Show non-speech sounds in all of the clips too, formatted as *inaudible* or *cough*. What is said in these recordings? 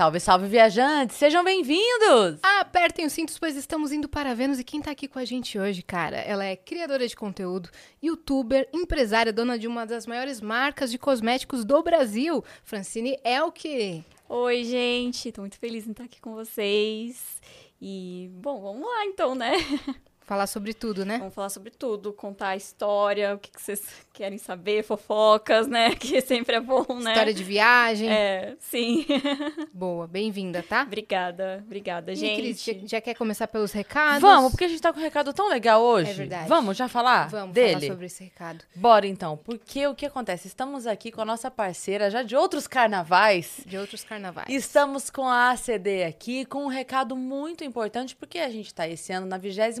Salve, salve, viajantes! Sejam bem-vindos! Apertem os cintos, pois estamos indo para Vênus. E quem tá aqui com a gente hoje, cara? Ela é criadora de conteúdo, youtuber, empresária, dona de uma das maiores marcas de cosméticos do Brasil, Francine Elke. Oi, gente! Tô muito feliz em estar aqui com vocês. E, bom, vamos lá então, né? *laughs* Falar sobre tudo, né? Vamos falar sobre tudo, contar a história, o que, que vocês querem saber, fofocas, né? *laughs* Que sempre é bom, né? História de viagem. É, sim. *laughs* Boa, bem-vinda, tá? obrigada, obrigada, E, gente. Cris, já, já quer começar pelos recados? Vamos, porque a gente tá com um recado tão legal hoje. É verdade. Vamos já falar Vamos dele? falar sobre esse recado. Bora então, porque o que acontece? Estamos aqui com a nossa parceira já de outros carnavais. De outros carnavais. Estamos com a ACD aqui com um recado muito importante, porque a gente está esse ano na 26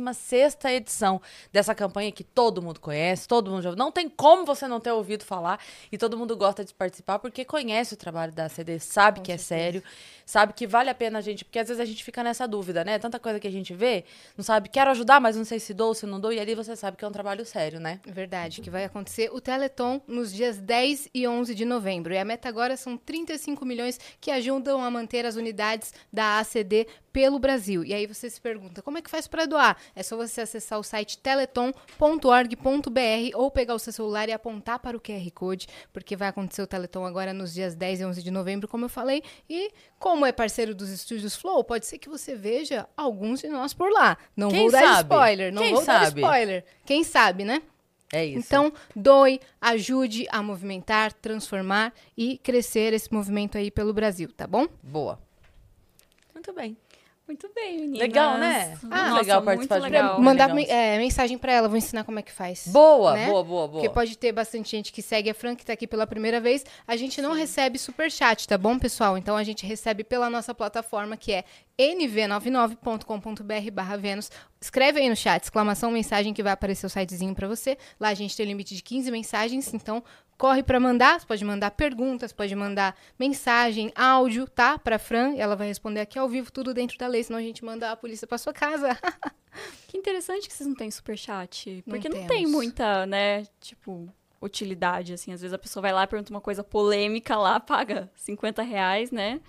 edição dessa campanha que todo mundo conhece, todo mundo já... Não tem como você não ter ouvido falar e todo mundo gosta de participar porque conhece o trabalho da ACD, sabe Com que é certeza. sério, sabe que vale a pena a gente... Porque às vezes a gente fica nessa dúvida, né? Tanta coisa que a gente vê, não sabe, quero ajudar, mas não sei se dou, se não dou, e ali você sabe que é um trabalho sério, né? Verdade, que vai acontecer o Teleton nos dias 10 e 11 de novembro. E a meta agora são 35 milhões que ajudam a manter as unidades da ACD pelo Brasil. E aí você se pergunta, como é que faz para doar? É só você acessar o site teleton.org.br ou pegar o seu celular e apontar para o QR Code, porque vai acontecer o Teleton agora nos dias 10 e 11 de novembro, como eu falei. E como é parceiro dos estúdios Flow, pode ser que você veja alguns de nós por lá. Não Quem vou dar sabe? spoiler, não Quem vou dar sabe? spoiler. Quem sabe, né? É isso. Então, doe, ajude a movimentar, transformar e crescer esse movimento aí pelo Brasil, tá bom? Boa. Muito bem. Muito bem, meninas. Legal, né? Ah, legal muito participar de legal. Legal. Mandar legal. é, mensagem pra ela, vou ensinar como é que faz. Boa, né? boa, boa, boa. Porque pode ter bastante gente que segue a Fran, que tá aqui pela primeira vez. A gente não recebe superchat, tá bom, pessoal? Então a gente recebe pela nossa plataforma, que é nv99.com.br barra Vênus. Escreve aí no chat, exclamação, mensagem, que vai aparecer o sitezinho pra você. Lá a gente tem limite de 15 mensagens, então corre pra mandar. Você pode mandar perguntas, pode mandar mensagem, áudio, tá? Pra Fran, ela vai responder aqui ao vivo, tudo dentro da lei, senão a gente manda a polícia pra sua casa. *laughs* Que interessante que vocês não têm superchat. Não Porque não, tem temos. muita, né, tipo, utilidade, assim. Às vezes a pessoa vai lá, pergunta uma coisa polêmica lá, paga 50 reais, né?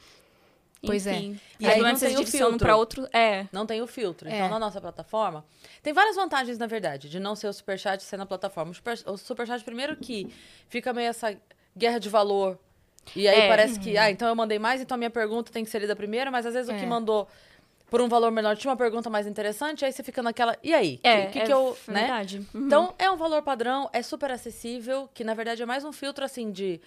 Pois é. Enfim. E E aí aí não tem o filtro. pra outro... É, Não tem o filtro. É. Então, na nossa plataforma, tem várias vantagens, na verdade, de não ser o superchat ser na plataforma. O, super, o superchat, primeiro que fica meio essa guerra de valor. E aí É. parece que, ah, então eu mandei mais, então a minha pergunta tem que ser lida primeiro, mas às vezes o que É. mandou por um valor menor tinha uma pergunta mais interessante, aí você fica naquela, e aí? é, que, que, é que eu, né? verdade. Uhum. Então, é um valor padrão, é super acessível, que na verdade é mais um filtro assim de.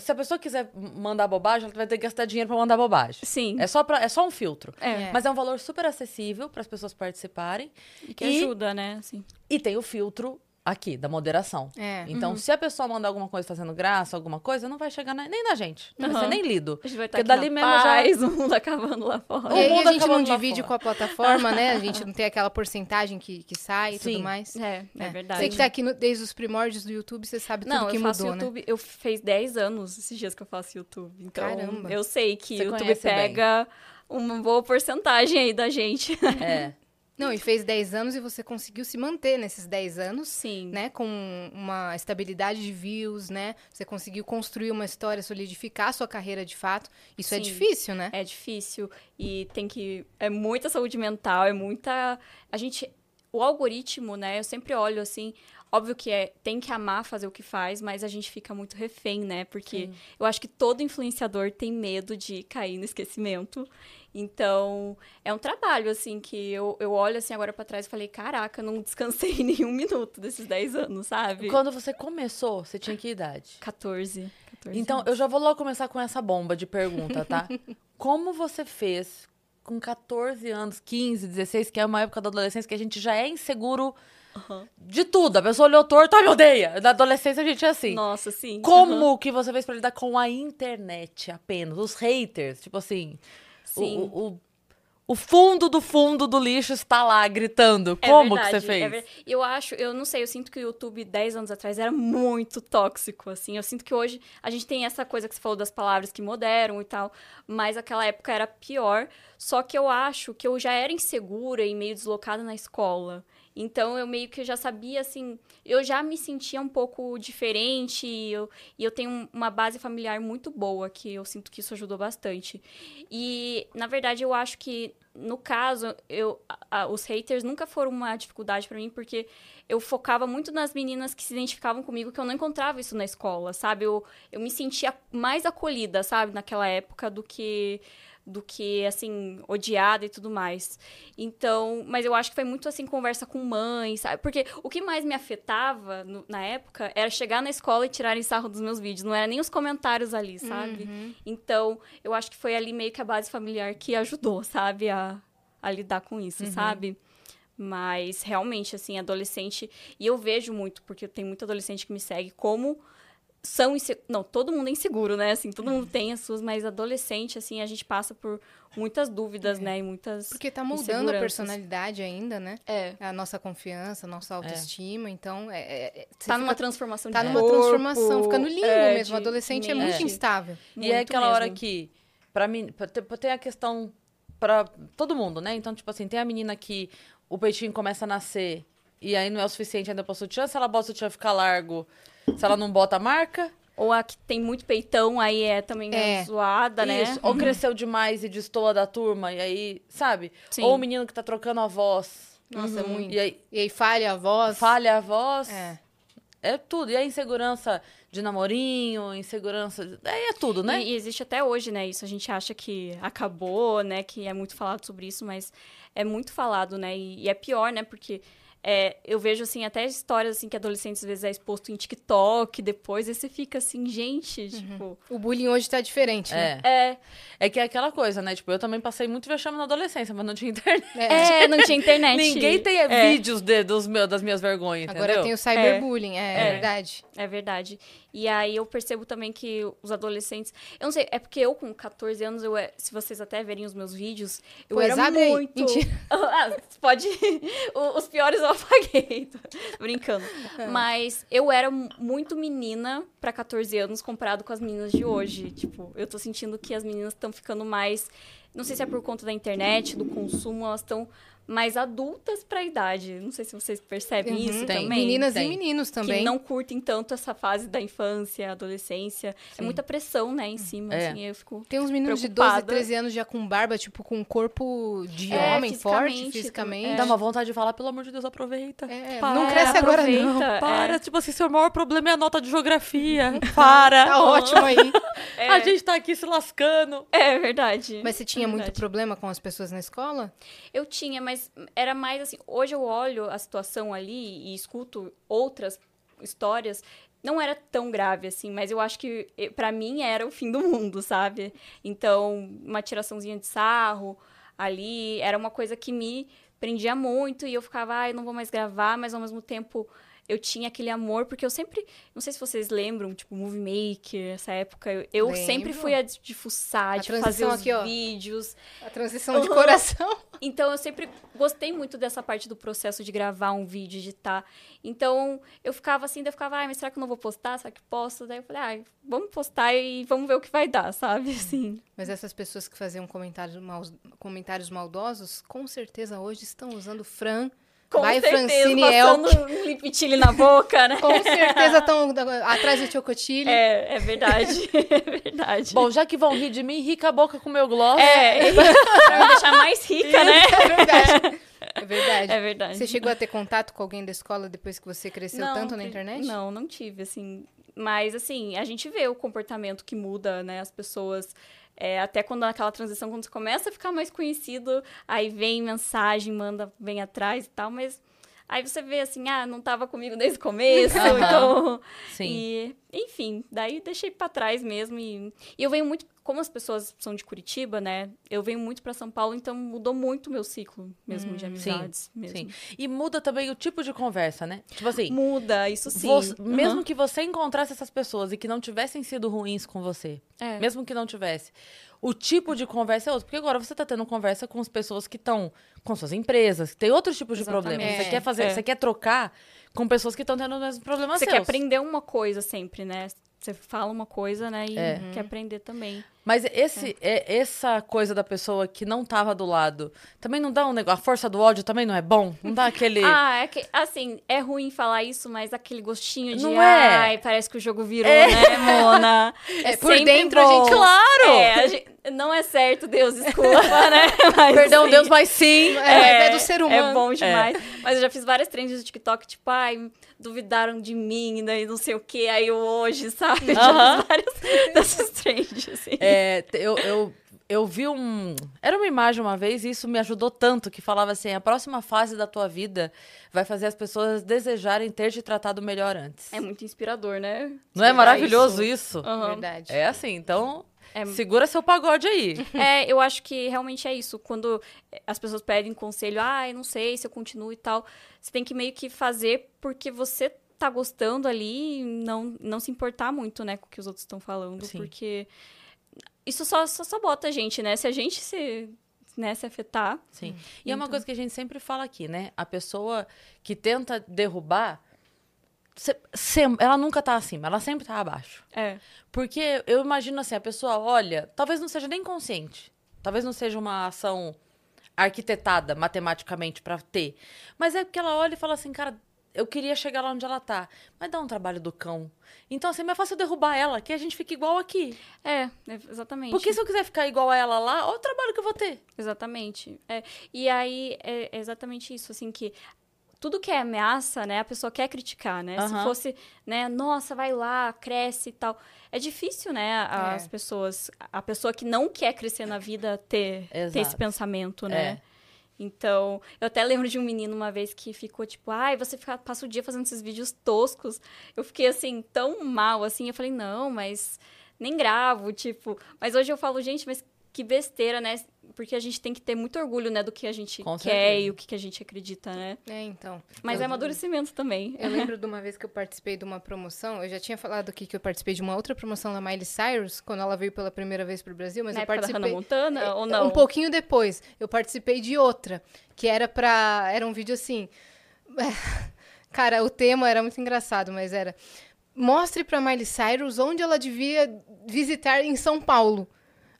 Se a pessoa quiser mandar bobagem, ela vai ter que gastar dinheiro pra mandar bobagem. Sim. É só, pra, é só um filtro. É. Mas é um valor super acessível para as pessoas participarem. E que E- ajuda, né? Assim. E tem o filtro aqui, da moderação. É. Então, se a pessoa mandar alguma coisa fazendo graça, alguma coisa, não vai chegar na- nem na gente. Não vai Aham. ser nem lido. A gente vai estar Porque aqui dali mesmo já- paz, *laughs* o mundo acabando lá fora. E aí mundo a gente não divide com a plataforma, né? A *laughs* gente não tem aquela porcentagem que, que sai e Sim. tudo mais. É, é, É. verdade. Você que tá aqui no- desde os primórdios do YouTube, você sabe tudo Não, que eu faço né? YouTube, eu fez 10 anos esses dias que eu faço YouTube. Então, Caramba. eu sei que o YouTube conhece bem. pega uma boa porcentagem aí da gente. É. *laughs* Não, e fez 10 anos e você conseguiu se manter nesses 10 anos, Sim. né? Com uma estabilidade de views, né? Você conseguiu construir uma história, solidificar a sua carreira de fato. Isso é Sim. difícil, né? É difícil e tem que é muita saúde mental, é muita a gente o algoritmo, né? Eu sempre olho assim, óbvio que é tem que amar fazer o que faz, mas a gente fica muito refém, né? Porque eu acho que todo influenciador tem medo de cair no esquecimento. Então, é um trabalho assim que eu, eu olho assim agora pra trás e falei, caraca, não descansei *laughs* nenhum minuto desses 10 anos, sabe? Quando você começou, você tinha que idade? 14. 14 Então, anos. eu já vou logo começar com essa bomba de pergunta, tá? *laughs* Como você fez com 14 anos, 15, 16, que é uma época da adolescência que a gente já é inseguro Aham. de tudo. A pessoa olhou torto, ai, me odeia. Na adolescência a gente é assim. Nossa, sim. Como que você fez pra lidar com a internet apenas? Os haters, tipo assim. O- Sim. O, o, o fundo do fundo do lixo está lá gritando. É Como verdade, que você fez? é eu acho, eu não sei, eu sinto que o YouTube 10 anos atrás era muito tóxico, assim. Eu sinto que hoje a gente tem essa coisa que você falou das palavras que moderam e tal, mas aquela época era pior. Só que eu acho que eu já era insegura e meio deslocada na escola. Então eu meio que já sabia, assim, eu já me sentia um pouco diferente e eu, e eu tenho uma base familiar muito boa, que eu sinto que isso ajudou bastante. E, na verdade, eu acho que, no caso, eu, a, os haters nunca foram uma dificuldade para mim, porque eu focava muito nas meninas que se identificavam comigo, que eu não encontrava isso na escola, sabe? Eu, eu me sentia mais acolhida, sabe, naquela época do que do que, assim, odiada e tudo mais. Então, mas eu acho que foi muito, assim, conversa com mãe, sabe? Porque o que mais me afetava no, na época era chegar na escola e tirarem sarro dos meus vídeos. Não era nem os comentários ali, sabe? Uhum. Então, eu acho que foi ali meio que a base familiar que ajudou, sabe? A, a lidar com isso, uhum. sabe? Mas, realmente, assim, adolescente... E eu vejo muito, porque tem muito adolescente que me segue, como são inseguros. Não, todo mundo é inseguro, né? Assim, todo mundo tem as suas, mas adolescente, assim, a gente passa por muitas dúvidas, é. né? E muitas. Porque tá mudando a personalidade ainda, né? É. A nossa confiança, a nossa autoestima. É. Então, é, é, é tá fica, numa transformação Tá numa corpo, transformação, ficando lindo é, mesmo. O adolescente é muito instável. E muito é aquela mesmo. hora que, para mim, tem a questão para todo mundo, né? Então, tipo assim, tem a menina que o peitinho começa a nascer e aí não é o suficiente ainda pra sutiã, se ela bota o sutiã ficar largo se ela não bota a marca. Ou a que tem muito peitão, aí é também é. zoada, né? Isso. Ou cresceu demais e destoa da turma, e aí, sabe? Sim. Ou o menino que tá trocando a voz. Nossa, é uhum. muito. E aí, e aí falha a voz. Falha a voz. É. É tudo. E a insegurança de namorinho, insegurança. É, é tudo, né? E, e, existe até hoje, né? Isso a gente acha que acabou, né? Que é muito falado sobre isso, mas é muito falado, né? E, e é pior, né? Porque é, eu vejo, assim, até histórias, assim, que adolescentes, às vezes, é exposto em TikTok, depois, aí você fica assim, gente, uhum. tipo... O bullying hoje tá diferente, né? É. é. É que é aquela coisa, né? Tipo, eu também passei muito vexame na adolescência, mas não tinha internet. É, é não tinha internet. Ninguém tem é. vídeos de, dos meus, das minhas vergonhas, Agora entendeu? tem o cyberbullying, é, é, verdade. É verdade. E aí eu percebo também que os adolescentes. Eu não sei, é porque eu com 14 anos, eu, é, se vocês até verem os meus vídeos, eu pois era muito. *laughs* Ah, pode. os piores eu apaguei. Tô *laughs* brincando. É. Mas eu era muito menina para 14 anos comparado com as meninas de hoje. Tipo, eu tô sentindo que as meninas estão ficando mais. Não sei se é por conta da internet, do consumo, elas estão mais adultas para a idade. Não sei se vocês percebem uhum, isso tem. também. Meninas tem. e meninos também. Que não curtem tanto essa fase da infância, adolescência. É Sim. É muita pressão, né, em cima, é. assim, eu fico Tem uns meninos preocupada. de 12, 13 anos já com barba, tipo, com um corpo de é, homem forte, fisicamente. É. Dá uma vontade de falar, pelo amor de Deus, aproveita. É, para, não cresce agora não. Para, é. tipo assim, seu maior problema é a nota de geografia. *laughs* para. tá ótimo aí. *laughs* A gente tá aqui se lascando. É verdade. Mas você tinha muito problema com as pessoas na escola? Eu tinha, mas era mais assim, hoje eu olho a situação ali e escuto outras histórias, não era tão grave assim, mas eu acho que para mim era o fim do mundo, sabe? Então, uma tiraçãozinha de sarro ali era uma coisa que me prendia muito e eu ficava, ah, não vou mais gravar, mas ao mesmo tempo eu tinha aquele amor, porque eu sempre. Não sei se vocês lembram, tipo, Movie Maker, essa época. Eu, eu sempre fui a de, fuçar, a de fazer os aqui, vídeos. A transição de *laughs* coração. Então eu sempre gostei muito dessa parte do processo de gravar um vídeo, editar. Então eu ficava assim, daí eu ficava, ai, mas será que eu não vou postar? Será que posso? Daí eu falei, ai, vamos postar e vamos ver o que vai dar, sabe? Assim. Mas essas pessoas que faziam comentários, mal, comentários maldosos, com certeza hoje estão usando Fran com Vai, certeza, Francine passando Elk. um lipitile na boca, né? Com certeza estão *laughs* atrás do chocotile. É, é verdade. *laughs* É verdade. Bom, já que vão rir de mim, rica a boca com o meu gloss. É, pra me deixar mais rica, né? É verdade. É verdade. *laughs* É verdade. Você chegou a ter contato com alguém da escola depois que você cresceu não, tanto na internet? Não, não tive, assim. Mas, assim, a gente vê o comportamento que muda, né? As pessoas é, até quando aquela transição, quando você começa a ficar mais conhecido, aí vem mensagem, manda, vem atrás e tal, mas aí você vê assim, ah, não estava comigo desde o começo, então. Sim. E, enfim, daí deixei para trás mesmo. E, e eu venho muito como as pessoas são de Curitiba, né? Eu venho muito para São Paulo, então mudou muito o meu ciclo mesmo hum, de amizades. Sim, mesmo. sim. E muda também o tipo de conversa, né? Tipo assim. Muda, isso sim. Você, uhum. Mesmo que você encontrasse essas pessoas e que não tivessem sido ruins com você, é. mesmo que não tivesse, o tipo de conversa é outro. Porque agora você está tendo conversa com as pessoas que estão com suas empresas, que tem outros tipos Exatamente. de problemas. Você quer fazer, é. você quer trocar com pessoas que estão tendo os mesmos problemas você seus. quer aprender uma coisa sempre, né? Você fala uma coisa, né? E é. quer aprender também. Mas esse, é. essa coisa da pessoa que não tava do lado, também não dá um negócio. A força do ódio também não é bom? Não dá aquele. *laughs* ah, é que, assim, é ruim falar isso, mas aquele gostinho de. Não é. Ai, parece que o jogo virou, é. né, Mona? *laughs* É, por dentro bom. a gente. Claro! É, a gente, não é certo, Deus, desculpa, *laughs* né? Mas, Perdão, sim, Deus, mas sim. É, é, do ser humano. É bom demais. Mas eu já fiz várias trends do TikTok, tipo, ai, duvidaram de mim, daí não sei o que, aí eu hoje, sabe? Uh -huh. Já fiz várias dessas trends, assim. É, eu, eu, eu vi um. Era uma imagem uma vez e isso me ajudou tanto que falava assim: a próxima fase da tua vida vai fazer as pessoas desejarem ter te tratado melhor antes. É muito inspirador, né? Não é maravilhoso isso? isso? Uhum. Verdade. É assim, então. É... Segura seu pagode aí. *laughs* É, eu acho que realmente é isso. Quando as pessoas pedem conselho, ah, eu não sei se eu continuo e tal, você tem que meio que fazer porque você tá gostando ali e não, não se importar muito, né, com o que os outros estão falando, Sim. porque isso só, só sabota a gente, né? Se a gente se, né, se afetar. Sim. E então... é uma então coisa que a gente sempre fala aqui, né? A pessoa que tenta derrubar, ela nunca tá acima, ela sempre tá abaixo. É. Porque eu imagino assim, a pessoa olha, talvez não seja nem consciente, talvez não seja uma ação arquitetada matematicamente para ter, mas é porque ela olha e fala assim, cara, eu queria chegar lá onde ela tá, mas dá um trabalho do cão. Então, assim, é mais fácil eu derrubar ela, que a gente fica igual aqui. É, exatamente. Porque se eu quiser ficar igual a ela lá, olha o trabalho que eu vou ter. Exatamente. É. E aí, é exatamente isso, assim, que tudo que é ameaça, né, a pessoa quer criticar, né? Uhum. Se fosse, né, nossa, vai lá, cresce e tal. É difícil, né, as é. pessoas, a pessoa que não quer crescer na vida ter, ter esse pensamento, né? É. Então, eu até lembro de um menino uma vez que ficou tipo, ai, você fica, passa o dia fazendo esses vídeos toscos. Eu fiquei assim, tão mal, assim. Eu falei, não, mas nem gravo, tipo. Mas hoje eu falo, gente, mas que besteira, né? Porque a gente tem que ter muito orgulho, né, do que a gente Com quer certeza. e o que a gente acredita, né? É, então. Mas eu, é amadurecimento também. Eu lembro *laughs* de uma vez que eu participei de uma promoção, eu já tinha falado aqui que eu participei de uma outra promoção da Miley Cyrus, quando ela veio pela primeira vez pro Brasil, mas Na eu participei... Da Hannah Montana, é, ou não? Um pouquinho depois, eu participei de outra, que era pra... Era um vídeo assim... *laughs* Cara, o tema era muito engraçado, mas era... Mostre pra Miley Cyrus onde ela devia visitar em São Paulo.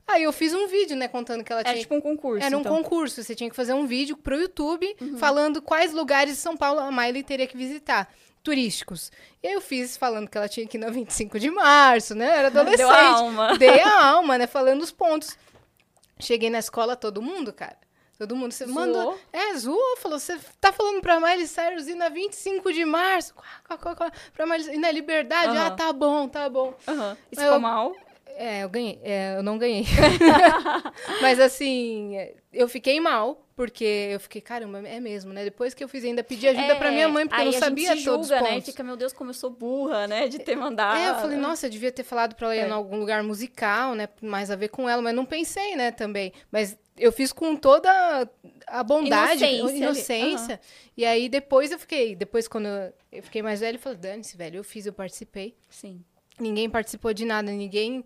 Aí eu fiz um vídeo, né, contando que ela tinha. Era tipo um concurso. Era um então. concurso. Você tinha que fazer um vídeo pro YouTube uhum. falando quais lugares de São Paulo a Miley teria que visitar. Turísticos. E aí eu fiz falando que ela tinha que ir no 25 de março, né? Era *laughs* adolescente. Deu a alma. Dei a *laughs* alma, né? Falando os pontos. Cheguei na escola, todo mundo, cara. Todo mundo, você mandou. É, zoou, falou. Você tá falando pra Miley Cyrus ir na 25 de março? Pra Miley, ir na Liberdade? Uhum. Ah, tá bom, tá bom. Uhum. Ficou eu, mal? É, eu ganhei. É, eu não ganhei. *laughs* Mas assim, eu fiquei mal, porque eu fiquei, caramba, é mesmo, né? Depois que eu fiz, ainda pedi ajuda é, pra minha mãe, porque eu não sabia julga, todos os pontos. né? Fica, meu Deus, como eu sou burra, né? De ter mandado. É, eu falei, nossa, eu devia ter falado pra ela ir é. em algum lugar musical, né? Mais a ver com ela, mas não pensei, né, também. Mas eu fiz com toda a bondade, inocência. inocência. Uhum. E aí depois eu fiquei, depois quando eu fiquei mais velho, eu falei, dane-se, velho, eu fiz, eu participei. Sim. Ninguém participou de nada, ninguém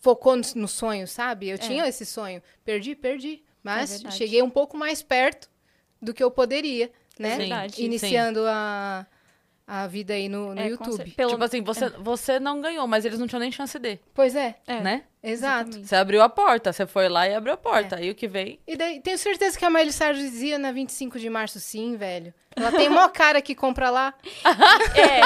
focou no, no sonho, sabe? Eu é. tinha esse sonho. Perdi, perdi. Mas é cheguei um pouco mais perto do que eu poderia, né? É verdade. Iniciando a, a vida aí no, no é, YouTube. Pelo... Tipo assim, você, você não ganhou, mas eles não tinham nem chance de. Pois é. é. Né? Exato. Exatamente. Você abriu a porta, você foi lá e abriu a porta. É. Aí o que vem. E daí, tenho certeza que a Miley Cyrus ia na 25 de março, sim, velho. Ela tem mó cara que compra lá. *laughs* é.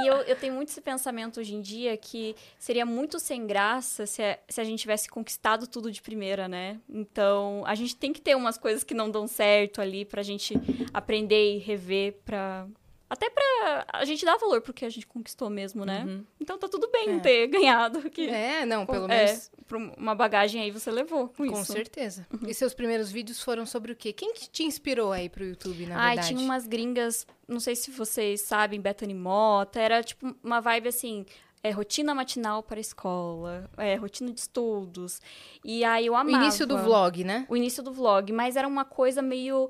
E eu, eu tenho muito esse pensamento hoje em dia que seria muito sem graça se a, se a gente tivesse conquistado tudo de primeira, né? Então, a gente tem que ter umas coisas que não dão certo ali pra gente aprender e rever pra até pra a gente dar valor pro que a gente conquistou mesmo, né? Uhum. Então tá tudo bem é. ter ganhado. Que, é, não, pelo é, menos. uma bagagem aí você levou com, com isso. Com certeza. Uhum. E seus primeiros vídeos foram sobre o quê? Quem que te inspirou aí pro YouTube, na Ai, verdade? tinha umas gringas, não sei se vocês sabem, Bethany Mota. Era tipo uma vibe assim. É, rotina matinal para a escola, é, rotina de estudos. E aí eu amava. O início do vlog, né? O início do vlog, mas era uma coisa meio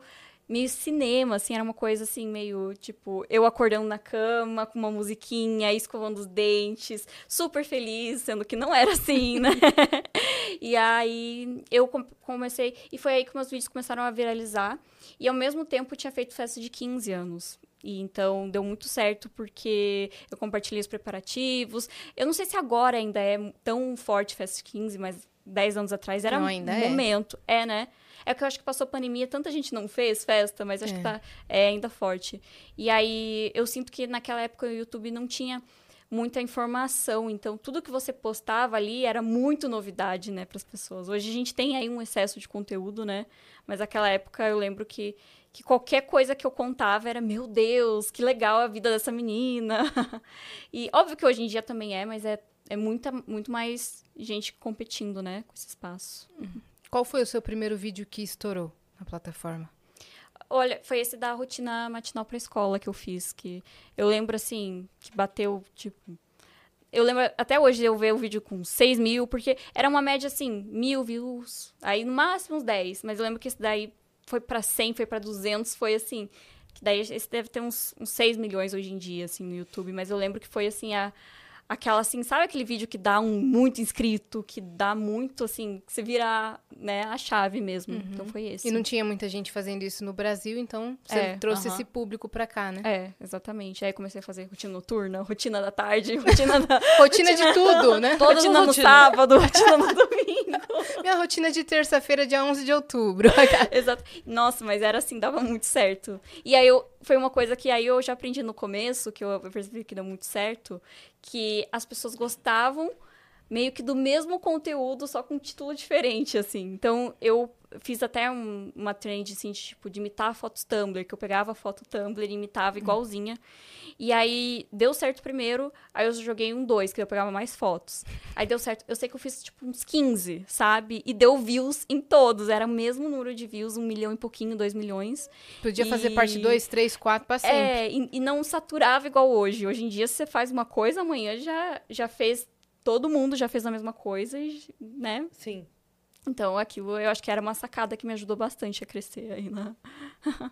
meio cinema, assim, era uma coisa assim, meio tipo, eu acordando na cama com uma musiquinha, escovando os dentes, super feliz, sendo que não era assim, né? *laughs* e aí eu comecei, e foi aí que meus vídeos começaram a viralizar, e ao mesmo tempo tinha feito festa de 15 anos. E então deu muito certo porque eu compartilhei os preparativos. Eu não sei se agora ainda é tão forte Festa 15, mas 10 anos atrás era Não, um é. momento. É, né? É que eu acho que passou a pandemia, tanta gente não fez festa, mas acho É. que tá é, ainda forte. E aí eu sinto que naquela época o YouTube não tinha muita informação, então tudo que você postava ali era muito novidade, né, para as pessoas. Hoje a gente tem aí um excesso de conteúdo, né? Mas naquela época eu lembro que que qualquer coisa que eu contava era, meu Deus, que legal a vida dessa menina. *laughs* e óbvio que hoje em dia também é, mas é, é muita, muito mais gente competindo, né, com esse espaço. Qual foi o seu primeiro vídeo que estourou na plataforma? Olha, foi esse da rotina matinal pra escola que eu fiz, que eu lembro, assim, que bateu, tipo... Eu lembro até hoje eu ver o vídeo com 6 mil, porque era uma média, assim, mil views, aí no máximo uns 10, mas eu lembro que esse daí foi pra 100, foi pra 200, foi assim... Que daí esse deve ter uns, uns 6 milhões hoje em dia, assim, no YouTube, mas eu lembro que foi, assim, a... Aquela, assim, sabe aquele vídeo que dá um muito inscrito, que dá muito, assim, que você vira, né, a chave mesmo. Então foi esse. E não tinha muita gente fazendo isso no Brasil, então você É, trouxe esse público pra cá, né? É, exatamente. Aí comecei a fazer rotina noturna, rotina da tarde, *laughs* rotina da. *laughs* Rotina de tudo, *laughs* né? Todas rotina as no sábado, rotina no domingo. Minha rotina de terça-feira, dia 11 de outubro. Exato. Nossa, mas era assim, dava muito certo. E aí eu. Foi uma coisa que aí eu já aprendi no começo, que eu percebi que deu muito certo, que as pessoas gostavam meio que do mesmo conteúdo, só com um título diferente, assim. Então, eu fiz até um- uma trend, assim, de, tipo, de imitar fotos Tumblr, que eu pegava a foto Tumblr e imitava igualzinha. E aí, deu certo primeiro, aí eu joguei um dois, que eu pegava mais fotos. Aí deu certo. Eu sei que eu fiz, tipo, uns 15, sabe? E deu views em todos. Era o mesmo número de views, um milhão e pouquinho, dois milhões. Podia fazer E- parte 2, 3, 4 pra sempre. É, e, e não saturava igual hoje. Hoje em dia, se você faz uma coisa, amanhã já, já fez. Todo mundo já fez a mesma coisa, né? Sim. Então, aquilo eu acho que era uma sacada que me ajudou bastante a crescer aí, né? *laughs*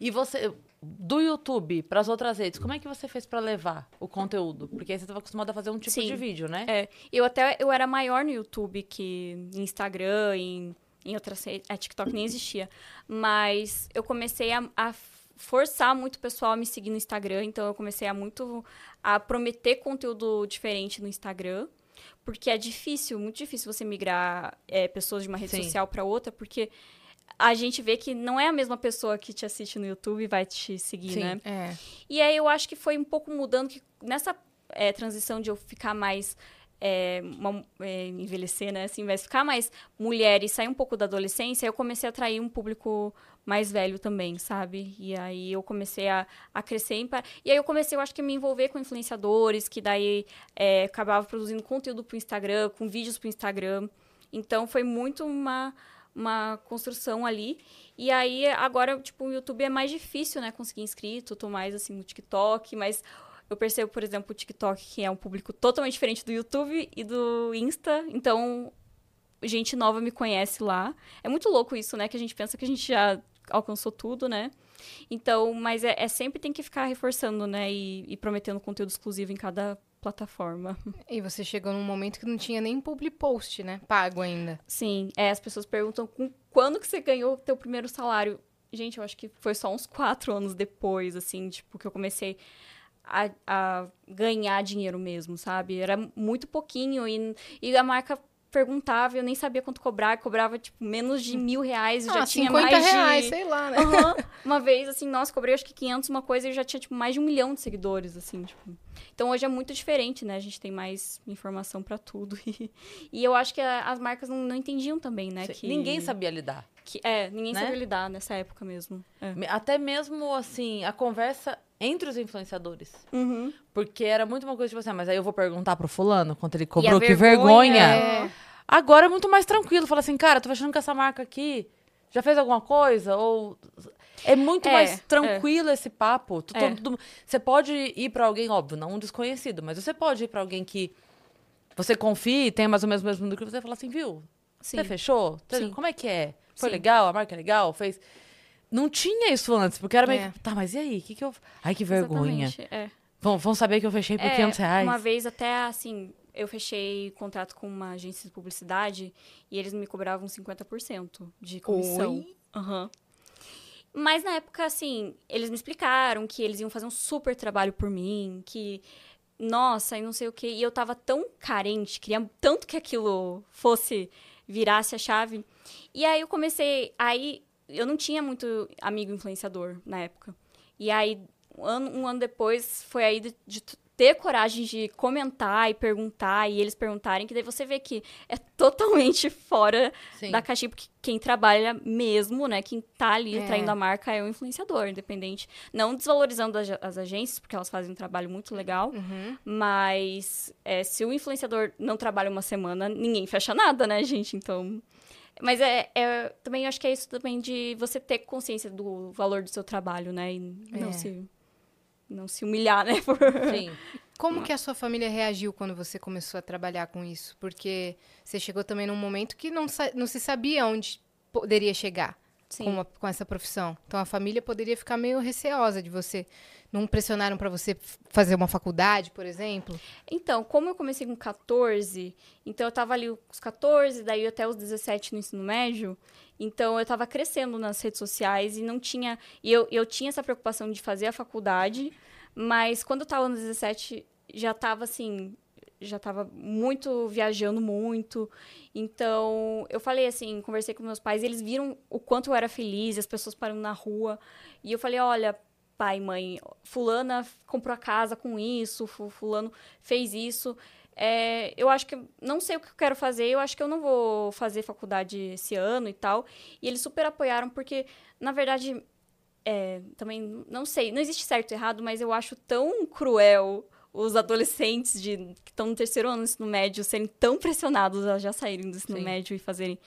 E você, do YouTube para as outras redes, como é que você fez para levar o conteúdo? Porque aí você estava acostumado a fazer um tipo Sim. de vídeo, né? É, eu até eu era maior no YouTube que em Instagram, em, em outras redes. A TikTok nem existia. Mas eu comecei a, a forçar muito o pessoal a me seguir no Instagram. Então eu comecei a muito a prometer conteúdo diferente no Instagram. Porque é difícil, muito difícil você migrar é, pessoas de uma rede Sim. social para outra, porque a gente vê que não é a mesma pessoa que te assiste no YouTube e vai te seguir, Sim. né? É. E aí eu acho que foi um pouco mudando que nessa é, transição de eu ficar mais é, uma- é, envelhecer, né? Assim, mas ficar mais mulher e sair um pouco da adolescência, eu comecei a atrair um público mais velho também, sabe? E aí eu comecei a, a crescer. Em, e aí eu comecei, eu acho que a me envolver com influenciadores, que daí é, acabava produzindo conteúdo pro Instagram, com vídeos pro Instagram. Então foi muito uma, uma construção ali. E aí, agora, tipo, o YouTube é mais difícil, né? Conseguir inscrito, tô mais, assim, no TikTok, mas eu percebo, por exemplo, o TikTok, que é um público totalmente diferente do YouTube e do Insta, então gente nova me conhece lá. É muito louco isso, né? Que a gente pensa que a gente já alcançou tudo, né? Então, mas é, é sempre tem que ficar reforçando, né? E, e prometendo conteúdo exclusivo em cada plataforma. E você chegou num momento que não tinha nem public post, né? Pago ainda. Sim, é, as pessoas perguntam com quando que você ganhou o teu primeiro salário. Gente, eu acho que foi só uns quatro anos depois, assim, tipo, que eu comecei a, a ganhar dinheiro mesmo, sabe? Era muito pouquinho e, e a marca perguntava e eu nem sabia quanto cobrar, cobrava, tipo, menos de mil reais e já ah, tinha 50 mais reais, de... sei lá, né? Aham. Uma vez, assim, nossa, cobrei acho que 500 uma coisa e já tinha, tipo, mais de um milhão de seguidores, assim, tipo. Então, hoje é muito diferente, né? A gente tem mais informação pra tudo. *laughs* E, e eu acho que a- as marcas não, não entendiam também, né? Que, Ninguém sabia lidar. Que, é, ninguém né? sabia lidar nessa época mesmo. É. Até mesmo, assim, a conversa entre os influenciadores. Uhum. Porque era muito uma coisa tipo assim, ah, mas aí eu vou perguntar pro fulano quanto ele E cobrou, que vergonha. É. Agora é muito mais tranquilo. Fala assim, cara, tô achando que essa marca aqui já fez alguma coisa? Ou. É muito É, mais tranquilo esse papo. Tu- É. todo- você pode ir pra alguém, óbvio, não um desconhecido, mas você pode ir pra alguém que você confie, tem mais ou menos o mesmo número que você fala assim, viu? Sim. Você fechou? Sim. Como é que é? Foi Sim. legal? A marca é legal? Fez. Não tinha isso antes, porque era meio. É. Tá, mas e aí? Que que eu... Ai, que vergonha. É. Vão, vão saber que eu fechei por É, 500 reais. Uma vez até, assim, eu fechei contrato com uma agência de publicidade e eles me cobravam 50% de comissão. Aham. Mas na época, assim, eles me explicaram que eles iam fazer um super trabalho por mim, que nossa, e não sei o quê. E eu tava tão carente, queria tanto que aquilo fosse, virasse a chave. E aí eu comecei, aí eu não tinha muito amigo influenciador na época. E aí, um ano, um ano depois, foi aí de, de ter coragem de comentar e perguntar, e eles perguntarem, que daí você vê que é totalmente *laughs* fora Sim. da caixinha, porque quem trabalha mesmo, né, quem tá ali É. traindo a marca é o influenciador, independente. Não desvalorizando as, as agências, porque elas fazem um trabalho muito legal, Uhum. mas é, se o influenciador não trabalha uma semana, ninguém fecha nada, né, gente? Então. Mas é, é- também eu acho que é isso também de você ter consciência do valor do seu trabalho, né? E não É. se não se humilhar, né? *laughs* por- Sim. Como que a sua família reagiu quando você começou a trabalhar com isso? Porque você chegou também num momento que não, não se sabia onde poderia chegar. Com, com essa profissão. Então a família poderia ficar meio receosa de você. Não pressionaram para você fazer uma faculdade, por exemplo? Então, como eu comecei com 14, então eu tava ali os 14, daí até os 17 no ensino médio, então eu tava crescendo nas redes sociais e não tinha. E eu, eu tinha essa preocupação de fazer a faculdade, mas quando eu tava nos 17, já tava assim. Já tava muito viajando muito. Então, eu falei assim, conversei com meus pais, eles viram o quanto eu era feliz, as pessoas parando na rua. E eu falei, olha, pai, mãe, fulana comprou a casa com isso, fu- fulano fez isso. É, eu acho que não sei o que eu quero fazer, eu acho que eu não vou fazer faculdade esse ano e tal. E eles super apoiaram, porque, na verdade, é, também não sei, não existe certo e errado, mas eu acho tão cruel os adolescentes de, que estão no terceiro ano do ensino médio serem tão pressionados a já saírem do ensino Sim. médio e fazerem.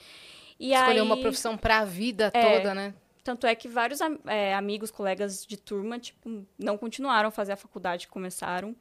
E Escolher aí, uma profissão para a vida É. toda, né? tanto é que vários é, amigos, colegas de turma, tipo, não continuaram a fazer a faculdade começaram.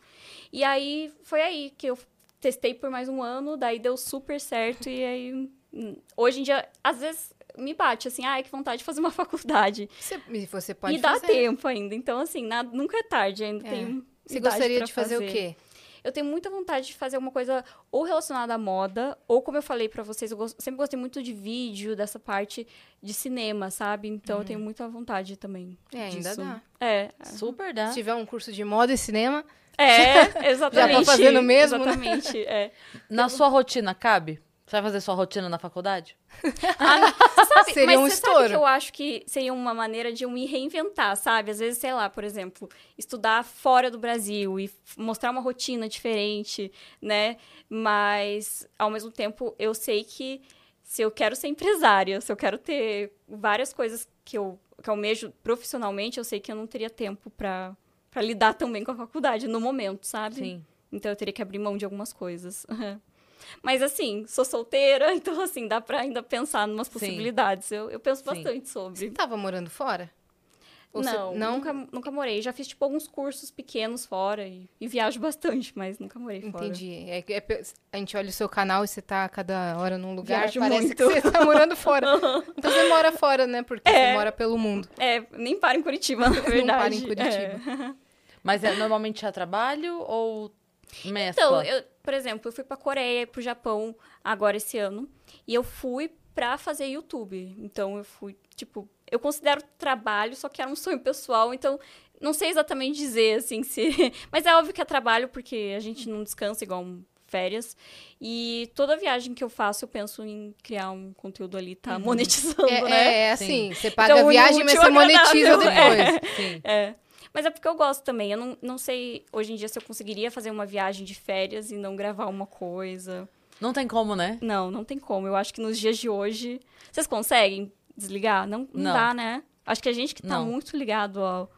E aí, foi aí que eu testei por mais um ano, daí deu super certo, e aí... hum, Hoje em dia, às vezes, me bate, assim, ai, que vontade de fazer uma *laughs* faculdade. Você, você pode e dá fazer. tempo ainda, então, assim, nada, nunca é tarde, ainda É. tem Você gostaria pra de fazer, o quê? eu tenho muita vontade de fazer alguma coisa ou relacionada à moda, ou como eu falei pra vocês, eu sempre gostei muito de vídeo, dessa parte de cinema, sabe? Então eu tenho muita vontade também. Uhum. É, ainda disso. dá. É. Super dá. Se tiver um curso de moda e cinema, É, exatamente. *laughs* Já tá fazendo mesmo, né? Exatamente, é. Na sua rotina, cabe? Você vai fazer sua rotina na faculdade? *laughs* Sabe, Seria mas um você sabe estouro. que eu acho que seria uma maneira de eu me reinventar, sabe? Às vezes, sei lá, por exemplo, estudar fora do Brasil e mostrar uma rotina diferente, né? Mas, ao mesmo tempo, eu sei que se eu quero ser empresária, se eu quero ter várias coisas que eu, que eu almejo profissionalmente, eu sei que eu não teria tempo pra, pra lidar também com a faculdade no momento, sabe? Sim. Então eu teria que abrir mão de algumas coisas. *laughs* Mas assim, sou solteira, *laughs* então assim, dá pra ainda pensar em umas possibilidades. Eu, eu penso Sim. bastante você sobre. tava morando fora? Ou você- Não, não? Nunca, nunca morei. Já fiz, tipo, alguns cursos pequenos fora e, e viajo *laughs* bastante, mas nunca morei fora. Entendi. É, que- é a gente olha o seu canal e você tá a cada hora num lugar, Viajo parece muito. que você tá morando fora. *laughs* Então você mora fora, né? Porque você É. mora pelo mundo. É, nem para em Curitiba, na verdade. para em Curitiba. É. Mas é normalmente é trabalho ou mescla? Então, eu, por exemplo, eu fui pra Coreia e pro Japão agora esse ano. E eu fui pra fazer YouTube. Então, eu fui, tipo... Eu considero trabalho, só que era um sonho pessoal. Então, não sei exatamente dizer, assim, se... *laughs* Mas é óbvio que é trabalho, porque a gente não descansa igual um férias. E toda viagem que eu faço, eu penso em criar um conteúdo ali, tá monetizando, É, né? é, é assim, você paga Então, a viagem, mas você ao monetiza agradável. *laughs* depois. Sim. É. Mas é porque eu gosto também. Eu não, não sei hoje em dia se eu conseguiria fazer uma viagem de férias e não gravar uma coisa. Não tem como, né? Não, não tem como. Eu acho que nos dias de hoje. Vocês conseguem desligar? Não, não, Não. dá, né? Acho que a gente que tá Não. muito ligado ao,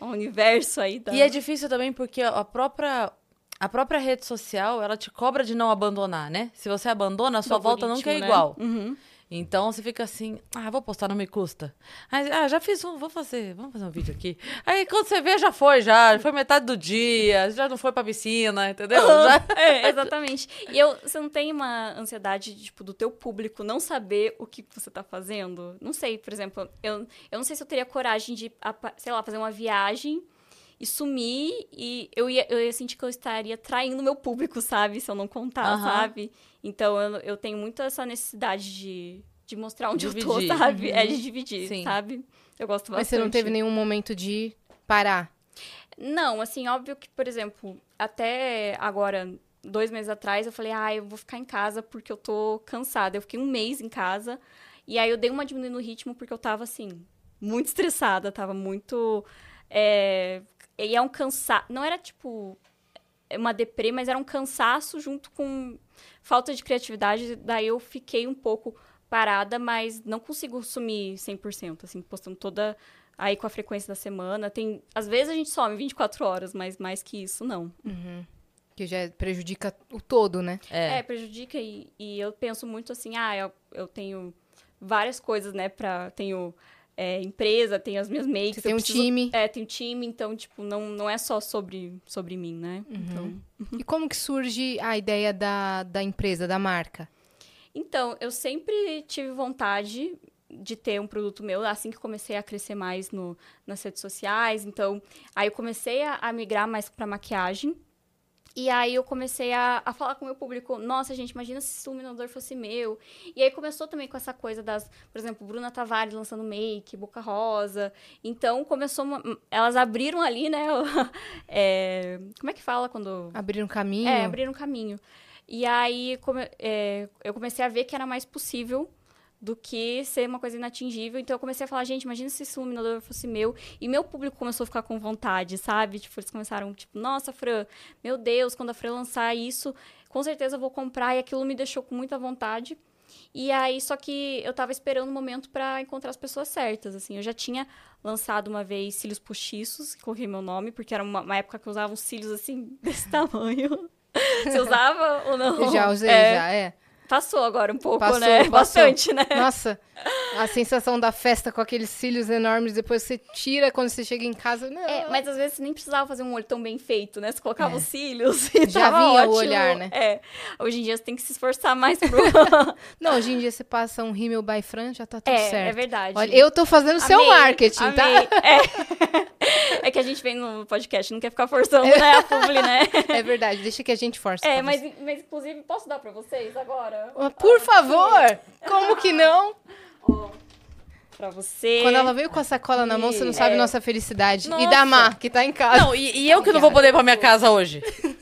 ao universo aí. Da... E é difícil também porque a própria a própria rede social, ela te cobra de não abandonar, né? Se você abandona, a sua volta nunca é né? igual. Uhum. Então você fica assim, ah, vou postar, não me custa. Aí, ah, já fiz um, vou fazer, vamos fazer um vídeo aqui. Aí quando você vê, já foi, já, já foi metade do dia, já não foi pra piscina, entendeu? Já... *laughs* É, *laughs* exatamente. E eu, você não tem uma ansiedade, tipo, do teu público não saber o que você tá fazendo? Não sei, por exemplo, eu, eu não sei se eu teria coragem de, sei lá, fazer uma viagem e sumir e eu ia, eu ia sentir que eu estaria traindo meu público, sabe? Se eu não contar, Aham. sabe? Então, eu, eu tenho muito essa necessidade de, de mostrar onde eu tô, Dividir. sabe? É Uhum. de dividir, Sim. sabe? Eu gosto bastante. Mas você não teve nenhum momento de parar. Não, assim, óbvio que, por exemplo, até agora, dois meses atrás, eu falei, ah, eu vou ficar em casa porque eu tô cansada. Eu fiquei um mês em casa. E aí eu dei uma diminuída no ritmo porque eu tava, assim, muito estressada, tava muito. É... E é um cansaço. Não era tipo uma deprê, mas era um cansaço junto com falta de criatividade. Daí eu fiquei um pouco parada, mas não consigo sumir 100%, assim, postando toda aí com a frequência da semana. Tem, às vezes a gente some 24 horas, mas mais que isso, não. Uhum. Que já prejudica o todo, né? É, é prejudica e, e, eu penso muito assim, ah, eu, eu tenho várias coisas, né, pra... Tenho é, empresa, tenho as minhas makes. Você tem um preciso, time. É, tem um time, então, tipo, não, não é só sobre, sobre mim, né? Uhum. Então... E como que surge a ideia da, da empresa, da marca? Então, eu sempre tive vontade de ter um produto meu, assim que comecei a crescer mais no, nas redes sociais. Então, aí eu comecei a, a migrar mais para maquiagem. E aí eu comecei a, a falar com o meu público, nossa, gente, imagina se esse iluminador fosse meu. E aí começou também com essa coisa das, por exemplo, Bruna Tavares lançando make, Boca Rosa. Então começou, uma, elas abriram ali, né? *laughs* é, como é que fala quando... Abriram caminho? É, abriram caminho. E aí come, é, eu comecei a ver que era mais possível do que ser uma coisa inatingível. Então eu comecei a falar, gente, imagina se esse iluminador fosse meu. E meu público começou a ficar com vontade, sabe? Tipo, eles começaram, tipo, nossa, Fran, meu Deus, quando a Fran lançar isso, com certeza eu vou comprar. E aquilo me deixou com muita vontade. E aí, só que eu tava esperando o um momento para encontrar as pessoas certas, assim. Eu já tinha lançado uma vez cílios postiços, coloquei meu nome, porque era uma, uma época que eu usava uns cílios, assim, *laughs* desse tamanho. *laughs* Você usava ou não? Já usei, é. já, é. Passou agora um pouco, passou, né? *laughs* Passou. Bastante, né? Nossa, a sensação da festa com aqueles cílios enormes, depois você tira quando você chega em casa. Não. É, mas às vezes você nem precisava fazer um olho tão bem feito, né? Você colocava é. os cílios e Já vinha ótimo. o olhar, né? É. Hoje em dia você tem que se esforçar mais pro... *laughs* não, hoje em dia você passa um rímel by Fran, já tá tudo é, certo. É verdade. Olha, eu tô fazendo seu marketing, amei. tá? É. *laughs* é que a gente vem no podcast, não quer ficar forçando, né, a publi, né? É verdade, deixa que a gente força. É, mas, mas inclusive, posso dar pra vocês agora? Por favor! Como que não? Pra você. Quando ela veio com a sacola na mão, você não sabe É. nossa felicidade. Nossa. E da Má, que tá em casa. Não, e, e eu que não vou poder ir pra minha casa hoje. *laughs*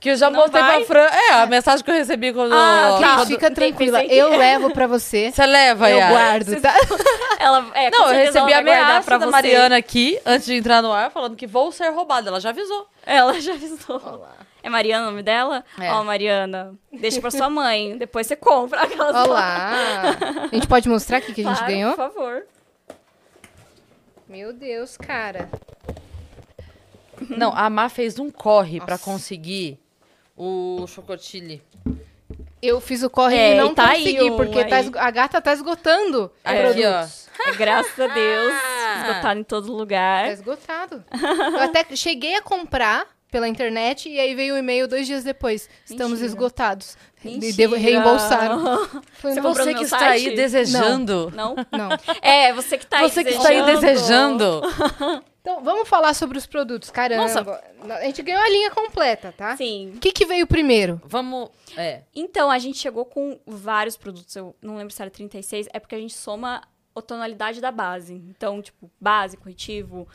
Que eu já Não mostrei vai? pra Fran. É, a mensagem que eu recebi quando. Ah, Tá, quando- fica tranquila. Eu levo pra você. Você leva, Eu Yara? guardo, tá? *laughs* Ela, é, Não, eu recebi a ameaça pra da você. Mariana aqui, antes de entrar no ar, falando que vou ser roubada. Ela já avisou. Ela já avisou. É Mariana o nome dela? É. Ó, Mariana, deixa pra sua mãe. Depois você compra. Aquelas Olá! A gente pode mostrar aqui que a gente Claro, ganhou? Por favor. Meu Deus, cara. Não, a Má fez um corre pra Nossa. conseguir o chocotile. Eu fiz o corre É, e não e tá aí consegui, um porque tá aí. esgo- a gata tá esgotando Aqui, produtos. ó. É, graças a Deus. *laughs* Esgotado em todo Tá lugar. esgotado. Eu até cheguei a comprar pela internet e aí veio o e-mail dois dias depois. Estamos Mentira. esgotados. E Mentira. devo reembolsar. Falei, *laughs* Você não, Você que está site? aí desejando. Não? não. *laughs* É, você que tá aí Você que está aí desejando. *laughs* Então, vamos falar sobre os produtos. Caramba. A gente ganhou a linha completa, tá? Sim. O que, que veio primeiro? Vamos. É. Então, a gente chegou com vários produtos. Eu não lembro se era 36. É porque a gente soma a tonalidade da base. Então, tipo, base, corretivo.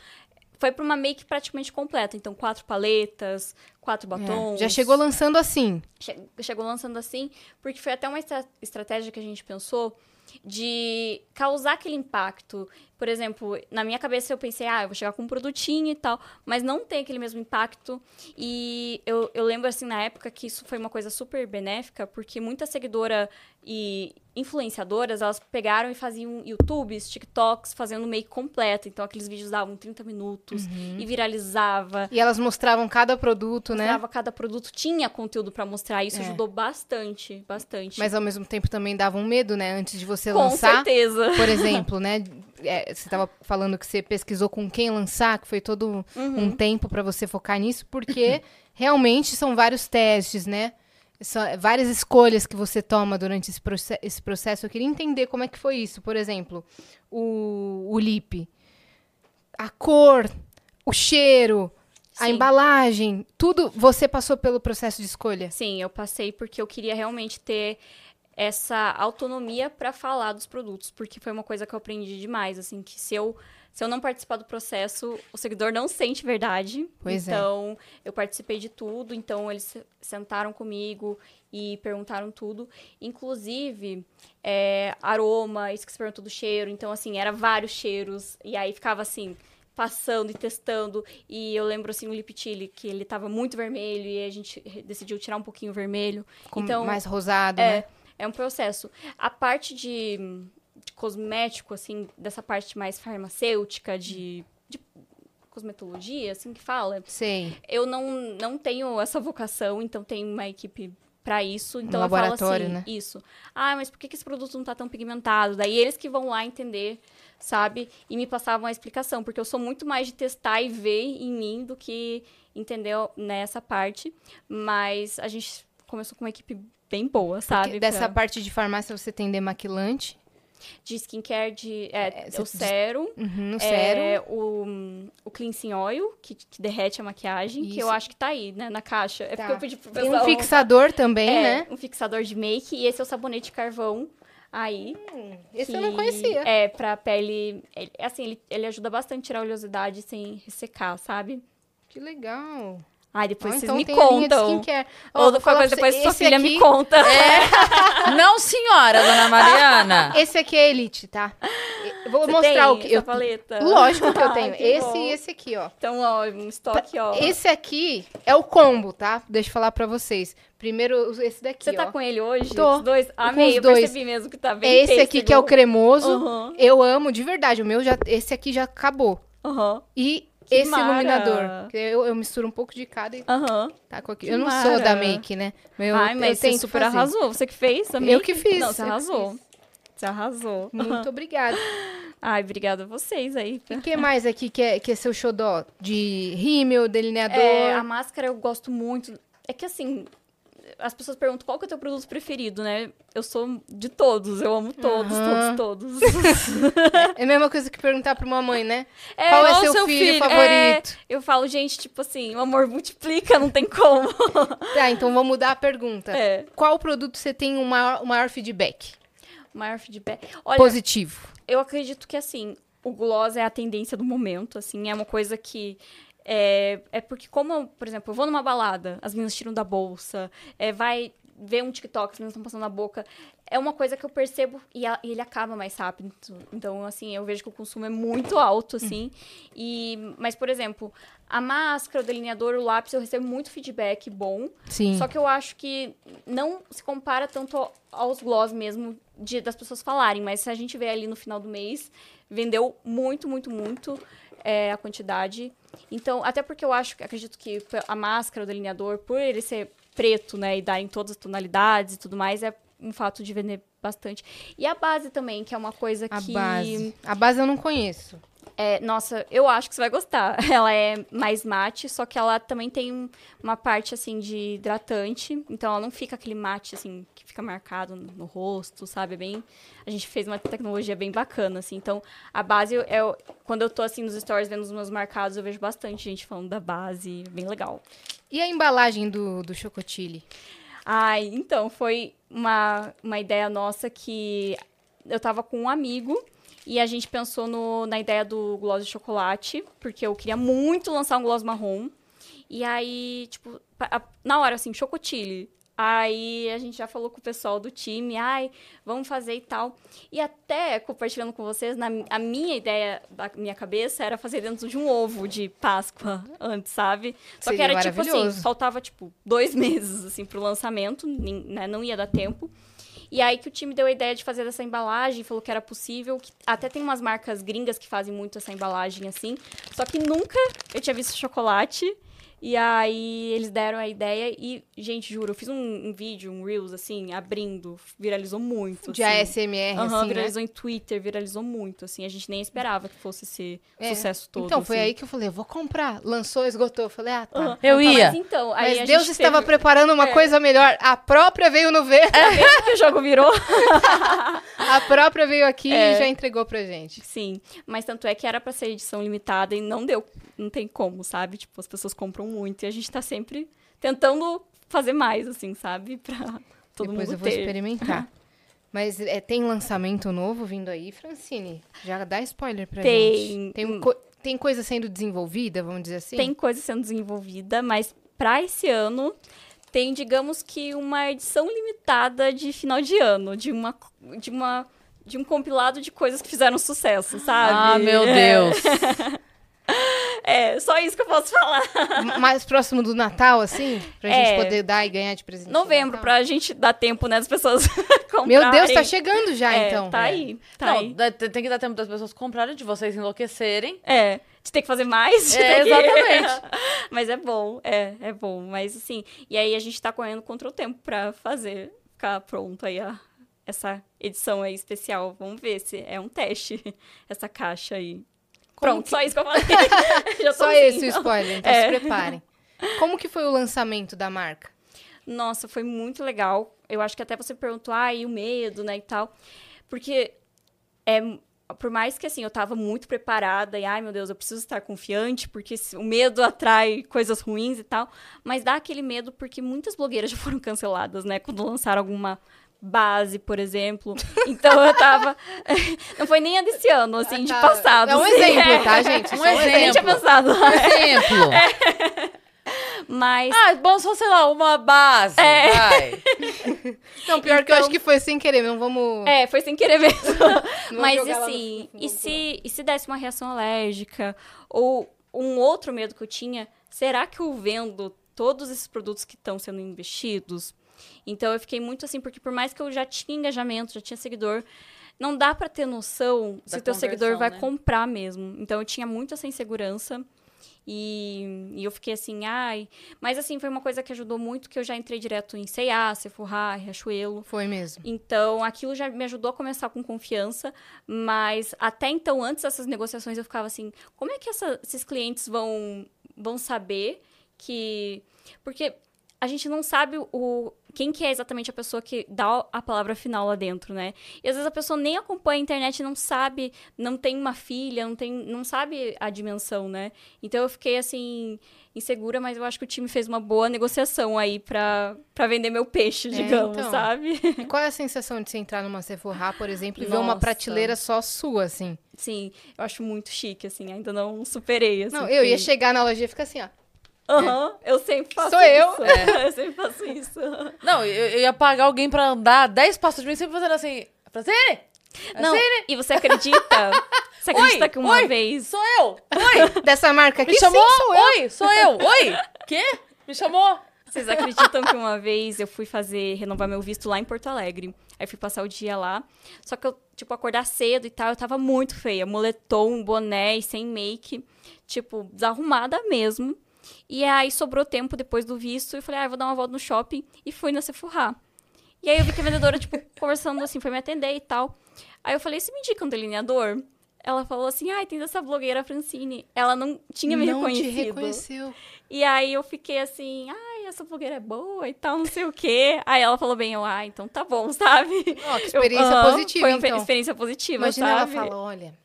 Foi pra uma make praticamente completa. Então, quatro paletas, quatro batons. É, Já chegou lançando assim. Che- Chegou lançando assim, porque foi até uma estra- estratégia que a gente pensou de causar aquele impacto. Por exemplo, na minha cabeça eu pensei, ah, eu vou chegar com um produtinho e tal, mas não tem aquele mesmo impacto. E eu, eu lembro, assim, na época que isso foi uma coisa super benéfica, porque muita seguidora e influenciadoras, elas pegaram e faziam YouTubes, TikToks, fazendo make completo. Então, aqueles vídeos davam 30 minutos e viralizava. E elas mostravam cada produto, né? Mostrava cada produto, tinha conteúdo pra mostrar. Isso É. ajudou bastante, bastante. Mas ao mesmo tempo também dava um medo, né? Antes de você Com lançar. certeza. Por *laughs* exemplo, né? é, você estava falando que você pesquisou com quem lançar, que foi todo Uhum. um tempo para você focar nisso, porque *laughs* realmente são vários testes, né? Várias escolhas que você toma durante esse, proce- esse processo. Eu queria entender como é que foi isso. Por exemplo, o, o lip. A cor, o cheiro, a Sim. embalagem, tudo você passou pelo processo de escolha. Sim, eu passei porque eu queria realmente ter essa autonomia para falar dos produtos, porque foi uma coisa que eu aprendi demais, assim, que se eu se eu não participar do processo, o seguidor não sente verdade. Pois é. então, eu participei de tudo, então eles sentaram comigo e perguntaram tudo. Inclusive, é, aroma, isso que você perguntou do cheiro. Então, assim, era vários cheiros. E aí ficava assim, passando e testando. E eu lembro, assim, o Liptile, que ele tava muito vermelho e a gente decidiu tirar um pouquinho vermelho. Com então, mais rosado, é, né? é um processo. A parte de, de cosmético, assim, dessa parte mais farmacêutica, de, de cosmetologia, assim que fala, Sei. eu não, não tenho essa vocação, então tem uma equipe pra isso. Então eu laboratório, falo assim, né? isso. Ah, mas por que, que esse produto não tá tão pigmentado? Daí eles que vão lá entender, sabe? E me passavam a explicação, porque eu sou muito mais de testar e ver em mim do que entender nessa parte. Mas a gente começou com uma equipe bem boa, sabe? Porque dessa Pra- parte de farmácia você tem demaquilante, De skincare, de, é, É, o você- sérum. uhum, É, sérum. o, o cleansing oil, que, que derrete a maquiagem, que eu Isso. acho que tá aí, né, na caixa. É Tá. porque eu pedi pro Tem pessoal. um fixador também, é, né? um fixador de make, e esse é o sabonete carvão aí. Esse que eu não conhecia. É, pra pele. ele- assim, ele, ele ajuda bastante a tirar a oleosidade sem ressecar, sabe? Que legal. Ai, depois Ó, vocês então me contam. Ou falar depois, depois sua filha aqui- me conta. *laughs* Não, senhora, dona Mariana. *laughs* Esse aqui é Elite, tá? Eu Vou Você mostrar tem o que essa eu paleta? Lógico que eu *laughs* tenho. que esse bom. e esse aqui, ó. Então, ó, um estoque, ó. Esse aqui é o combo, tá? Deixa eu falar pra vocês. Primeiro, esse daqui, Você tá ó. com ele hoje? Tô. Os dois? Amei, os eu dois. percebi mesmo que tá bem É esse aqui que é o pêssego. cremoso. Aham, Eu amo, de verdade. O meu já. Esse aqui já acabou. aham, E Que esse mara. iluminador. Eu, eu misturo um pouco de cada e aham. taco aqui. Eu não sou mara. da make, né? Eu, Ai, eu mas você tento super fazer. arrasou. Você que fez? Eu que fiz. Não, você eu arrasou. Você arrasou. Muito obrigada. Ai, obrigada a vocês aí. O que mais aqui que é, que é seu xodó? De rímel, delineador? É, a máscara eu gosto muito. É que assim, as pessoas perguntam qual que é o teu produto preferido, né? Eu sou de todos, eu amo todos, Aham. todos, todos. *laughs* É a mesma coisa que perguntar pra uma mãe, né? É, Qual é seu, seu filho, filho? favorito? eu falo, gente, tipo assim, o amor multiplica, não tem como. *laughs* Tá, então vamos mudar a pergunta. É, Qual produto você tem o maior, o maior feedback? maior feedback. Olha, Positivo. eu acredito que assim, o gloss é a tendência do momento, assim, é uma coisa que é, é porque como, por exemplo, eu vou numa balada, as meninas tiram da bolsa, é, vai ver um TikTok, as meninas estão passando na boca, é uma coisa que eu percebo e, a- e ele acaba mais rápido. Então, assim, eu vejo que o consumo é muito alto, assim. E, mas, por exemplo, a máscara, o delineador, o lápis, eu recebo muito feedback bom. Sim. Só que eu acho que não se compara tanto ao- aos gloss mesmo de, das pessoas falarem, mas se a gente vê ali no final do mês, vendeu muito, muito, muito é, a quantidade. Então, até porque eu acho, que acredito que a máscara, o delineador, por ele ser preto, né, e dar em todas as tonalidades e tudo mais, é um fato de vender bastante. E a base também, que é uma coisa A que... base. A base eu não conheço. É, nossa, eu acho que você vai gostar. *laughs* Ela é mais mate, só que ela também tem um- uma parte, assim, de hidratante. Então, ela não fica aquele mate, assim, que fica marcado no, no rosto, sabe? É bem... A gente fez uma tecnologia bem bacana, assim. Então, a base, eu- quando eu tô, assim, nos stories vendo os meus marcados, eu vejo bastante gente falando da base. Bem legal. E a embalagem do, do Chocotile? Ai, então, foi uma, uma ideia nossa que eu tava com um amigo e a gente pensou no- na ideia do gloss de chocolate, porque eu queria muito lançar um gloss marrom. E aí, tipo, na hora, assim, chocotile. Aí a gente já falou com o pessoal do time, ai, vamos fazer e tal. E até compartilhando com vocês, na, a minha ideia da minha cabeça era fazer dentro de um ovo de Páscoa antes, sabe? Só que Seria era tipo assim, faltava tipo dois *laughs* meses assim pro lançamento, nem- né, não ia dar tempo. E aí que o time deu a ideia de fazer essa embalagem, falou que era possível, que até tem umas marcas gringas que fazem muito essa embalagem assim, só que nunca eu tinha visto chocolate. E aí eles deram a ideia e, gente, juro, eu fiz um, um vídeo, um Reels, assim, abrindo, viralizou muito. De assim. ASMR, Aham, assim, né? viralizou em Twitter, viralizou muito, assim. A gente nem esperava que fosse esse É. sucesso todo. Então, foi assim. aí que eu falei, eu vou comprar. Lançou, esgotou. Eu falei, ah, tá. Aham. Eu Mas ia. então, aí Mas a Deus gente estava teve- preparando uma É. coisa melhor. A própria veio no ver. Desde que o jogo virou. *laughs* A própria veio aqui É. e já entregou pra gente. Sim, mas tanto é que era pra ser edição limitada e não deu. Não tem como, sabe? Tipo, as pessoas compram muito e a gente tá sempre tentando fazer mais, assim, sabe? Pra todo Depois mundo eu vou ter. experimentar. *laughs* Mas é, tem lançamento novo vindo aí, Francine? Já dá spoiler pra Tem. gente. Tem, co- tem coisa sendo desenvolvida, vamos dizer assim? Tem coisa sendo desenvolvida, mas pra esse ano tem, digamos que, uma edição limitada de final de ano, de uma. De uma de um compilado de coisas que fizeram sucesso, sabe? Ah, meu Deus. *laughs* É, só isso que eu posso falar. Mais próximo do Natal, assim? Pra gente É. poder dar e ganhar de presente. de Novembro, Natal? pra gente dar tempo, né, das pessoas *laughs* comprarem. Meu Deus, tá chegando já, É, então. Tá aí, tá Não, aí. tem que dar tempo das pessoas comprarem, de vocês enlouquecerem. É, de ter que fazer mais. de É, exatamente. *laughs* Mas é bom, é, é bom. Mas assim, e aí a gente tá correndo contra o tempo pra fazer, ficar pronto aí a, essa edição aí especial. Vamos ver se é um teste, *laughs* essa caixa aí. Pronto, que- só isso que eu falei. *laughs* *laughs* Só assim, esse o ó. spoiler, então É. se preparem. Como que foi o lançamento da marca? Nossa, foi muito legal. Eu acho que até você perguntou, ah, e o medo, né, e tal. Porque é, por mais que, assim, eu tava muito preparada e, ai, meu Deus, eu preciso estar confiante, porque o medo atrai coisas ruins e tal. Mas dá aquele medo porque muitas blogueiras já foram canceladas, né, quando lançaram alguma base, por exemplo. Então eu tava... *laughs* Não foi nem a desse ano, assim, de Tá. passado. É um assim. exemplo, tá, *laughs* gente? Um Eu nem tinha exemplo. pensado. *laughs* Exemplo. Mas... Ah, bom, só, sei lá, uma base. É. Vai. Não, pior que eu acho que foi sem querer, não vamos... É, foi sem querer mesmo. Mas no assim, fundo, e se, e se desse uma reação alérgica? Ou um outro medo que eu tinha, será que eu vendo todos esses produtos que estão sendo investidos? Então eu fiquei muito assim, porque por mais que eu já tinha engajamento, já tinha seguidor, não dá pra ter noção Da se o teu seguidor vai né? comprar mesmo. Então eu tinha muito essa insegurança. E, e eu fiquei assim, ai. Mas assim, foi uma coisa que ajudou muito, que eu já entrei direto em C&A, Sephora, Riachuelo. Foi mesmo. Então, aquilo já me ajudou a começar com confiança, mas até então, antes dessas negociações, eu ficava assim, como é que essa- esses clientes vão, vão saber que... Porque a gente não sabe o quem que é exatamente a pessoa que dá a palavra final lá dentro, né? E às vezes a pessoa nem acompanha a internet, não sabe, não tem uma filha, não tem, não sabe a dimensão, né? Então eu fiquei assim insegura, mas eu acho que o time fez uma boa negociação aí pra, pra vender meu peixe, digamos, então. sabe? E qual é a sensação de você entrar numa Sephora, por exemplo, e ver uma Nossa. prateleira só sua, assim? Sim, eu acho muito chique, assim, ainda não superei, assim. Não, eu ia chegar na loja e ficar assim, ó. Aham, eu sempre faço Sou isso. eu. É. eu sempre faço isso. Não, eu, eu ia pagar alguém pra andar 10 passos de mim sempre fazendo assim. Francine! Não, Francine! e você acredita? Você acredita Oi, que uma oi, vez... Sou eu! Oi! Dessa marca aqui, Me chamou? sim, sou eu. Oi! Sou eu! Oi! Quê? Me chamou? Vocês acreditam que uma vez eu fui fazer, renovar meu visto lá em Porto Alegre? Aí fui passar o dia lá. Só que eu, tipo, acordar cedo e tal, eu tava muito feia. Moletom, boné e sem make. Tipo, desarrumada mesmo. E aí sobrou tempo depois do visto. E falei, ah, vou dar uma volta no shopping. E fui na Sephora. E aí eu vi que a vendedora, tipo, *laughs* conversando assim, foi me atender e tal. Aí eu falei, você me indica um delineador? Ela falou assim, ai, tem dessa blogueira Francine. Ela não tinha me não reconhecido. te reconheceu. E aí eu fiquei assim, ai, essa blogueira é boa e tal, não sei o quê. Aí ela falou bem, eu, ah, então tá bom, *laughs* sabe? Ó, que experiência Eu, positiva, Foi uma então. experiência positiva, Imagina sabe? ela fala, olha,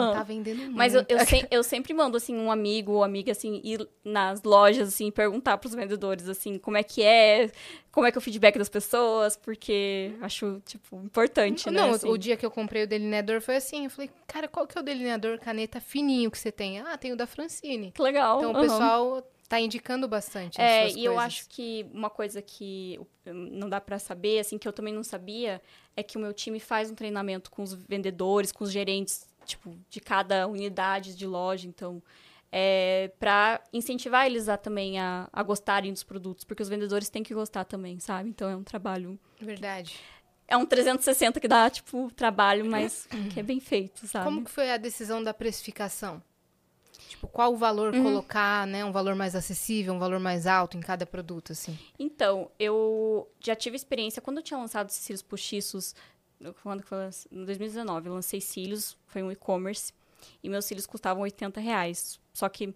não tá vendendo muito. Mas eu, eu, *laughs* sem- eu sempre mando, assim, um amigo ou amiga, assim, ir nas lojas, assim, perguntar pros vendedores, assim, como é que é, como é que é o feedback das pessoas, porque acho, tipo, importante, né? Não, assim. o dia que eu comprei o delineador foi assim. Eu falei, cara, qual que é o delineador caneta fininho que você tem? Ah, tem o da Francine. Que legal. Então o pessoal tá indicando bastante as É, e eu acho que uma coisa que não dá pra saber, assim, que eu também não sabia, é que o meu time faz um treinamento com os vendedores, com os gerentes, tipo, de cada unidade de loja, então, é para incentivar eles a também a, a gostarem dos produtos, porque os vendedores têm que gostar também, sabe? Então é um trabalho, Verdade. é um 360 que dá, tipo, trabalho, mas que é bem feito, sabe? Como que foi a decisão da precificação? Tipo, qual o valor Uhum. colocar, né? Um valor mais acessível, um valor mais alto em cada produto, assim. Então, eu já tive experiência quando eu tinha lançado cílios postiços, quando? Em 2019, eu lancei cílios, foi um e-commerce, e meus cílios custavam 80 reais. Só que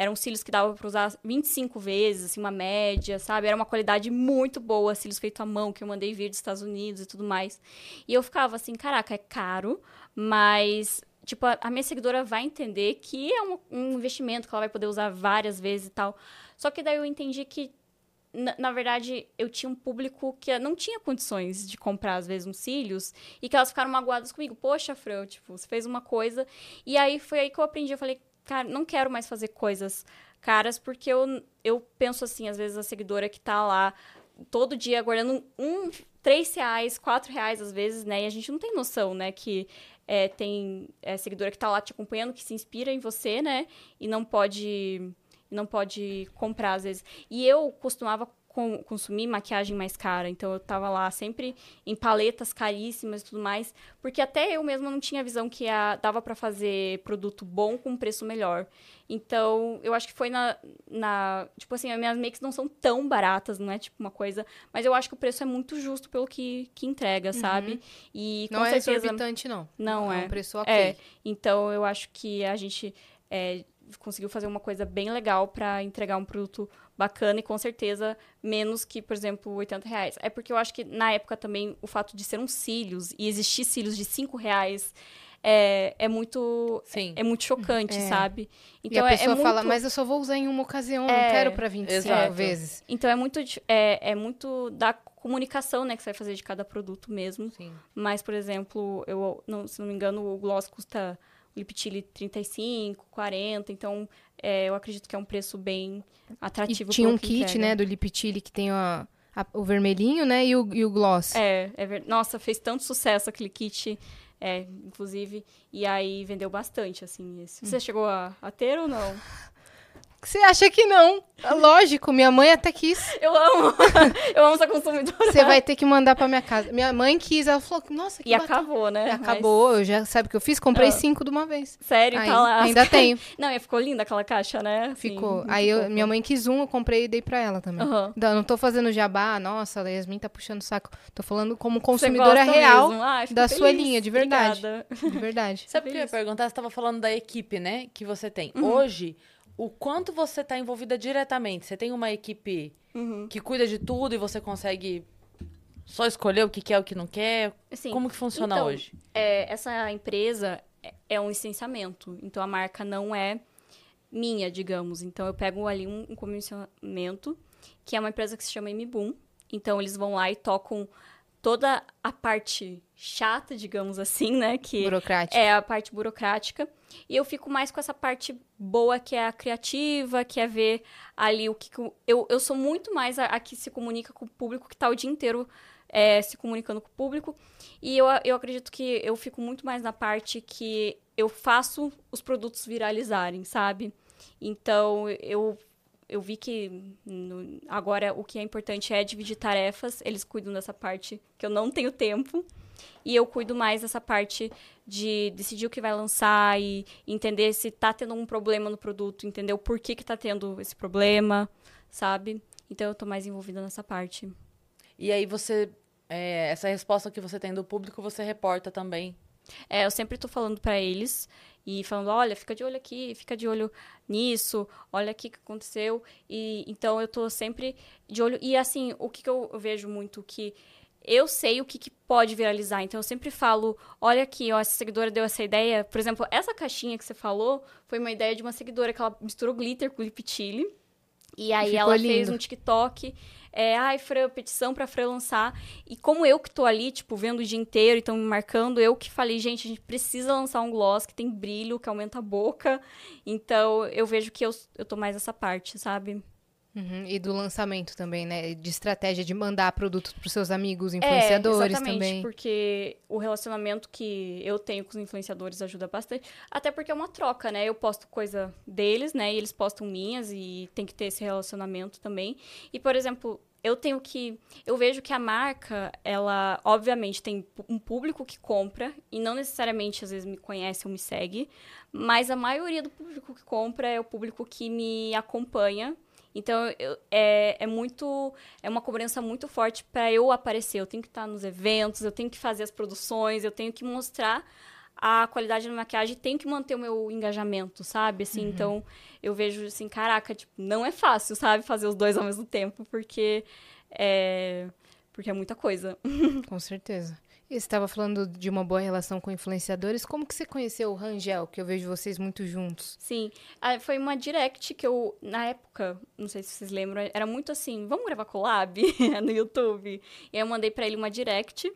eram cílios que dava para usar 25 vezes, assim, uma média, sabe? Era uma qualidade muito boa, cílios feitos à mão, que eu mandei vir dos Estados Unidos e tudo mais. E eu ficava assim, caraca, é caro, mas, tipo, a, a minha seguidora vai entender que é um, um investimento que ela vai poder usar várias vezes e tal. Só que daí eu entendi que na, na, verdade, eu tinha um público que não tinha condições de comprar, às vezes, uns cílios, e que elas ficaram magoadas comigo. Poxa, Fran, tipo, você fez uma coisa. E aí foi aí que eu aprendi. Eu falei, cara, não quero mais fazer coisas caras, porque eu, eu penso assim, às vezes, a seguidora que tá lá todo dia guardando um, três reais, quatro reais às vezes, né? E a gente não tem noção, né? Que é, tem é, seguidora que tá lá te acompanhando, que se inspira em você, né? E não pode não pode comprar às vezes. E eu costumava com, consumir maquiagem mais cara, então eu tava lá sempre em paletas caríssimas e tudo mais, porque até eu mesma não tinha visão que a, dava para fazer produto bom com preço melhor. Então, eu acho que foi na, na. Tipo assim, as minhas makes não são tão baratas, não é tipo uma coisa. Mas eu acho que o preço é muito justo pelo que, que entrega, uhum. sabe? E não é certeza. Não é exorbitante, não. Não é. É um preço ok. É. Então, eu acho que a gente. É, conseguiu fazer uma coisa bem legal para entregar um produto bacana e com certeza menos que, por exemplo, 80 reais. É porque eu acho que na época também o fato de ser uns cílios e existir cílios de 5 reais é, é muito Sim. é muito chocante, é. sabe? Então e a pessoa é, é fala, muito... mas eu só vou usar em uma ocasião, é, não quero para 25 exato. vezes. Então é muito é, é muito da comunicação, né, que você vai fazer de cada produto mesmo. Sim. Mas, por exemplo, eu não, se não me engano, o gloss custa Liptile 35, 40, então é, eu acredito que é um preço bem atrativo. E tinha um kit, entrega. né, do Liptile que tem a, a, o vermelhinho, né, e o, e o gloss. É, é ver... nossa, fez tanto sucesso aquele kit, é, inclusive, e aí vendeu bastante, assim. Esse. Você hum. chegou a, a ter ou não? *laughs* Você acha que não? Lógico, minha mãe até quis. Eu amo. *laughs* Eu amo essa consumidora. Você vai ter que mandar pra minha casa. Minha mãe quis, ela falou, nossa, que E acabou, né? E acabou, Mas... eu já sabe o que eu fiz? Comprei ah. cinco de uma vez. Sério, Aí, tá lá. Ainda *laughs* tenho. Não, e ficou linda aquela caixa, né? Assim, ficou. Aí eu, minha mãe quis um, eu comprei e dei pra ela também. Uhum. Não, não tô fazendo jabá, nossa, a Yasmin tá puxando o saco. Tô falando como consumidora real ah, da feliz. sua linha, de verdade. Obrigada. De verdade. Sabe o que eu ia perguntar? Você tava falando da equipe, né? Que você tem. Uhum. Hoje o quanto você está envolvida diretamente. Você tem uma equipe uhum. que cuida de tudo e você consegue só escolher o que quer e o que não quer? Sim. Como que funciona então, hoje? É, essa empresa é, é um licenciamento. Então, a marca não é minha, digamos. Então, eu pego ali um, um comissionamento, que é uma empresa que se chama MBoom. Então, eles vão lá e tocam toda a parte chata, digamos assim, né? Que burocrática. É a parte burocrática. E eu fico mais com essa parte boa, que é a criativa, que é ver ali o que. Eu, eu sou muito mais a, a que se comunica com o público, que está o dia inteiro é, se comunicando com o público. E eu, eu acredito que eu fico muito mais na parte que eu faço os produtos viralizarem, sabe? Então, eu eu vi que no, agora o que é importante é dividir tarefas. Eles cuidam dessa parte que eu não tenho tempo. E eu cuido mais dessa parte de decidir o que vai lançar e entender se tá tendo um problema no produto, entender o porquê que tá tendo esse problema, sabe? Então eu tô mais envolvida nessa parte. E aí você. É, essa resposta que você tem do público, você reporta também é, eu sempre tô falando para eles e falando, olha, fica de olho aqui, fica de olho nisso, olha aqui o que aconteceu. E então eu tô sempre de olho. E assim, o que, que eu, vejo muito que eu sei o que, que, pode viralizar. Então eu sempre falo, olha aqui, ó, essa seguidora deu essa ideia. Por exemplo, essa caixinha que você falou foi uma ideia de uma seguidora que ela misturou glitter com lip chili. E aí Ficou ela lindo. fez um TikTok é, ai, Fran, petição pra Fran lançar. E como eu que tô ali, tipo, vendo o dia inteiro e estão me marcando, eu que falei, gente, a gente precisa lançar um gloss que tem brilho, que aumenta a boca. Então, eu vejo que eu, eu tô mais essa parte, sabe? Uhum, e do lançamento também, né? De estratégia de mandar produtos para os seus amigos influenciadores é, exatamente, também. porque o relacionamento que eu tenho com os influenciadores ajuda bastante. Até porque é uma troca, né? Eu posto coisa deles, né? E eles postam minhas e tem que ter esse relacionamento também. E, por exemplo, eu tenho que. Eu vejo que a marca, ela, obviamente, tem um público que compra, e não necessariamente às vezes me conhece ou me segue, mas a maioria do público que compra é o público que me acompanha então, eu, é, é muito. É uma cobrança muito forte para eu aparecer. Eu tenho que estar nos eventos, eu tenho que fazer as produções, eu tenho que mostrar a qualidade da maquiagem tenho que manter o meu engajamento, sabe? Assim, uhum. então eu vejo assim, caraca, tipo, não é fácil, sabe, fazer os dois ao mesmo tempo, porque é porque é muita coisa. *laughs* Com certeza. Estava falando de uma boa relação com influenciadores. Como que você conheceu o Rangel, que eu vejo vocês muito juntos? Sim, ah, foi uma direct que eu, na época, não sei se vocês lembram, era muito assim, vamos gravar collab *laughs* no YouTube? E aí eu mandei pra ele uma direct,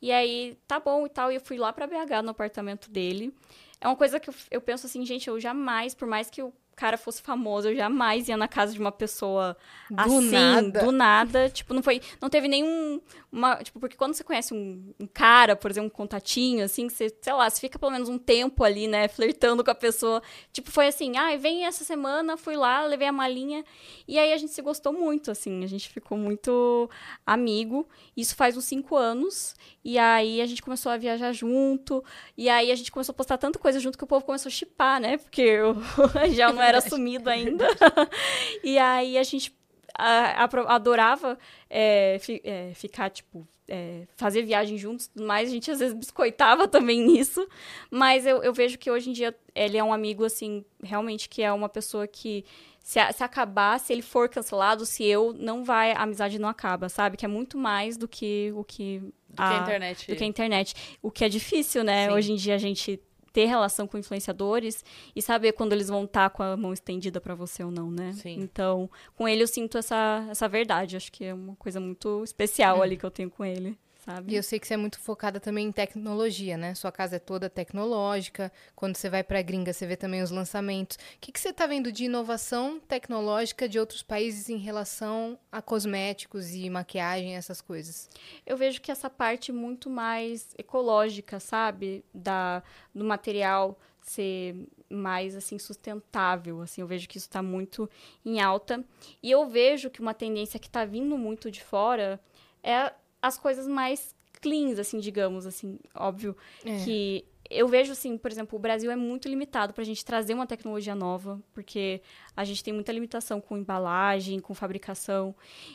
e aí, tá bom e tal, e eu fui lá pra BH, no apartamento dele. É uma coisa que eu, eu penso assim, gente, eu jamais, por mais que eu cara fosse famoso, eu jamais ia na casa de uma pessoa Do assim, nada. do nada. Tipo, não foi. Não teve nenhum. Uma, tipo, porque quando você conhece um, um cara, por exemplo, um contatinho, assim, você, sei lá, você fica pelo menos um tempo ali, né, flertando com a pessoa. Tipo, foi assim, ah, vem essa semana, fui lá, levei a malinha. E aí a gente se gostou muito, assim, a gente ficou muito amigo. Isso faz uns cinco anos. E aí a gente começou a viajar junto. E aí a gente começou a postar tanta coisa junto que o povo começou a chipar, né? Porque *laughs* o Angel não era assumido ainda. *laughs* e aí a gente a- apro- adorava é, fi- é, ficar, tipo, é, fazer viagem juntos tudo mais. A gente às vezes biscoitava também *laughs* nisso. Mas eu, eu vejo que hoje em dia ele é um amigo, assim, realmente que é uma pessoa que. Se, a- se acabar, se ele for cancelado, se eu, não vai, a amizade não acaba, sabe? Que é muito mais do que o que. Do que a internet. Do que a internet. O que é difícil, né? Sim. Hoje em dia a gente ter relação com influenciadores e saber quando eles vão estar com a mão estendida pra você ou não, né? Sim. Então, com ele eu sinto essa, essa verdade. Acho que é uma coisa muito especial ali que eu tenho com ele, sabe? E eu sei que você é muito focada também em tecnologia, né? Sua casa é toda tecnológica. Quando você vai pra gringa, você vê também os lançamentos. O que, que você tá vendo de inovação tecnológica de outros países em relação a cosméticos e maquiagem, essas coisas? Eu vejo que essa parte muito mais ecológica, sabe? Da, do material ser mais, assim, sustentável, assim. Eu vejo que isso tá muito em alta. E eu vejo que uma tendência que tá vindo muito de fora é as coisas mais cleans, assim, digamos, assim. Óbvio É. que eu vejo assim, por exemplo, o Brasil é muito limitado pra gente trazer uma tecnologia nova, porque a gente tem muita limitação com embalagem, com fabricação.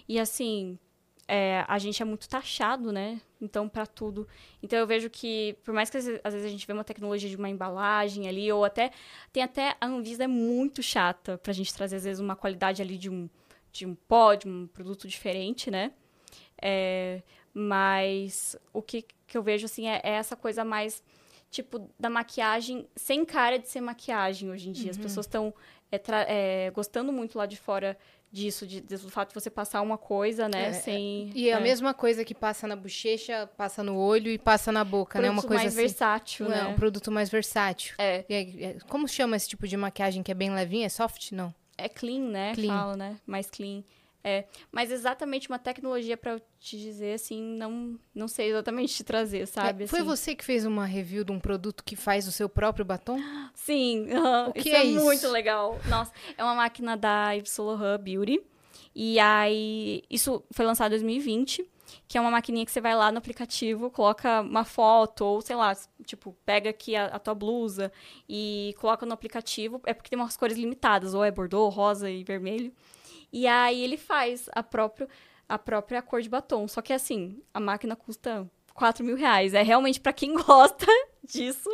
E assim, é, a gente é muito taxado, né? Então, pra tudo. Então, eu vejo que, por mais que às vezes às vezes a gente vê uma tecnologia de uma embalagem ali, ou até. Tem até. A Anvisa é muito chata pra gente trazer, às vezes, uma qualidade ali de um, de um pó, de um produto diferente, né? É, mas o que, que eu vejo, assim, é, é essa coisa mais, tipo, da maquiagem sem cara de ser maquiagem hoje em dia. As pessoas estão gostando muito lá de fora disso, de, do fato de você passar uma coisa, né, É, sem... E é a é, mesma coisa que passa na bochecha, passa no olho e passa na boca, né? Uma produto coisa mais assim. versátil, Não, é né? um produto mais versátil. É, E é- como chama esse tipo de maquiagem que é bem levinha? É soft? Não. é clean, né? Clean. Né? Mais clean. É, mas exatamente uma tecnologia pra eu te dizer, assim, não, não sei exatamente te trazer, sabe? É, foi assim. você que fez uma review de um produto que faz o seu próprio batom? Sim, O que isso é é, isso? muito legal. Nossa, é uma máquina da Laurent Beauty. E aí, isso foi lançado em 2020, que é uma maquininha que você vai lá no aplicativo, coloca uma foto, ou sei lá, tipo, pega aqui a, a tua blusa e coloca no aplicativo. É porque tem umas cores limitadas, ou é bordô, rosa e vermelho. E aí ele faz a própria, a própria cor de batom. Só que assim, a máquina custa 4 mil reais. É realmente pra quem *laughs* gosta disso.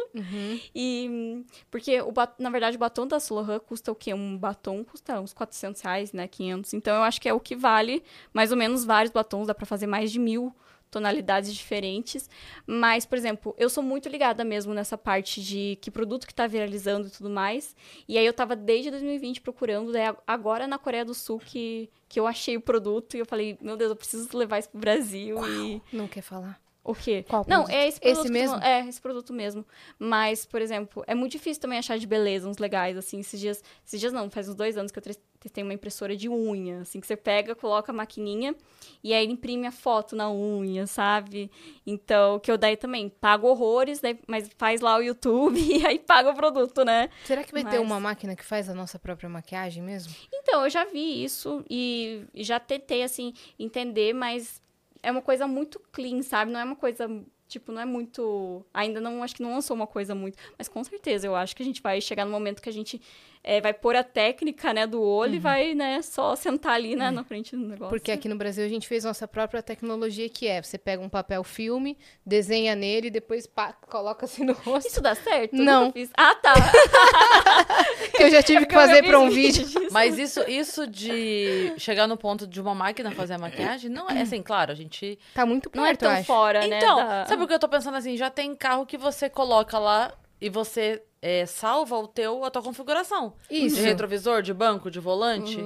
E hum, porque o na verdade o batom da Solohan custa o quê? Um batom custa uns 400 reais, né? 500. Então eu acho que é o que vale mais ou menos vários batons. Dá pra fazer mais de mil tonalidades diferentes. Mas, por exemplo, eu sou muito ligada mesmo nessa parte de que produto que tá viralizando e tudo mais. E aí eu tava desde 2020 procurando, a- agora na Coreia do Sul que, que eu achei o produto e eu falei, meu Deus, eu preciso levar isso pro Brasil e Não quer falar? O quê? Qual Não, produto? é esse Esse produto. tô mesmo? É, esse produto mesmo. Mas, por exemplo, é muito difícil também achar de beleza uns legais, assim. Esses dias. Esses dias não, faz uns dois anos que eu testei uma impressora de unha, assim, que você pega, coloca a maquininha e aí ele imprime a foto na unha, sabe? Então, que eu daí também pago horrores, daí- mas faz lá o YouTube *laughs* e aí paga o produto, né? Será que vai ter Mas- uma máquina que faz a nossa própria maquiagem mesmo? Então, eu já vi isso e já tentei, assim, entender, mas é uma coisa muito clean, sabe? Não é uma coisa, tipo, não é muito... Ainda não, acho que não lançou uma coisa muito... Mas com certeza, eu acho que a gente vai chegar no momento que a gente é, vai pôr a técnica, né, do olho e vai, né, só sentar ali, né, na frente do negócio. Porque aqui no Brasil a gente fez nossa própria tecnologia que é, você pega um papel filme, desenha nele e depois pá, coloca assim no rosto. Isso dá certo? Não. Ah, tá. *laughs* Que eu já tive que fazer pra um vídeo. Mas isso, isso de chegar no ponto de uma máquina fazer a maquiagem, não é assim, claro, a gente. Tá muito perto, Não é eu tão acho. fora, né? Então, da- sabe o que eu tô pensando assim? Já tem carro que você coloca lá e você é, salva o teu, a tua configuração. Isso. De retrovisor, de banco, de volante.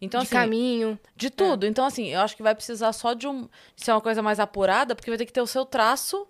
Então, de assim, caminho. de tudo. Então, assim, eu acho que vai precisar só de um. de ser uma coisa mais apurada, porque vai ter que ter o seu traço,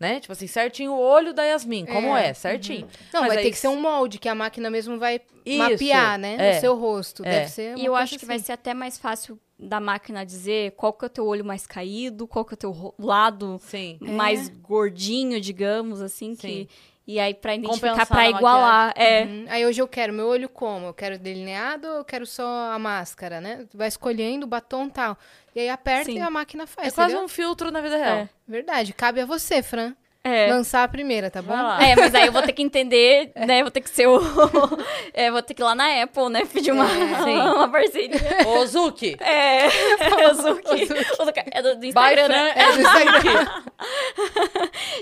né? Tipo assim, certinho o olho da Yasmin, como É. é, certinho. Não, Mas vai aí ter que ser um molde que a máquina mesmo vai Isso, mapear, né? é. O seu rosto. É. Deve ser E eu coisa acho que vai assim. ser até mais fácil da máquina dizer qual que é o teu olho mais caído, qual que é o teu lado Sim. mais gordinho, digamos, assim, Sim. que... E aí, pra identificar, Compensar pra igualar, é. Uhum. Aí hoje eu quero meu olho como? Eu quero delineado ou eu quero só a máscara, né? Vai escolhendo o batom e tal. E aí aperta Sim. e a máquina faz. É quase entendeu? um filtro na vida real. É. Verdade. Cabe a você, Fran. É. Lançar a primeira, tá bom? É, mas aí eu vou ter que entender, né? Vou ter que ser o. *laughs* é, vou ter que ir lá na Apple, né? Pedir uma, É, *laughs* uma parceria. Ô, Zuki! É, *laughs* o Zuki. O Zuki. É do, do Instagram, né? É do Zuki!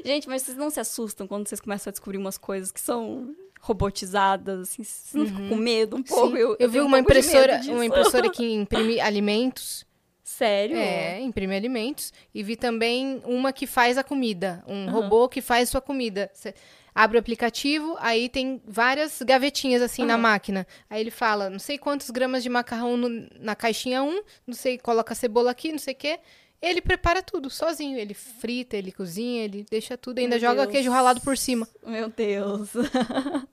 Gente, mas vocês não se assustam quando vocês começam a descobrir umas coisas que são robotizadas, assim, vocês não ficam com medo um pouco? Sim. Eu, vi tenho um uma impressora, uma impressora que imprime alimentos. Sério? É, imprime alimentos. E vi também uma que faz a comida. Um Aham. robô que faz sua comida. Você abre o aplicativo, aí tem várias gavetinhas assim na Aham. máquina. Aí ele fala, não sei quantos gramas de macarrão no- na caixinha 1, não sei, coloca cebola aqui, não sei o quê. Ele prepara tudo sozinho. Ele frita, ele cozinha, ele deixa tudo. Ainda Meu joga Deus. queijo ralado por cima. Meu Deus. *laughs*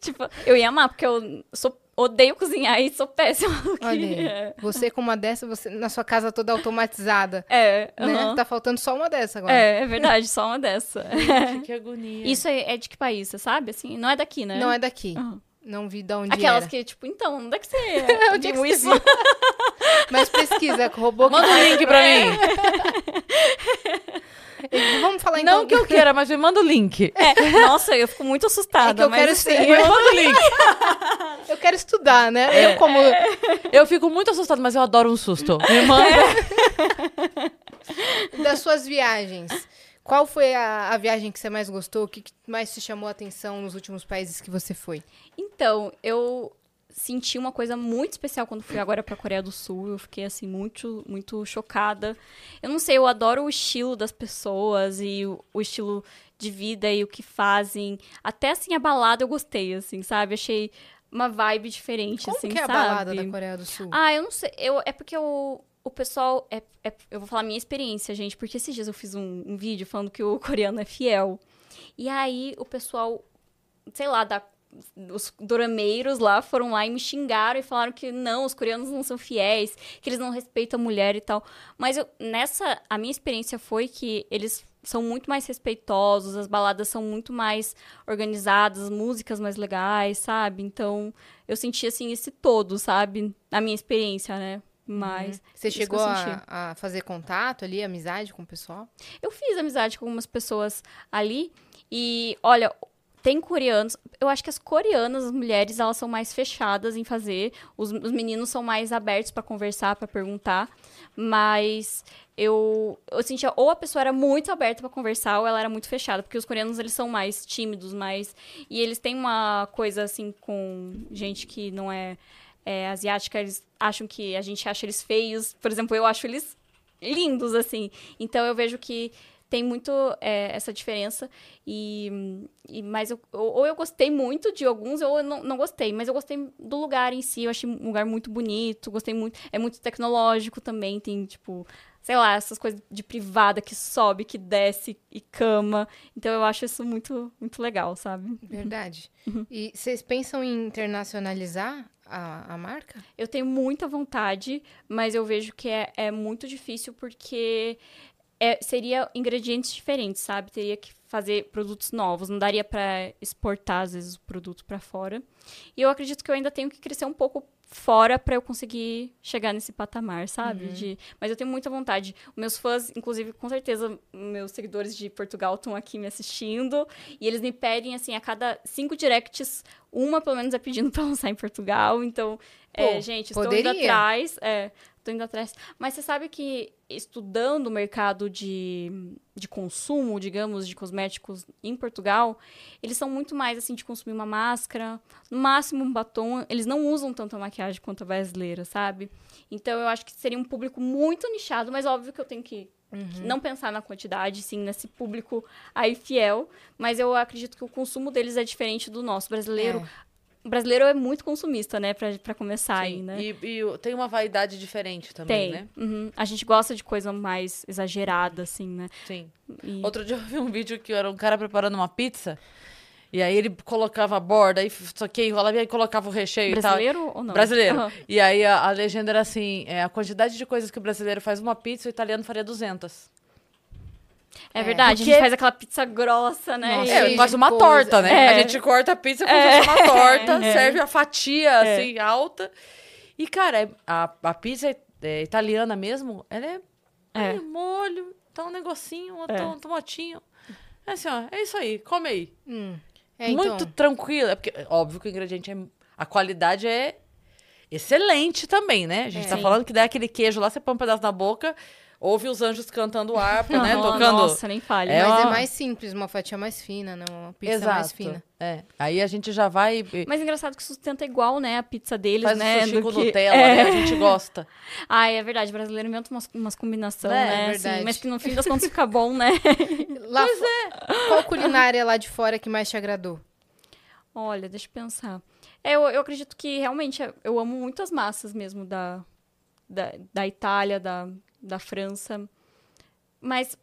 tipo, eu ia amar, porque eu sou, odeio cozinhar e sou péssima. que- Olha aí. Você com uma dessa, você na sua casa toda automatizada. É, Né? Tá faltando só uma dessa agora. é, é verdade, só uma dessa. *laughs* Gente, que agonia. Isso é, é de que país, você sabe? Assim, não é daqui, né? Não é daqui. Aham. Não vi de onde Aquelas era. que, tipo, então, onde é que você *laughs* Onde é que você isso? Mas pesquisa, *laughs* robô que Manda o link pra mim. *laughs* Vamos falar então. Não que eu queira, mas me manda o link. É, nossa, eu fico muito assustada. É que eu mas, quero assim, ser- *laughs* Me manda o link. *laughs* Eu quero estudar, né? É. Eu como Eu fico muito assustada, mas eu adoro um susto. Me manda. das suas viagens. Qual foi a, a viagem que você mais gostou? O que, que mais te chamou a atenção nos últimos países que você foi? Então, eu senti uma coisa muito especial quando fui agora pra Coreia do Sul. Eu fiquei, assim, muito, muito chocada. Eu não sei, eu adoro o estilo das pessoas e o, o estilo de vida e o que fazem. Até, assim, a balada eu gostei, assim, sabe? Achei uma vibe diferente, Como assim, que é a sabe? balada da Coreia do Sul? Ah, eu não sei. Eu, é porque o, o pessoal. É, é- eu vou falar a minha experiência, gente, porque esses dias eu fiz um, um vídeo falando que o coreano é fiel. E aí o pessoal, sei lá, da, os dorameiros lá foram lá e me xingaram e falaram que não, os coreanos não são fiéis, que eles não respeitam a mulher e tal. Mas eu, nessa. A minha experiência foi que eles são muito mais respeitosos, as baladas são muito mais organizadas, as músicas mais legais, sabe? Então, eu senti assim esse todo, sabe? Na minha experiência, né? Mas Você isso que chegou a, a fazer contato ali, amizade com o pessoal? eu fiz amizade com algumas pessoas ali e olha, tem coreanos, eu acho que as coreanas, as mulheres, elas são mais fechadas em fazer, os, os meninos são mais abertos pra conversar, pra perguntar, mas eu eu sentia ou a pessoa era muito aberta pra conversar ou ela era muito fechada, porque os coreanos eles são mais tímidos, mais e eles têm uma coisa assim com gente que não é, é asiática, eles acham que a gente acha eles feios, por exemplo, eu acho eles lindos assim. Então eu vejo que tem muito é, essa diferença e, e mas eu, ou eu gostei muito de alguns ou eu não, não gostei mas eu gostei do lugar em si eu achei um lugar muito bonito gostei muito é muito tecnológico também tem tipo sei lá essas coisas de privada que sobe que desce e cama então eu acho isso muito muito legal sabe Verdade. Uhum. E vocês pensam em internacionalizar a, a marca? Eu tenho muita vontade, mas eu vejo que é, é muito difícil porque é, seria ingredientes diferentes, sabe? Teria que fazer produtos novos, não daria pra exportar às vezes o produto pra fora. E eu acredito que eu ainda tenho que crescer um pouco fora pra eu conseguir chegar nesse patamar, sabe? De, mas eu tenho muita vontade. Meus fãs, inclusive, com certeza, meus seguidores de Portugal estão aqui me assistindo e eles me pedem assim a cada cinco directs, uma pelo menos é pedindo *laughs* pra lançar em Portugal. Então, é, Pô, gente, estou poderia. indo atrás. É, Tô indo atrás. Mas você sabe que estudando o mercado de, de consumo, digamos, de cosméticos em Portugal, eles são muito mais assim de consumir uma máscara, no máximo um batom. Eles não usam tanto a maquiagem quanto a brasileira, sabe? Então eu acho que seria um público muito nichado, mas óbvio que eu tenho que Uhum. não pensar na quantidade, sim, nesse público aí fiel. Mas eu acredito que o consumo deles é diferente do nosso brasileiro. É. O brasileiro é muito consumista, né, pra, pra começar aí, Sim. né? E, e tem uma vaidade diferente também, Tem. né? Uhum. A gente gosta de coisa mais exagerada, assim, né? Sim. E- Outro dia eu vi um vídeo que era um cara preparando uma pizza. E aí ele colocava a borda, aí só que enrolava e colocava o recheio e tal. Brasileiro ou não? Brasileiro. Aham. E aí a, a legenda era assim: é, a quantidade de coisas que o brasileiro faz uma pizza, o italiano faria 200. É verdade, a Porque- gente faz aquela pizza grossa, né? Nossa, É, faz uma coisa. torta, né? É. A gente corta a pizza como se fosse uma torta, É. serve a fatia, assim, alta. E, cara, é- a, a pizza é, italiana mesmo, ela é, É. é. molho, tá um negocinho, um, É. tom- tomatinho. É assim, ó, é isso aí, come aí. Hum. É, então, Muito tranquilo. É porque, óbvio que o ingrediente é. A qualidade é excelente também, né? A gente É. tá Sim. falando que dá aquele queijo lá, você põe um pedaço na boca, ouve os anjos cantando harpa, né? *laughs* Não, Tocando. Nossa, nem fale. É mas é uma- mais simples, uma fatia mais fina, não uma pizza Exato. mais fina. É. Aí a gente já vai. Mas é engraçado que sustenta igual, né? A pizza deles, Faz né? sushi do com que- Nutella, É. né? A gente gosta. Ai, *laughs* é verdade. O brasileiro inventa umas, umas combinações, É, né? é assim, verdade. mas que no fim das contas fica bom, né? *laughs* Lá fo- Qual culinária lá de fora que mais te agradou? Olha, deixa eu pensar. É, eu, eu acredito que realmente eu amo muito as massas mesmo da, da, da Itália, da, da França. Mas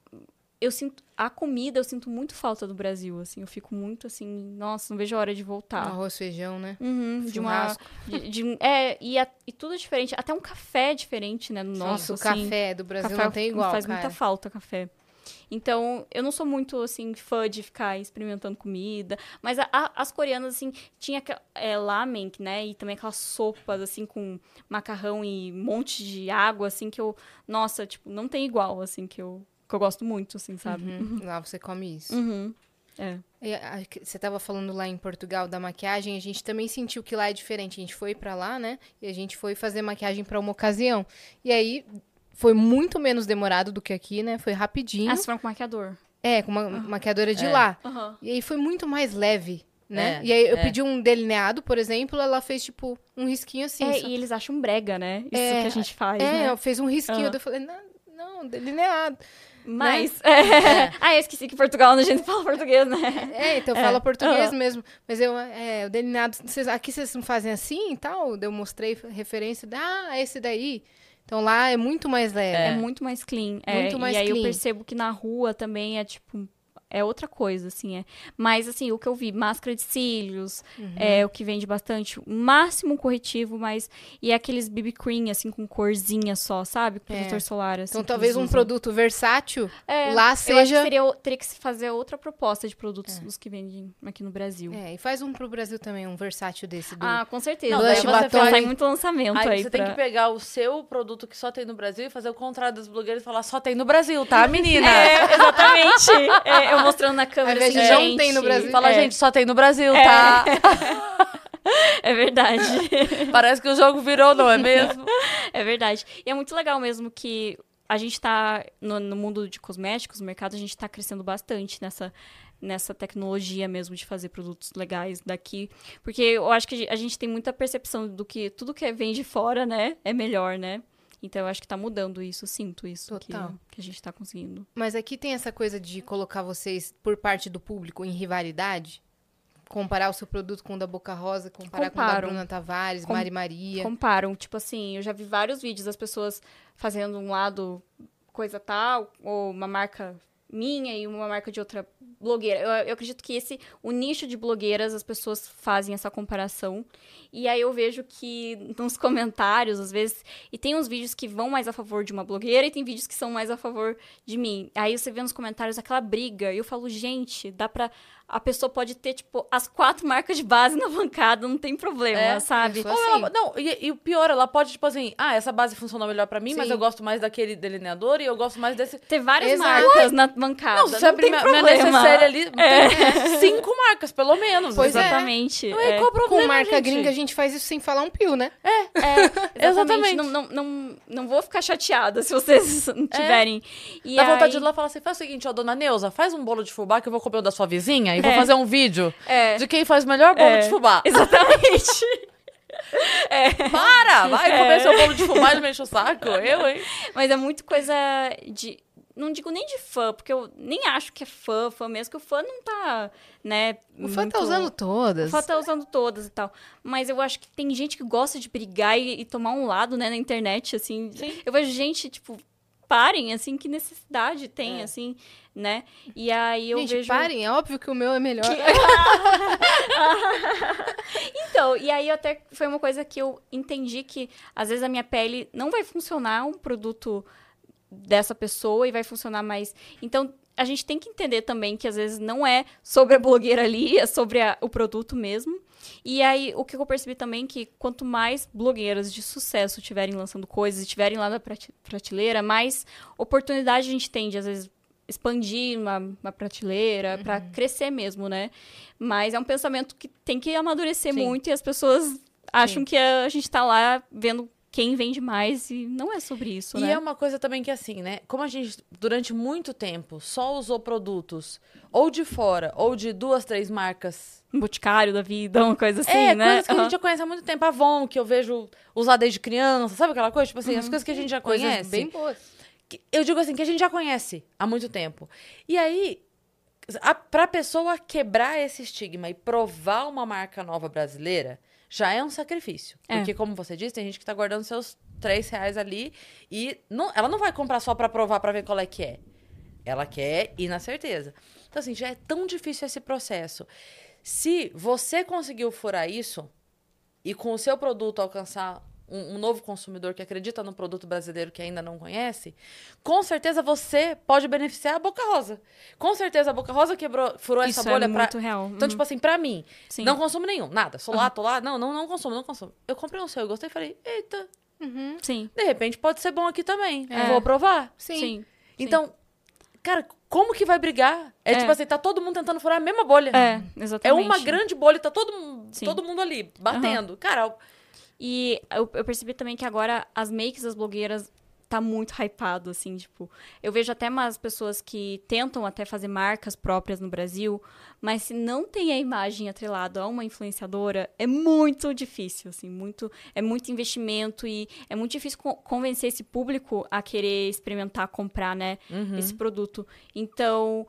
eu sinto. A comida eu sinto muito falta do Brasil, assim. Eu fico muito assim, nossa, não vejo a hora de voltar. Arroz, feijão, né? Uhum, de uma. De, de é, e, a- e tudo é diferente. Até um café é diferente, né? No nosso. Nossa, o assim. café do Brasil Café não tem igual, Faz cara. muita falta café. Então, eu não sou muito, assim, fã de ficar experimentando comida. Mas a- a- as coreanas, assim, tinha é, lamen, né? E também aquelas sopas, assim, com macarrão e um monte de água, assim, que eu... Nossa, tipo, não tem igual, assim, que eu, que eu gosto muito, assim, sabe? Uhum. Lá você come isso. Uhum. É. A- que Você estava falando lá em Portugal da maquiagem, a gente também sentiu que lá é diferente. A gente foi pra lá, né? E a gente foi fazer maquiagem pra uma ocasião. E aí foi muito menos demorado do que aqui, né? Foi rapidinho. Ah, você foi com maquiador. É, com uma maquiadora de É. lá. Aham. E aí foi muito mais leve, né? É, e aí eu é. pedi um delineado, por exemplo, ela fez tipo um risquinho assim. É, só- e eles acham brega, né? Isso É, que a gente faz, é, né? ela fez um risquinho. Daí Eu falei, não, não, delineado. Mas... *laughs* É. ah, eu esqueci que Portugal a gente fala português, né? É, então É, fala português aham. mesmo. Mas eu, é, o delineado, vocês- aqui vocês não fazem assim e tal? Eu mostrei referência, ah, esse daí. Então lá é muito mais leve. É, muito mais clean. É, Muito mais e aí eu percebo que na rua também é tipo. É outra coisa, assim, é. Mas, assim, o que eu vi, máscara de cílios, Uhum. é o que vende bastante. O máximo corretivo, mas... E aqueles BB cream, assim, com corzinha só, sabe? Protetor solar, assim. Então talvez um usam. produto versátil É, lá Eu acho que seja. seria, o- teria que se fazer outra proposta de produtos dos que vendem aqui no Brasil. É, e faz um pro Brasil também, um versátil desse. Do... Ah, com certeza. Não, daí daí você você pensar faz- em muito lançamento aí, Aí você tem pra- que pegar o seu produto que só tem no Brasil e fazer o contrário dos blogueiros e falar só tem no Brasil, tá, *laughs* menina? É, exatamente. É, eu mostrando na câmera, assim, de não gente, tem no Brasil. Fala, é, gente, só tem no Brasil, tá? *laughs* É verdade. *laughs* Parece que o jogo virou, não é mesmo? *laughs* É verdade. E é muito legal mesmo que a gente tá no, no mundo de cosméticos, no mercado, a gente tá crescendo bastante nessa nessa tecnologia mesmo de fazer produtos legais daqui, porque eu acho que a gente tem muita percepção do que tudo que vem de fora, né, é melhor, né? Então eu acho que tá mudando isso, sinto isso que, Total. que a gente tá conseguindo. Mas aqui tem essa coisa de colocar vocês, por parte do público, em rivalidade. Comparar o seu produto com o da Boca Rosa, comparar com o da. Bruna Tavares, Com- Mari Maria. Comparam, tipo assim, eu já vi vários vídeos das pessoas fazendo um lado coisa tal, ou uma marca minha e uma marca de outra blogueira. Eu, eu acredito que esse, o nicho de blogueiras, as pessoas fazem essa comparação. E aí eu vejo que *laughs* nos comentários, às vezes, e tem uns vídeos que vão mais a favor de uma blogueira e tem vídeos que são mais a favor de mim. Aí você vê nos comentários aquela briga, e eu falo, gente, dá pra a pessoa pode ter, tipo, as quatro marcas de base na bancada, não tem problema, É, sabe? Ou assim. ela- não, e, e o pior, ela pode, tipo assim, ah, essa base funcionou melhor pra mim, mas Sim. eu gosto mais daquele delineador e eu gosto mais desse. Ter várias Exato. marcas na bancada. Não, se você abrir tem minha, minha necessaire ali, *laughs* tem cinco marcas, pelo menos. Pois é. Exatamente. Ué, é. qual o problema, Com marca gente? gringa, a gente faz isso sem falar um pio, né? É, *laughs* Exatamente. exatamente. Não, não, não, não vou ficar chateada se vocês não tiverem. E Dá vontade aí- de ir lá falar assim: faz o seguinte, ó, dona Neuza, faz um bolo de fubá que eu vou comer o da sua vizinha e vou É. fazer um vídeo É. de quem faz o melhor bolo É. de fubá. Exatamente. *laughs* Para! Vai comer É. seu bolo de fubá e me enche o saco. Eu, hein? Mas é muito coisa de. Não digo nem de fã, porque eu nem acho que é fã, fã mesmo, que o fã não tá, né? O fã muito- tá usando O todas. fã tá usando todas e tal. Mas eu acho que tem gente que gosta de brigar e, e tomar um lado, né, na internet, assim. Eu vejo gente, tipo, parem, assim, que necessidade tem, É. assim, né? E aí eu gente, vejo. parem, é óbvio que o meu é melhor. *laughs* Então, e aí até foi uma coisa que eu entendi que às vezes a minha pele não vai funcionar um produto dessa pessoa e vai funcionar mais. Então, a gente tem que entender também que às vezes não é sobre a blogueira ali, é sobre a- o produto mesmo. E aí, o que eu percebi também é que quanto mais blogueiras de sucesso tiverem lançando coisas e tiverem lá na prate- prateleira, mais oportunidade a gente tem de, às vezes, expandir uma, uma prateleira pra crescer mesmo, né? Mas é um pensamento que tem que amadurecer Sim. muito e as pessoas acham Sim. que a gente tá lá vendo quem vende mais e não é sobre isso, E né? é uma coisa também que, assim, né? Como a gente, durante muito tempo, só usou produtos ou de fora ou de duas, três marcas. Um boticário da vida, uma coisa assim, é, né? coisas que a Aham. gente já conhece há muito tempo. Avon, que eu vejo usar desde criança, sabe aquela coisa? Tipo assim, as coisas que a gente já Coisas conhece. bem boas. que- eu digo assim, que a gente já conhece há muito tempo. E aí, a, pra pessoa quebrar esse estigma e provar uma marca nova brasileira, já é um sacrifício. É. Porque, como você disse, tem gente que tá guardando seus três reais ali e não, ela não vai comprar só pra provar, pra ver qual é que é. Ela quer ir na certeza. Então, assim, já é tão difícil esse processo. Se você conseguiu furar isso e com o seu produto alcançar um, um novo consumidor que acredita no produto brasileiro que ainda não conhece, com certeza você pode beneficiar a Boca Rosa. Com certeza a Boca Rosa quebrou, furou Isso essa é bolha pra. muito real. Então, Uhum. tipo assim, pra mim, Sim. não consumo nenhum, nada. Sou lá, tô lá, não, não, não consumo, não consumo. Eu comprei um seu, eu gostei e falei, eita, Sim. de repente pode ser bom aqui também. É. Vou provar. Sim. Sim. Então, cara, como que vai brigar? É, É. tipo assim, tá todo mundo tentando furar a mesma bolha. É, É exatamente. uma grande bolha, tá todo, Sim. todo mundo ali, batendo. Cara, E eu, eu percebi também que agora as makes das blogueiras tá muito hypado, assim, tipo... Eu vejo até umas pessoas que tentam até fazer marcas próprias no Brasil, mas se não tem a imagem atrelada a uma influenciadora, é muito difícil, assim, muito... É muito investimento e é muito difícil con- convencer esse público a querer experimentar, comprar, né, esse produto. Então...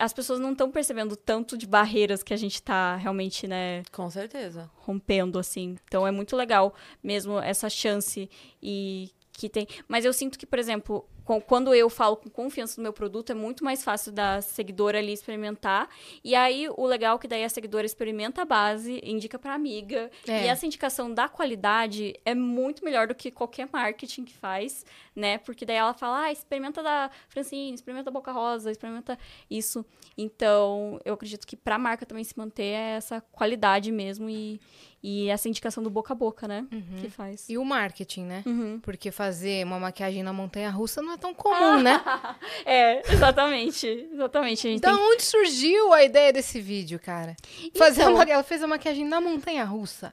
As pessoas não estão percebendo tanto de barreiras que a gente tá realmente, né, com certeza. rompendo, assim. Então é muito legal mesmo essa chance e que tem. Mas eu sinto que, por exemplo, quando eu falo com confiança no meu produto, é muito mais fácil da seguidora ali experimentar. E aí, o legal é que daí a seguidora experimenta a base, indica pra amiga. É. E essa indicação da qualidade é muito melhor do que qualquer marketing que faz, né? Porque daí ela fala, ah, experimenta da Francine, experimenta da Boca Rosa, experimenta isso. Então, eu acredito que pra marca também se manter é essa qualidade mesmo e, e essa indicação do boca a boca, né? Que faz. E o marketing, né? Uhum. Porque fazer uma maquiagem na montanha-russa não é tão comum, né? *laughs* É, exatamente. Exatamente. A gente Da tem onde surgiu a ideia desse vídeo, cara? Fazer Então- uma... Ela fez a maquiagem na montanha-russa.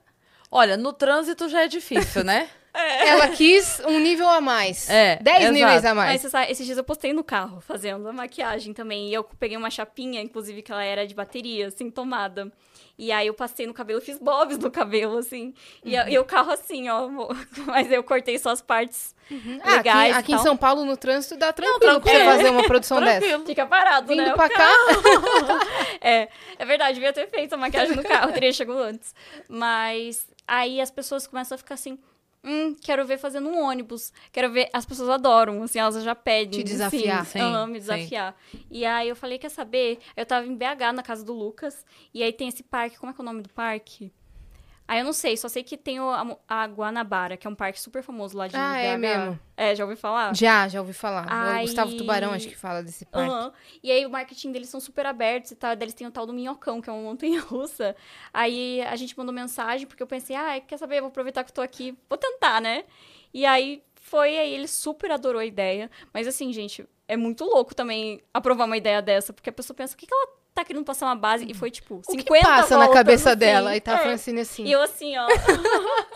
Olha, no trânsito já é difícil, né? *laughs* Ela quis um nível a mais. É, Dez exato. níveis a Mas mais. você sabe, esses dias eu postei no carro fazendo a maquiagem também. E eu peguei uma chapinha, inclusive, que ela era de bateria, assim, tomada. E aí eu passei no cabelo, fiz bobs no cabelo, assim. E, Uhum. e o carro assim, ó. *laughs* Mas eu cortei só as partes Ah, aqui, legais. e aqui em. São Paulo, no trânsito, dá tranquilo pra você tranquilo. fazer uma produção *laughs* dessa. Tranquilo. Fica parado, né? Vindo o pra cá, *laughs* É, é verdade, devia ter feito a maquiagem no carro, teria chegado antes. Mas aí as pessoas começam a ficar assim. Hum, quero ver fazendo um ônibus. Quero ver. As pessoas adoram, assim, elas já pedem. Te desafiar. *laughs* Assim, Sim, aham, me sim. desafiar. E aí eu falei, quer saber? Eu tava em BH, na casa do Lucas. E aí tem esse parque. Como é que é o nome do parque? Aí eu não sei, só sei que tem o, a, a Guanabara, que é um parque super famoso lá de Ah, BH. é mesmo? É, já ouvi falar? Já, já ouvi falar. O Aí- Gustavo Tubarão, acho que fala desse parque. Aham. E aí o marketing deles são super abertos e tal. Daí eles têm o tal do Minhocão, que é uma montanha russa. Aí a gente mandou mensagem, porque eu pensei, ah, quer saber? Eu vou aproveitar que eu tô aqui, vou tentar, né? E aí foi, aí ele super adorou a ideia. Mas assim, gente, é muito louco também aprovar uma ideia dessa, porque a pessoa pensa, o que, que ela tá querendo passar uma base? E foi tipo, O 50 que passa na cabeça assim. dela? E tá É. Francine assim. E eu assim, ó. *laughs*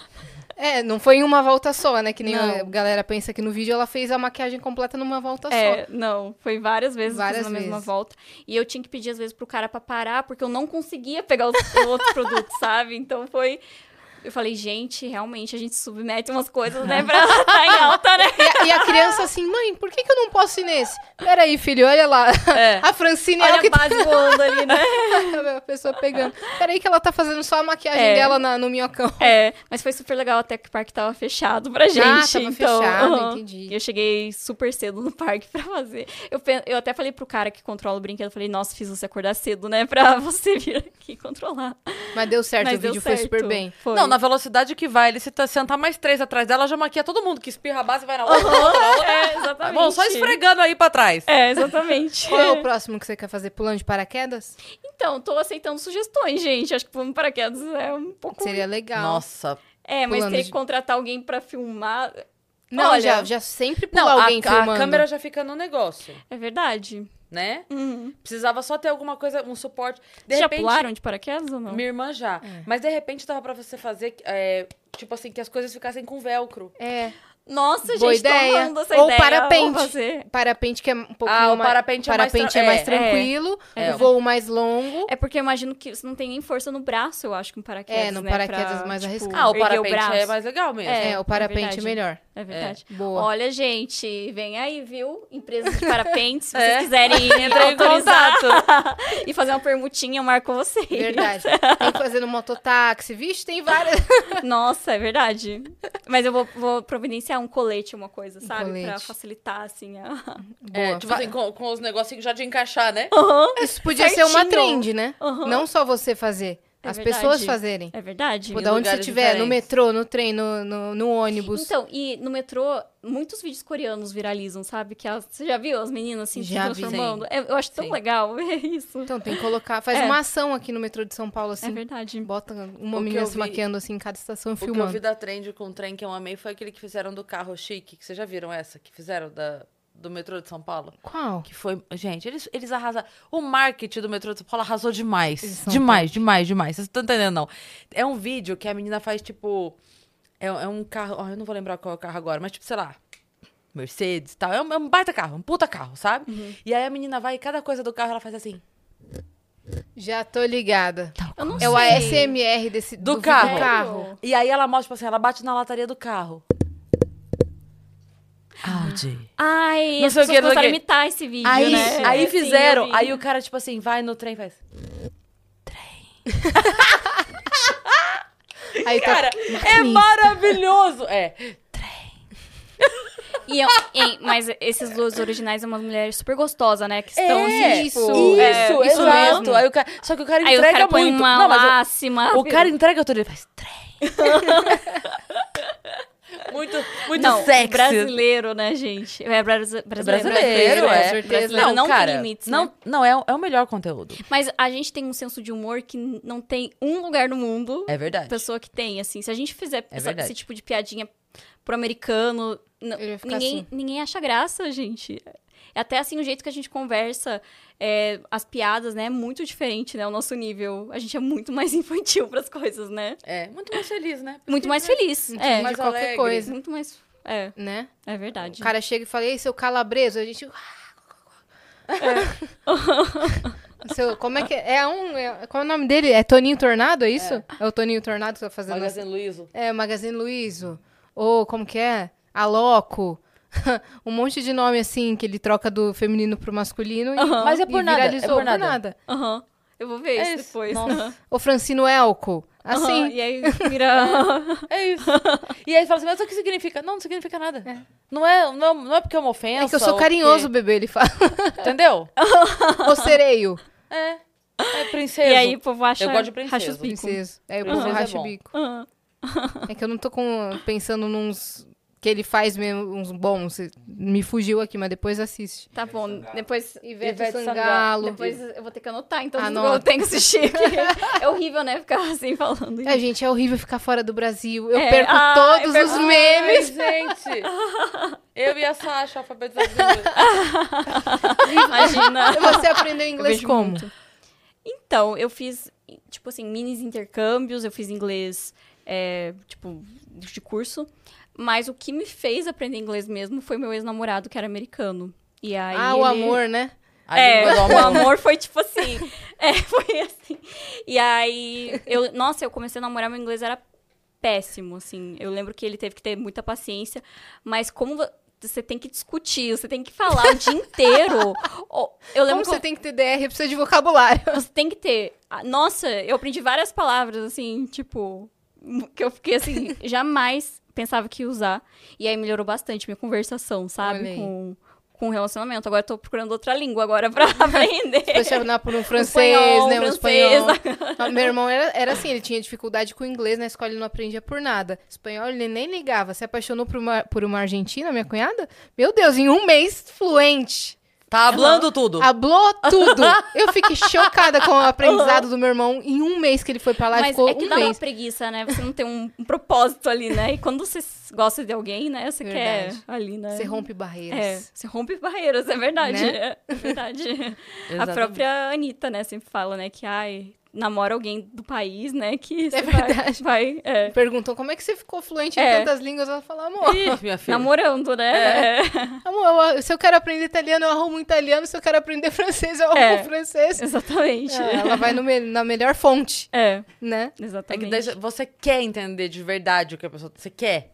É, não foi em uma volta só, né? Que nem Não. a galera pensa que no vídeo ela fez a maquiagem completa numa volta É, só. não, foi várias vezes Várias na mesma vezes. volta. E eu tinha que pedir às vezes pro cara pra parar, porque eu não conseguia pegar os, os outros *laughs* produtos, sabe? Então foi. Eu falei, gente, realmente a gente submete umas coisas, né, pra estar em alta, né? E a, e a criança assim, mãe, por que, que eu não posso ir nesse? Peraí, filho, olha lá. É. A Francine é Olha o que a base voando ali, né? tá *laughs* a pessoa pegando. Peraí que ela tá fazendo só a maquiagem É. dela na- no minhocão. É, mas foi super legal até que o parque tava fechado pra gente. Ah, tava então, fechado, aham. entendi. E eu cheguei super cedo no parque pra fazer. Eu, eu até falei pro cara que controla o brinquedo, eu falei, nossa, fiz você acordar cedo, né, pra *laughs* você vir aqui controlar. Mas deu certo, mas o vídeo deu foi certo. super bem. Foi. Não, na velocidade que vai, ele se tá- sentar mais três atrás dela, já maquia todo mundo que espirra a base e vai na outra. *laughs* É, exatamente. Bom, só esfregando aí pra trás. É, exatamente. Qual é o próximo que você quer fazer? Pulando de paraquedas? Então, tô aceitando sugestões, gente. Acho que pulando paraquedas é um pouco. Seria legal. Nossa. É, mas de- que contratar alguém pra filmar. Não, Olha- já, já sempre pula Não, alguém a, a filmando. câmera já fica no negócio, É verdade. Né? Uhum. Precisava só ter alguma coisa, um suporte. De já repente, pularam de paraquedas ou não? Minha irmã já. É. Mas de repente dava pra você fazer, é, tipo assim, que as coisas ficassem com velcro. É, Nossa, Boa gente, tô ideia. amando essa Ou ideia. parapente. Parapente que é um pouquinho Ah, o mais... parapente é mais parapente tra- é mais é, tranquilo, é. o voo mais longo. É porque eu imagino que você não tem nem força no braço, eu acho, com paraquedas. É, no né, paraquedas pra, mais tipo, arriscado. Ah, o parapente braço. é mais legal mesmo. É, É, o parapente é, melhor. É verdade. Boa. Olha, gente, vem aí, viu? Empresas de parapentes, se *laughs* vocês É. quiserem *laughs* Entra em contato. *laughs* e fazer uma permutinha, eu marco vocês. Verdade. tem que fazer no mototáxi. Vixe, tem várias. Nossa, é verdade. Mas eu vou, vou providenciar um colete, uma coisa, sabe? colete. Pra facilitar, assim. A... É, Boa. tipo assim, com, com os negocinhos já de encaixar, né? Isso podia ser uma certinho. trend, né? Aham. Não só você fazer. É as verdade. pessoas fazerem. É verdade? Tipo, da onde você estiver, no metrô, no trem, no, no, no ônibus. Então, e no metrô, muitos vídeos coreanos viralizam, sabe? Que elas, você já viu as meninas assim Já se vi. transformando? É, eu acho tão Sim. legal *laughs* ver isso. Então tem que colocar. Faz É. uma ação aqui no metrô de São Paulo, é assim. verdade. Bota uma O menina eu se vi- maquiando assim em cada estação O que eu filmando. vi da trend com o trem que eu amei foi aquele que fizeram do carro chique. Que vocês já viram essa? Que fizeram da, do metrô de São Paulo? Qual? Que foi. Gente, eles, eles arrasaram. O marketing do metrô de São Paulo arrasou demais. Eles são Demais, demais, demais. Vocês estão entendendo, não? É um vídeo que a menina faz, tipo. É, é um carro. ó, eu não vou lembrar qual é o carro agora, mas, tipo, sei lá. Mercedes e tal. É um, é um baita carro, um puta carro, sabe? Uhum. E aí a menina vai e cada coisa do carro ela faz assim. Já tô ligada. Eu não É o sei. ASMR desse Do do carro. carro. E aí ela mostra, tipo assim, ela bate na lataria do carro. Audi. Ai, Não as sei o pessoas que, não sei o que. imitar esse vídeo, Aí, né? aí Sim, fizeram, vi. aí o cara, tipo assim, vai no trem e faz. Aí tá- Cara, é maravilhoso! É. *laughs* E eu- hein, mas esses dois originais é uma mulher super gostosa, né? Que estão é, assim, isso, tipo, Isso, é, isso exato. mesmo. Aí o cara, só que o cara Aí o entrega cara põe muito. uma Não, mas o- lácima. o, cara entrega tudo, ele faz trem. *laughs* muito, muito não, sexy. brasileiro, né, gente? É brasi- brasileiro. Brasileiro, com é. certeza. Brasileiro não, cara, tem limites, não, né? não é, o- é o melhor conteúdo. Mas a gente tem um senso de humor que não tem um lugar no mundo É verdade. pessoa que tem, assim. Se a gente fizer É essa- esse tipo de piadinha pro americano, ninguém, assim. ninguém acha graça, gente. É até assim o jeito que a gente conversa, é, as piadas, né? É muito diferente, né? O nosso nível. A gente é muito mais *laughs* infantil pras coisas, né? É, muito mais feliz, né? Muito mais feliz. Muito É, mais de qualquer alegre. coisa, muito mais. É, né? é verdade. O cara chega e fala, ei, seu calabreso, a gente... *laughs* *laughs* Seu, como é que é? É um... é- qual é o nome dele? É Toninho Tornado, é isso? É, o Toninho Tornado que tá fazendo... Magazine Luizo. É, Magazine Luizo. Ou, como que é? Aloco. *laughs* um monte de nome, assim, que ele troca do feminino pro masculino. e- Aham. Mas é por e nada, é por nada. Aham. Eu vou ver É isso depois. Nossa. O Francino Elco. Aham, Assim. E aí vira. *laughs* É isso. e aí fala assim, mas o que significa? Não, não significa nada. Não, é, não, não é porque é uma ofensa. É que eu sou ou carinhoso, porque- bebê, ele fala. *laughs* Entendeu? Ô sereio. É. É princesa. E aí o povo acha... Eu gosto de princesa. racha os bicos. Princesa. É, o povo é racha o bom. bico. É que eu não tô com, pensando nos... Que ele faz mesmo uns bons. Me fugiu aqui, mas depois assiste. Tá bom, depois... Ivete, Ivete Sangalo. Depois eu vou ter que anotar, então Anota. eu tenho que assistir. *laughs* é horrível, né? Ficar assim falando. É, gente, é horrível ficar fora do Brasil. Eu É, perco ah, todos eu perco- os memes. Ai, gente. Eu e a Sasha alfabetizados. Imagina. *laughs* Você aprendeu Eu inglês como? muito. Então, eu fiz, tipo assim, minis intercâmbios, eu fiz inglês, é, tipo, de curso. Mas o que me fez aprender inglês mesmo foi meu ex-namorado, que era americano. E aí ah, o ele- amor, né? A É, o amor. foi tipo assim. *laughs* É, foi assim. E aí, eu, nossa, eu comecei a namorar, meu inglês era péssimo, assim. Eu lembro que ele teve que ter muita paciência, mas como vo- você tem que discutir, você tem que falar o dia inteiro. *laughs* Eu lembro Como que você eu- tem que ter DR, precisa de vocabulário. você tem que ter. ah, Nossa, eu aprendi várias palavras, assim, tipo. *laughs* Que eu fiquei assim, jamais pensava que ia usar. E aí melhorou bastante minha conversação, sabe? Com, com o relacionamento. Agora eu tô procurando outra língua agora pra *laughs* aprender. Questionar por um francês, espanhol, né? Um espanhol. *laughs* Meu irmão era, era assim, ele tinha dificuldade com inglês, na escola ele não aprendia por nada. Espanhol ele nem ligava. Se apaixonou por uma, por uma argentina, minha cunhada? Meu Deus, em um mês, fluente. Tá hablando tudo. Hablou tudo. *laughs* Eu fiquei chocada com o aprendizado do meu irmão. Em um mês que ele foi pra lá, Mas ficou é que um dá uma mês. preguiça, né? Você não tem um, um propósito ali, né? E quando você gosta de alguém, né? Você Verdade. quer ali, né? Você rompe É, barreiras. você rompe barreiras, é verdade. Né? É verdade. *laughs* a própria Anitta, né, sempre fala, né, que, ai, namora alguém do país, né, que É verdade. vai, vai é, Perguntou como é que você ficou fluente em É. tantas línguas. Ela falou, amor, Ih, *laughs* minha filha. namorando, né? É. *laughs* amor, eu- se eu quero aprender italiano, eu arrumo italiano. Se eu quero aprender *laughs* francês, eu arrumo É. francês. Exatamente. É, ela vai no me- na melhor fonte, É, né? É que exatamente. daí você quer entender de verdade o que a pessoa... Você quer,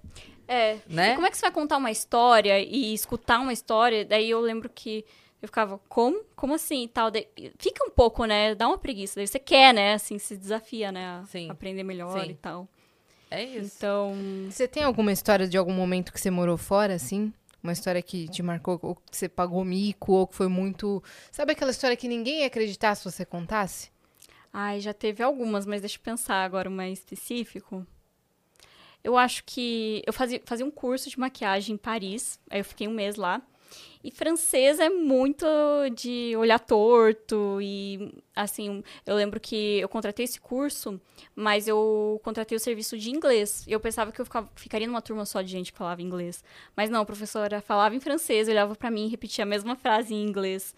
É. né? E como é que você vai contar uma história e escutar uma história? Daí eu lembro que eu ficava, como? Como assim e tal? Daí, fica um pouco, né? Dá uma preguiça. Daí você quer, né? Assim, se desafia, né? A Sim. aprender melhor Sim. e tal. É isso. Então, Você tem alguma história de algum momento que você morou fora, assim? Uma história que te marcou, ou que você pagou mico, ou que foi muito... Sabe aquela história que ninguém ia acreditar se você contasse? ai, já teve algumas, mas deixa eu pensar agora uma específico. Eu acho que eu fazia, fazia um curso de maquiagem em Paris, aí eu fiquei um mês lá. E francês é muito de olhar torto e assim, eu lembro que eu contratei esse curso, mas eu contratei o serviço de inglês. Eu pensava que eu ficava- ficaria numa turma só de gente que falava inglês. Mas não, a professora falava em francês, olhava pra mim e repetia a mesma frase em inglês.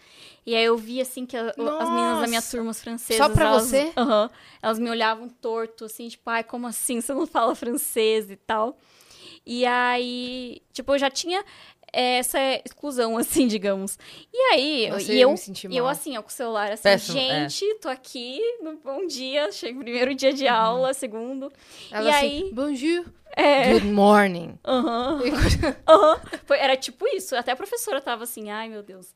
E aí eu vi assim que a- as meninas da minha turma francesas, Só pra elas, você? Aham. elas me olhavam torto assim, tipo, ai, como assim você não fala francês e tal. E aí, tipo, eu já tinha essa exclusão, *laughs* assim, digamos. E aí, Nossa, e eu eu, me senti eu assim, ó, com o celular, assim, Péssimo, é. gente, tô aqui, no bom dia, chega o primeiro dia de aula, segundo. Ela E assim, aí- bonjour, É, good morning. aham, *laughs* *laughs* aham. Foi- Era tipo isso, até a professora tava assim, ai, meu Deus.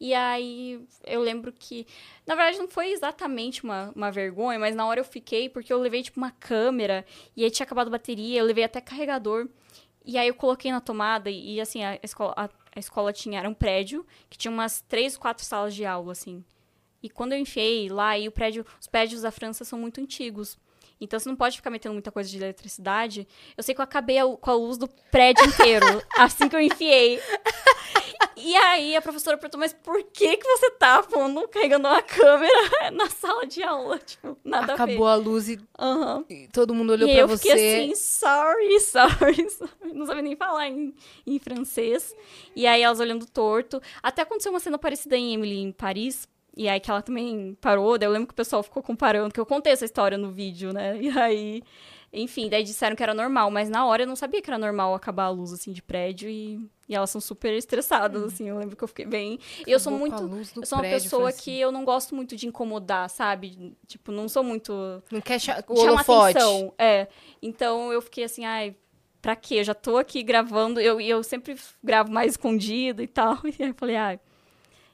E aí, eu lembro que, na verdade, não foi exatamente uma, uma vergonha, mas na hora eu fiquei, porque eu levei, tipo, uma câmera, e aí tinha acabado a bateria, eu levei até carregador. E aí eu coloquei na tomada, e, assim, a escola, a, a escola tinha, era um prédio, que tinha umas três, quatro salas de aula, assim. E quando eu enfiei lá, e o prédio, os prédios da França são muito antigos. Então você não pode ficar metendo muita coisa de eletricidade. Eu sei que eu acabei a- com a luz do prédio inteiro, *laughs* assim que eu enfiei. E aí a professora perguntou, mas por que que você tá pondo, carregando uma câmera *laughs* na sala de aula? Tipo, nada Acabou a a luz e ver. Aham. e todo mundo olhou E pra eu você. fiquei assim, sorry, *laughs* sorry, sorry. Não sabia nem falar em, em francês. E aí elas olhando torto. Até aconteceu uma cena parecida em Emily, em Paris. E aí que ela também parou. Daí eu lembro que o pessoal ficou comparando, que eu contei essa história no vídeo, né? *laughs* E aí, enfim, daí disseram que era normal. Mas na hora eu não sabia que era normal acabar a luz, assim, de prédio. E, e elas são super estressadas, assim. Eu lembro que eu fiquei bem... E eu sou Acabou muito... Eu sou uma prédio, pessoa Francisco. que eu não gosto muito de incomodar, sabe? Tipo, não sou muito Não quer cha- o chama holofote. atenção. É. Então eu fiquei assim, ai, pra quê? Eu já tô aqui gravando, eu, e eu sempre gravo mais escondido e tal. *laughs* E aí eu falei, ai.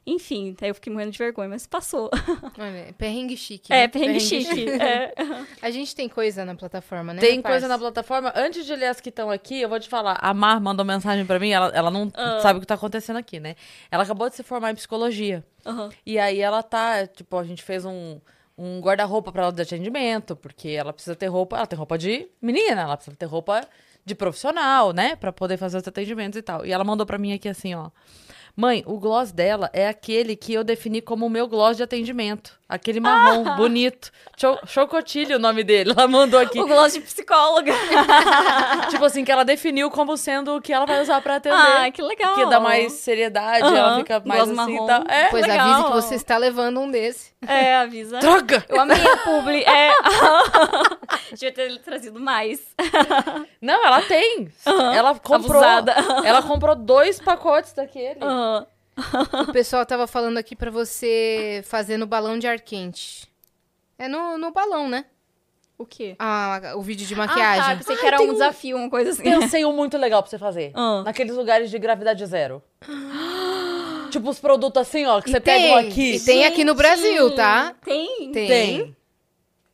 Enfim, aí eu fiquei morrendo de vergonha, mas passou. *laughs* Olha, perrengue chique. É, né? perrengue chique. É. *laughs* A gente tem coisa na plataforma, né? Tem coisa na plataforma. Antes de ler as que estão aqui, eu vou te falar. A Mar mandou mensagem pra mim, ela, ela não Ah. sabe o que tá acontecendo aqui, né? Ela acabou de se formar em psicologia. Aham. E aí ela tá, tipo, a gente fez um, um guarda-roupa pra ela de atendimento, porque ela precisa ter roupa, ela tem roupa de menina, ela precisa ter roupa de profissional, né? Pra poder fazer os atendimentos e tal. E ela mandou pra mim aqui assim, ó. Mãe, o gloss dela é aquele que eu defini como o meu gloss de atendimento. Aquele marrom, *laughs* bonito. Cho Chocotilho o nome dele. Ela mandou aqui. O gloss de psicóloga. *laughs* tipo assim, que ela definiu como sendo o que ela vai usar pra atender. Ah, que legal. que dá mais seriedade, ela fica mais gloss assim marrom. tal. É, Pois legal. avise que você está levando um desse. É, avisa. droga! Eu amei a publi. É. *laughs* Devia ter trazido mais. Não, ela tem. Ela comprou. Abusada. Ela comprou dois pacotes daquele. O *laughs* pessoal tava falando aqui pra você fazer no balão de ar quente. É no, no balão, né? O quê? Ah, o vídeo de Ah, tá. maquiagem. Pensei que Ah, era tem um desafio, uma coisa assim. Pensei um muito legal pra você fazer. Ah. Naqueles lugares de gravidade zero. *gasps* tipo os produtos assim, ó, que E você tem, pega um aqui. e tem aqui no Brasil, tá? Tem. Tem. Tem.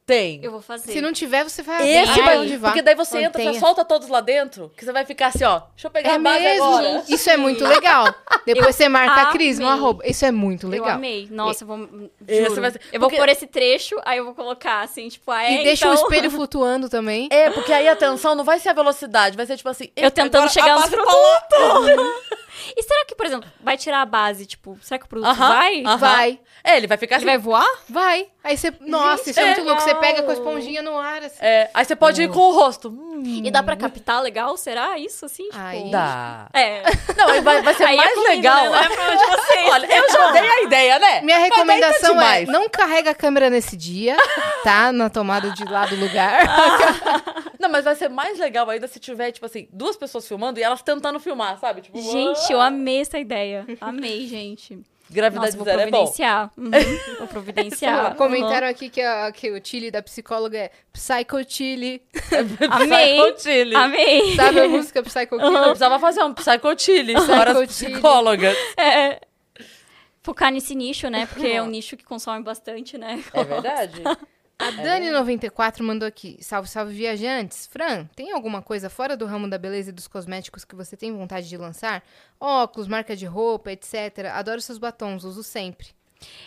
Tem. Eu vou fazer. Se não tiver, você vai Esse vai, onde vai. porque daí você Onde entra, você solta todos lá dentro, que você vai ficar assim, ó. Deixa eu pegar É a base mesmo? agora. Isso é muito legal. Depois você marca a Cris no amei. arroba. Isso é muito Eu legal. amei. Nossa, eu vou. Juro. vai Eu vou porque- pôr esse trecho, aí eu vou colocar assim, tipo, ah, é, E deixa então... o espelho *laughs* flutuando também. É, porque aí a tensão não vai ser a velocidade, vai ser tipo assim. Eu tentando agora chegar nos tá lá. produtos. *laughs* E será que, por exemplo, vai tirar a base, tipo, será que o produto Aham, vai? aham. Vai. É, ele vai ficar Ele assim. vai voar? Vai. Aí você. Nossa, isso é muito que louco. Você legal. pega com a esponjinha no ar, assim. É, aí você pode ir com o rosto. Hum, E dá pra captar legal? Será isso, assim? Tipo... Aí- dá. É. Não, aí vai, vai ser *laughs* Aí é mais comigo, legal. né? Não é. *laughs* Olha, eu já dei a ideia, né? Minha daí tá recomendação é: não carrega a câmera nesse dia, tá? Na tomada de lá do lugar. *laughs* Não, mas vai ser mais legal ainda se tiver, tipo assim, duas pessoas filmando e elas tentando filmar, sabe? Tipo, Gente, eu amei essa ideia. Amei, gente. Gravidade Nossa, vou zero é bom. providenciar. Uhum, *laughs* Vou providenciar. Comentaram aqui que, a- que o Chile da psicóloga é Psycho Chile. Amei. *laughs* Psycho Chile. Uhum. Amei. Sabe a música Psycho Chile? Eu precisava fazer um Psycho Chile para as Chile. psicólogas. É. Focar nesse nicho, né? Porque é um nicho que consome bastante, né? É verdade. *laughs* A Dani94 mandou aqui. Salve, salve, viajantes. Fran, tem alguma coisa fora do ramo da beleza e dos cosméticos que você tem vontade de lançar? Óculos, marca de roupa, etc. Adoro seus batons, uso sempre.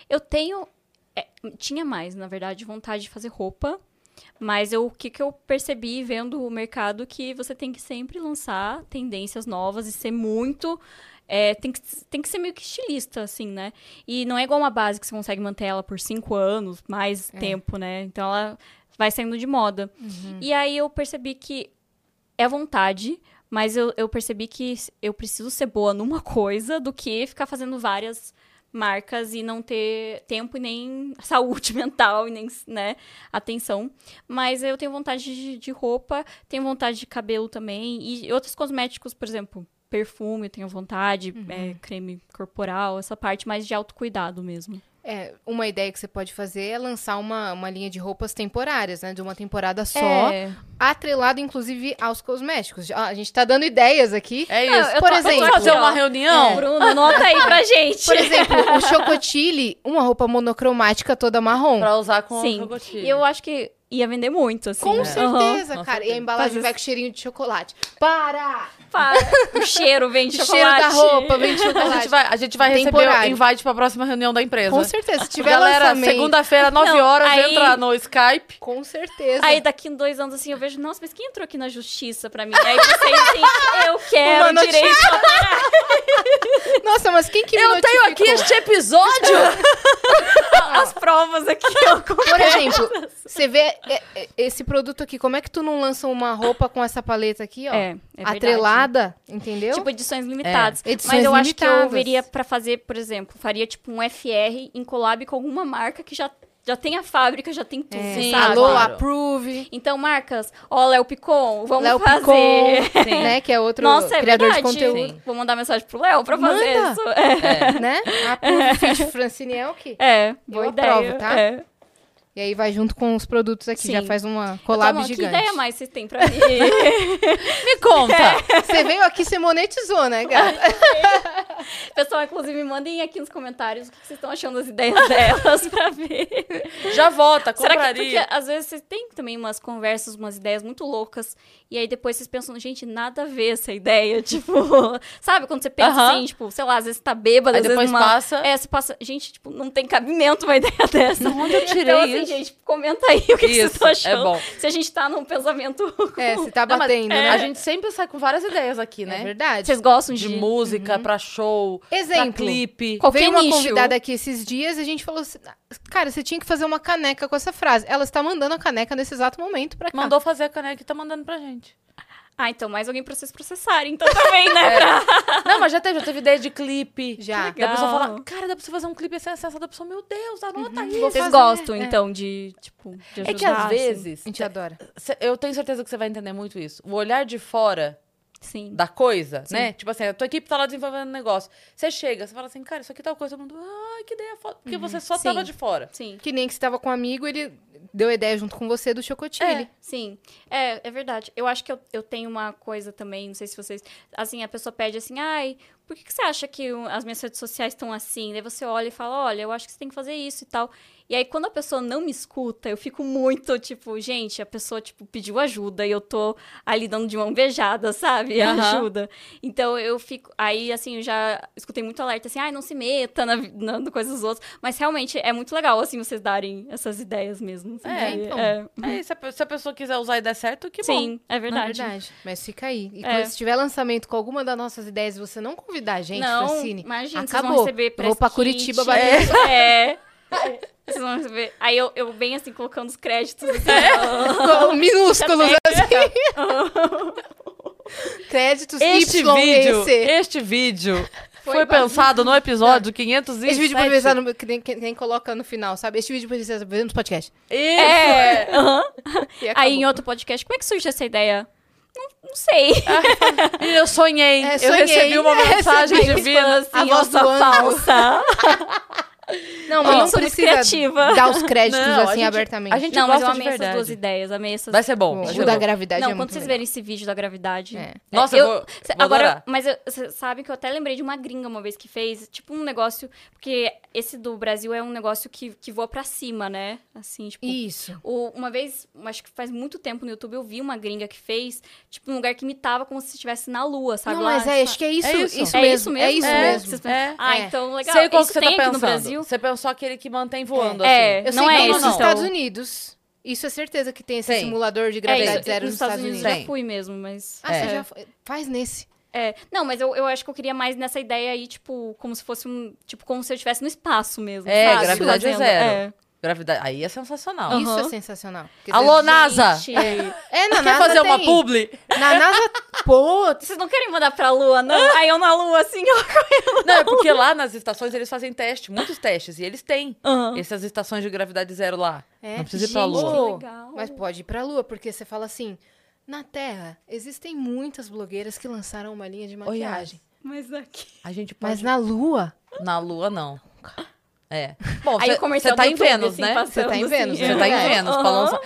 Eu tenho. é, tinha mais, na verdade, vontade de fazer roupa. Mas eu- o que, que eu percebi vendo o mercado que você tem que sempre lançar tendências novas e ser muito. É, tem, que, tem que ser meio que estilista, assim, né? E não é igual uma base que você consegue manter ela por cinco anos, mais tempo, né? Então ela vai saindo de moda. E aí eu percebi que é vontade, mas eu, eu percebi que eu preciso ser boa numa *laughs* coisa do que ficar fazendo várias marcas e não ter tempo e nem *laughs* saúde mental e nem, né, atenção. Mas eu tenho vontade de, de roupa, tenho vontade de cabelo também e outros cosméticos, por exemplo, perfume, eu tenho vontade, é, creme corporal, essa parte mais de autocuidado mesmo. É, uma ideia que você pode fazer é lançar uma, uma linha de roupas temporárias, né? De uma temporada só, É. atrelado, inclusive, aos cosméticos. Já- A gente tá dando ideias aqui. É Não, isso. eu Por tô- exemplo- aqui, fazer uma reunião. Bruno, anota aí pra gente. Por exemplo, o Chocotile, uma roupa monocromática toda marrom. Pra usar com Sim, o Chocotilho. e eu acho que ia vender muito, assim. Com Aham. certeza, com cara. E a embalagem Faz vai isso. com cheirinho de chocolate. Para! Para. O cheiro vem de O chocolate. cheiro da roupa vem de A chocolate. gente vai, a gente vai receber o invite pra próxima reunião da empresa. Com certeza. Se tiver Galera, lançamento... segunda-feira, 9 Não, horas, aí- entra no Skype. Com certeza. Aí daqui em dois anos, assim, eu vejo, nossa, mas quem entrou aqui na justiça pra mim? Aí vocês, assim, eu *laughs* quero Uma notícia. direito *laughs* Nossa, mas quem que me Eu tenho aqui notificou? este episódio. *laughs* as provas aqui. ó. Por exemplo, você vê é, é, esse produto aqui, como é que tu não lança uma roupa com essa paleta aqui, ó? É, é verdade. atrelada, entendeu? Tipo, edições limitadas. É, edições Mas eu acho que eu limitadas. veria pra fazer, por exemplo, faria tipo um FR em collab com alguma marca que já, já tem a fábrica, já tem tudo, É, Sim, sabe? Alô, claro. approve, Então, marcas, ó, Léo Picon, vamos Léo fazer. Picon, *laughs* Sim. né? Que é outro Nossa, é criador verdade. de conteúdo. Sim. Vou mandar mensagem pro Léo pra fazer Manda. isso. É, Né? Approve Francine Elk. é boa Eu ideia. aprovo, tá? É. E aí vai junto com os produtos aqui, Sim. já faz uma tô, collab "Não, Que gigante. ideia mais vocês têm pra mim? *laughs* Me conta. Você veio aqui, você monetizou, né, gata? *laughs* Pessoal, inclusive, mandem aqui nos comentários o que vocês estão achando das ideias delas *laughs* pra ver. Já volta, Será que compraria. porque às vezes vocês têm também umas conversas, umas ideias muito loucas, e aí depois vocês pensam, gente, nada a ver essa ideia, *laughs* tipo, sabe? Quando você pensa Aham. assim, tipo, sei lá, às vezes você tá bêbado, Aí às vezes depois numa... passa. É, você passa, gente, tipo, não tem cabimento uma ideia dessa. Não, onde eu tirei então, assim, isso? gente, comenta aí o que, que vocês Isso, estão é achando. bom. Se a gente tá num pensamento... É, se tá Não, mas batendo, né? A gente sempre sai com várias ideias aqui, É né? verdade. Vocês gostam de de... música, pra show, pra Exemplo. clipe. Qualquer Veio uma nicho. convidada aqui esses dias e a gente falou assim, cara, você tinha que fazer uma caneca com essa frase. Ela está mandando a caneca nesse exato momento pra cá. Mandou fazer a caneca e tá mandando pra gente. Ah, então mais alguém pra vocês processarem, então também, né? *laughs* pra- Não, mas já teve, já teve ideia de clipe. Já. Da pessoa falar, cara, dá pra você fazer um clipe assim, assim, da pessoa, meu Deus, anota aí. Vou Vocês fazer, gostam, é. então, de, tipo, de ajudar, É que às assim? vezes, A gente adora. eu tenho certeza que você vai entender muito isso. O olhar de fora Sim. da coisa, né? Tipo assim, a tua equipe tá lá desenvolvendo um negócio. Você chega, você fala assim, cara, isso aqui tá uma coisa. Todo mundo, ai, que ideia foda. Porque você só Sim. tava de fora. Sim. Que nem que você tava com um amigo, ele deu a ideia junto com você do Chocotile. Sim, é, é verdade. Eu acho que eu, eu tenho uma coisa também, não sei se vocês. Assim, a pessoa pede assim, ai, por que, que você acha que as minhas redes sociais estão assim? Daí você olha e fala, olha, eu acho que você tem que fazer isso e tal. E aí, quando a pessoa não me escuta, eu fico muito, tipo, gente, a pessoa, tipo, pediu ajuda e eu tô ali dando de mão beijada, sabe? *laughs* Aham. Ajuda. Então, eu fico... Aí, assim, eu já escutei muito alerta, assim, ai, não se meta na, na, na coisa dos outros. Mas, realmente, é muito legal, assim, vocês darem essas ideias mesmo. assim, É, então. é. Aí, se, a, se a pessoa quiser usar e der certo, que bom. Sim, é Na verdade. verdade. Mas fica aí. E É. quando se tiver lançamento com alguma das nossas ideias e você não convidar a gente, não, Francine, imagina, vocês acabou. vão receber vou pra Curitiba bater. *laughs* É. é. Vocês vão receber. Aí eu, eu venho assim, colocando os créditos. Assim, ó. *laughs* minúsculos assim. *laughs* Créditos Este Y vídeo, este vídeo foi, Foi pensado no episódio 507. Esse vídeo pode pensar no, que, nem, que nem coloca no final, sabe? Este vídeo pode ser no podcast. Isso. É. *laughs* Aí em outro podcast, como é que surge essa ideia? Não, não sei. E eu sonhei. É, Eu sonhei. recebi uma É, mensagem recebi. divina. assim, A voz eu falsa. Não, mas não sou muito precisa criativa. dar os créditos Não, a assim gente- abertamente. a gente Não, mas eu amei essas duas ideias. Amei essas. Vai ser bom. O da bom. gravidade Não, é quando muito vocês legal. verem esse vídeo da gravidade. É. Nossa, eu, eu vou- vou agora, adorar. mas eu- vocês sabem que eu até lembrei de uma gringa uma vez que fez, tipo, um negócio. Porque esse do Brasil é um negócio que, que voa pra cima, né? Assim, tipo. Isso. O- uma vez, acho que faz muito tempo no YouTube, eu vi uma gringa que fez, tipo, um lugar que imitava como se estivesse na lua, sabe? Não, lá, mas é, tipo, acho que é isso, É isso, isso. É mesmo. isso mesmo? É isso É. mesmo. É. Ah, É. então legal. Sei qual que você tá pensando. Brasil? Você pensou aquele que mantém voando, É. assim. Eu Não sei é esse, nos então. Estados Unidos, isso é certeza que tem esse Tem. simulador de É, gravidade isso, zero nos Estados Unidos Tem. já fui mesmo, mas. Ah, É. você já foi- faz nesse. É, não, mas eu, eu acho que eu queria mais nessa ideia aí, tipo, como se fosse um. Tipo, como se eu estivesse no espaço mesmo. É, sabe? gravidade é Fazendo. zero. Gravidade. Aí é sensacional. Aham. Isso é sensacional. Porque Alô, você- NASA! Gente, É, na Quer NASA fazer uma tem. publi? Na NASA, pô, Vocês não querem mandar pra lua, não? Aí eu na lua, assim, ó. Não, é porque lá nas estações eles fazem teste, muitos testes, e eles têm Aham. essas estações de gravidade zero lá. É, Não precisa ir pra gente, lua. legal. Mas pode ir pra Lua, porque você fala assim: na Terra existem muitas blogueiras que lançaram uma linha de maquiagem. Mas aqui. A gente pode... Mas na Lua, Na lua, não. É. Bom, Aí você o comercial tá do em YouTube, Vênus, assim, né? Você tá em assim. Vênus, Você tá em É. Vênus lançar.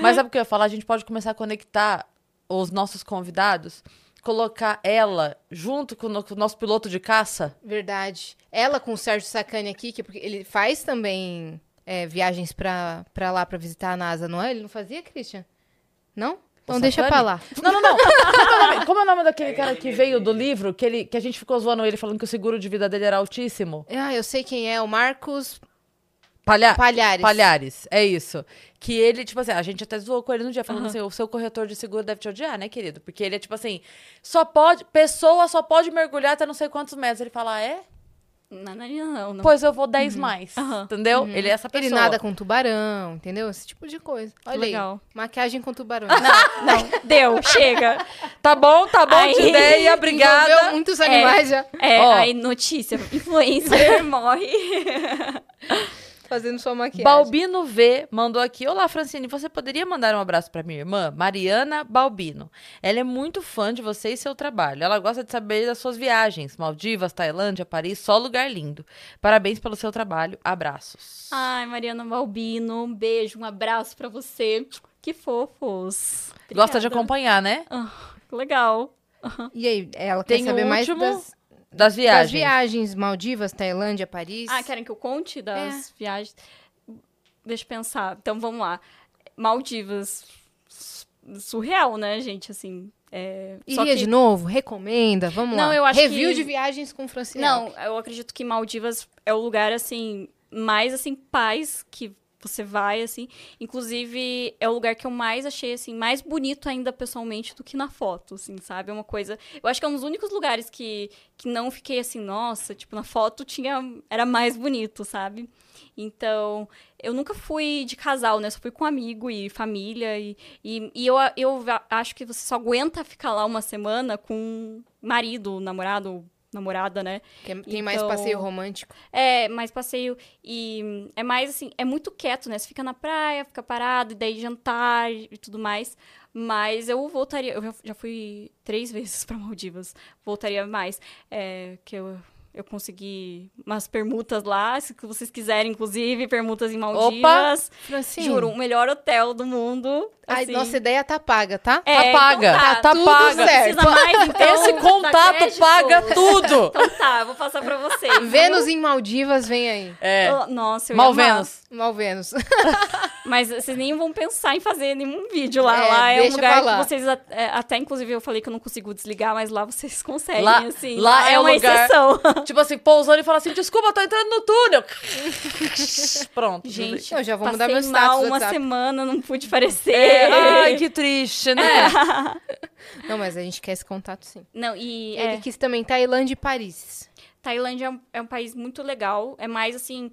Mas sabe o que eu ia falar? A gente pode começar a conectar os nossos convidados, colocar ela junto com o com o nosso piloto de caça. verdade. Ela com o Sérgio Sacani aqui, que porque ele faz também é, viagens pra, pra lá pra visitar a NASA, não é? Ele não fazia, Christian? Não? Então O deixa pra lá. Não, não, não. Como é, o nome, como é o nome daquele cara que veio do livro, que, ele, que a gente ficou zoando ele falando que o seguro de vida dele era altíssimo? Ah, eu sei quem é, o Marcos Palha... Palhares. Palhares, é isso. Que ele, tipo assim, a gente até zoou com ele no dia, falando assim, o seu corretor de seguro deve te odiar, né, querido? Porque ele é tipo assim, só pode, pessoa só pode mergulhar até não sei quantos metros. Ele fala, ah, é? Não, não, não. não. Pois eu vou 10 mais, Aham. entendeu? Ele é essa pessoa. Ele nada com tubarão, entendeu? Esse tipo de coisa. Olha legal. aí. Maquiagem com tubarão. *laughs* Não, deu, chega. Tá bom, tá bom de Aí- ideia, Envolveu obrigada. muitos animais já É, Ó. aí notícia, influencer *laughs* morre. *laughs* fazendo sua maquiagem. Balbino V mandou aqui. Olá, Francine, você poderia mandar um abraço pra minha irmã, Mariana Balbino. Ela é muito fã de você e seu trabalho. Ela gosta de saber das suas viagens. Maldivas, Tailândia, Paris, só lugar lindo. Parabéns pelo seu trabalho. Abraços. Ai, Mariana Balbino, um beijo, um abraço pra você. Que fofos. Gosta de Obrigada. acompanhar, né? Ah, legal. E aí, ela Tem quer saber o mais último. das, Das viagens. Das viagens, Maldivas, Tailândia, Paris. Ah, querem que eu conte É. das viagens? Deixa eu pensar. Então, vamos lá. Maldivas. su- Surreal, né, gente? Assim. É... Iria que- de novo? Recomenda? Vamos Não, lá. eu acho Review que- de viagens com Francine. Não, eu acredito que Maldivas é o lugar, assim, mais, assim, paz que você vai, assim. Inclusive, é o lugar que eu mais achei, assim, mais bonito ainda pessoalmente do que na foto, assim, sabe? É uma coisa... Eu acho que é um dos únicos lugares que, que não fiquei assim, nossa, tipo, na foto tinha... Era mais bonito, sabe? Então, eu nunca fui de casal, né? Só fui com amigo e família. E, e, e eu, eu acho que você só aguenta ficar lá uma semana com marido, namorado, namorada, né? Que é- Tem mais Então- passeio romântico. É, mais passeio e é mais assim, é muito quieto, né? Você fica na praia, fica parado, e daí jantar e tudo mais. Mas eu voltaria, eu já- já fui três *laughs* vezes pra Maldivas, voltaria mais. É, que eu, eu consegui umas permutas lá, se vocês quiserem, inclusive, permutas em Maldivas. Francine. Juro, o melhor hotel do mundo. Ai, assim. nossa ideia tá paga, tá? É, Tá paga. então Tá, tá, tudo paga. certo. Mais, então, *laughs* Esse tá contato paga tudo. *laughs* Então tá, eu vou passar pra vocês. Vênus em Maldivas, vem aí. É. Oh, Nossa, eu ia Mal. Vênus. Mal Vênus. *laughs* Mas vocês nem vão pensar em fazer nenhum vídeo lá. É, lá é um lugar lá. que vocês. a- é, Até, inclusive, eu falei que eu não consigo desligar, mas lá vocês conseguem, Lá- assim. lá é o uma lugar- exceção. Tipo assim, pousando e fala assim: desculpa, eu tô entrando no túnel. *laughs* Pronto. Gente, Eu já vou mudar meu status uma WhatsApp. semana, não pude aparecer. É, ai, que triste, né? *laughs* Não, mas a gente quer esse contato sim. Não, e Ele é, quis também Tailândia e Paris. Tailândia é um, é um país muito legal. É mais assim.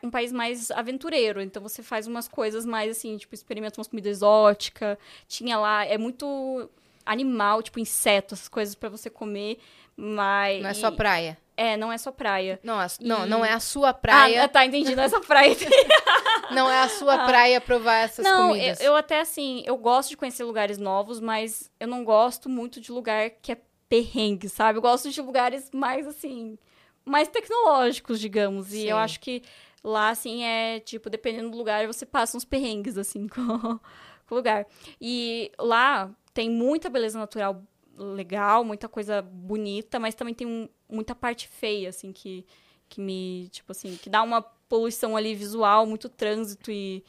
Um país mais aventureiro, então você faz umas coisas mais assim, tipo, experimenta umas comidas exóticas. Tinha lá, é muito animal, tipo, inseto, essas coisas pra você comer, mas. Não é só praia. É, não é só praia. Não, a- não, E- não é a sua praia. Ah, tá, entendi. Não é praia. *laughs* Não é a sua praia provar essas não, eu, comidas. eu até assim, eu gosto de conhecer lugares novos, mas eu não gosto muito de lugar que é perrengue, sabe? Eu gosto de lugares mais assim, mais tecnológicos, digamos. E Sim. eu acho que lá, assim, é tipo, dependendo do lugar, você passa uns perrengues, assim, com, *laughs* com o lugar. E lá tem muita beleza natural legal, muita coisa bonita, mas também tem um- muita parte feia, assim, que, que me, tipo assim, que dá uma poluição ali visual, muito trânsito e,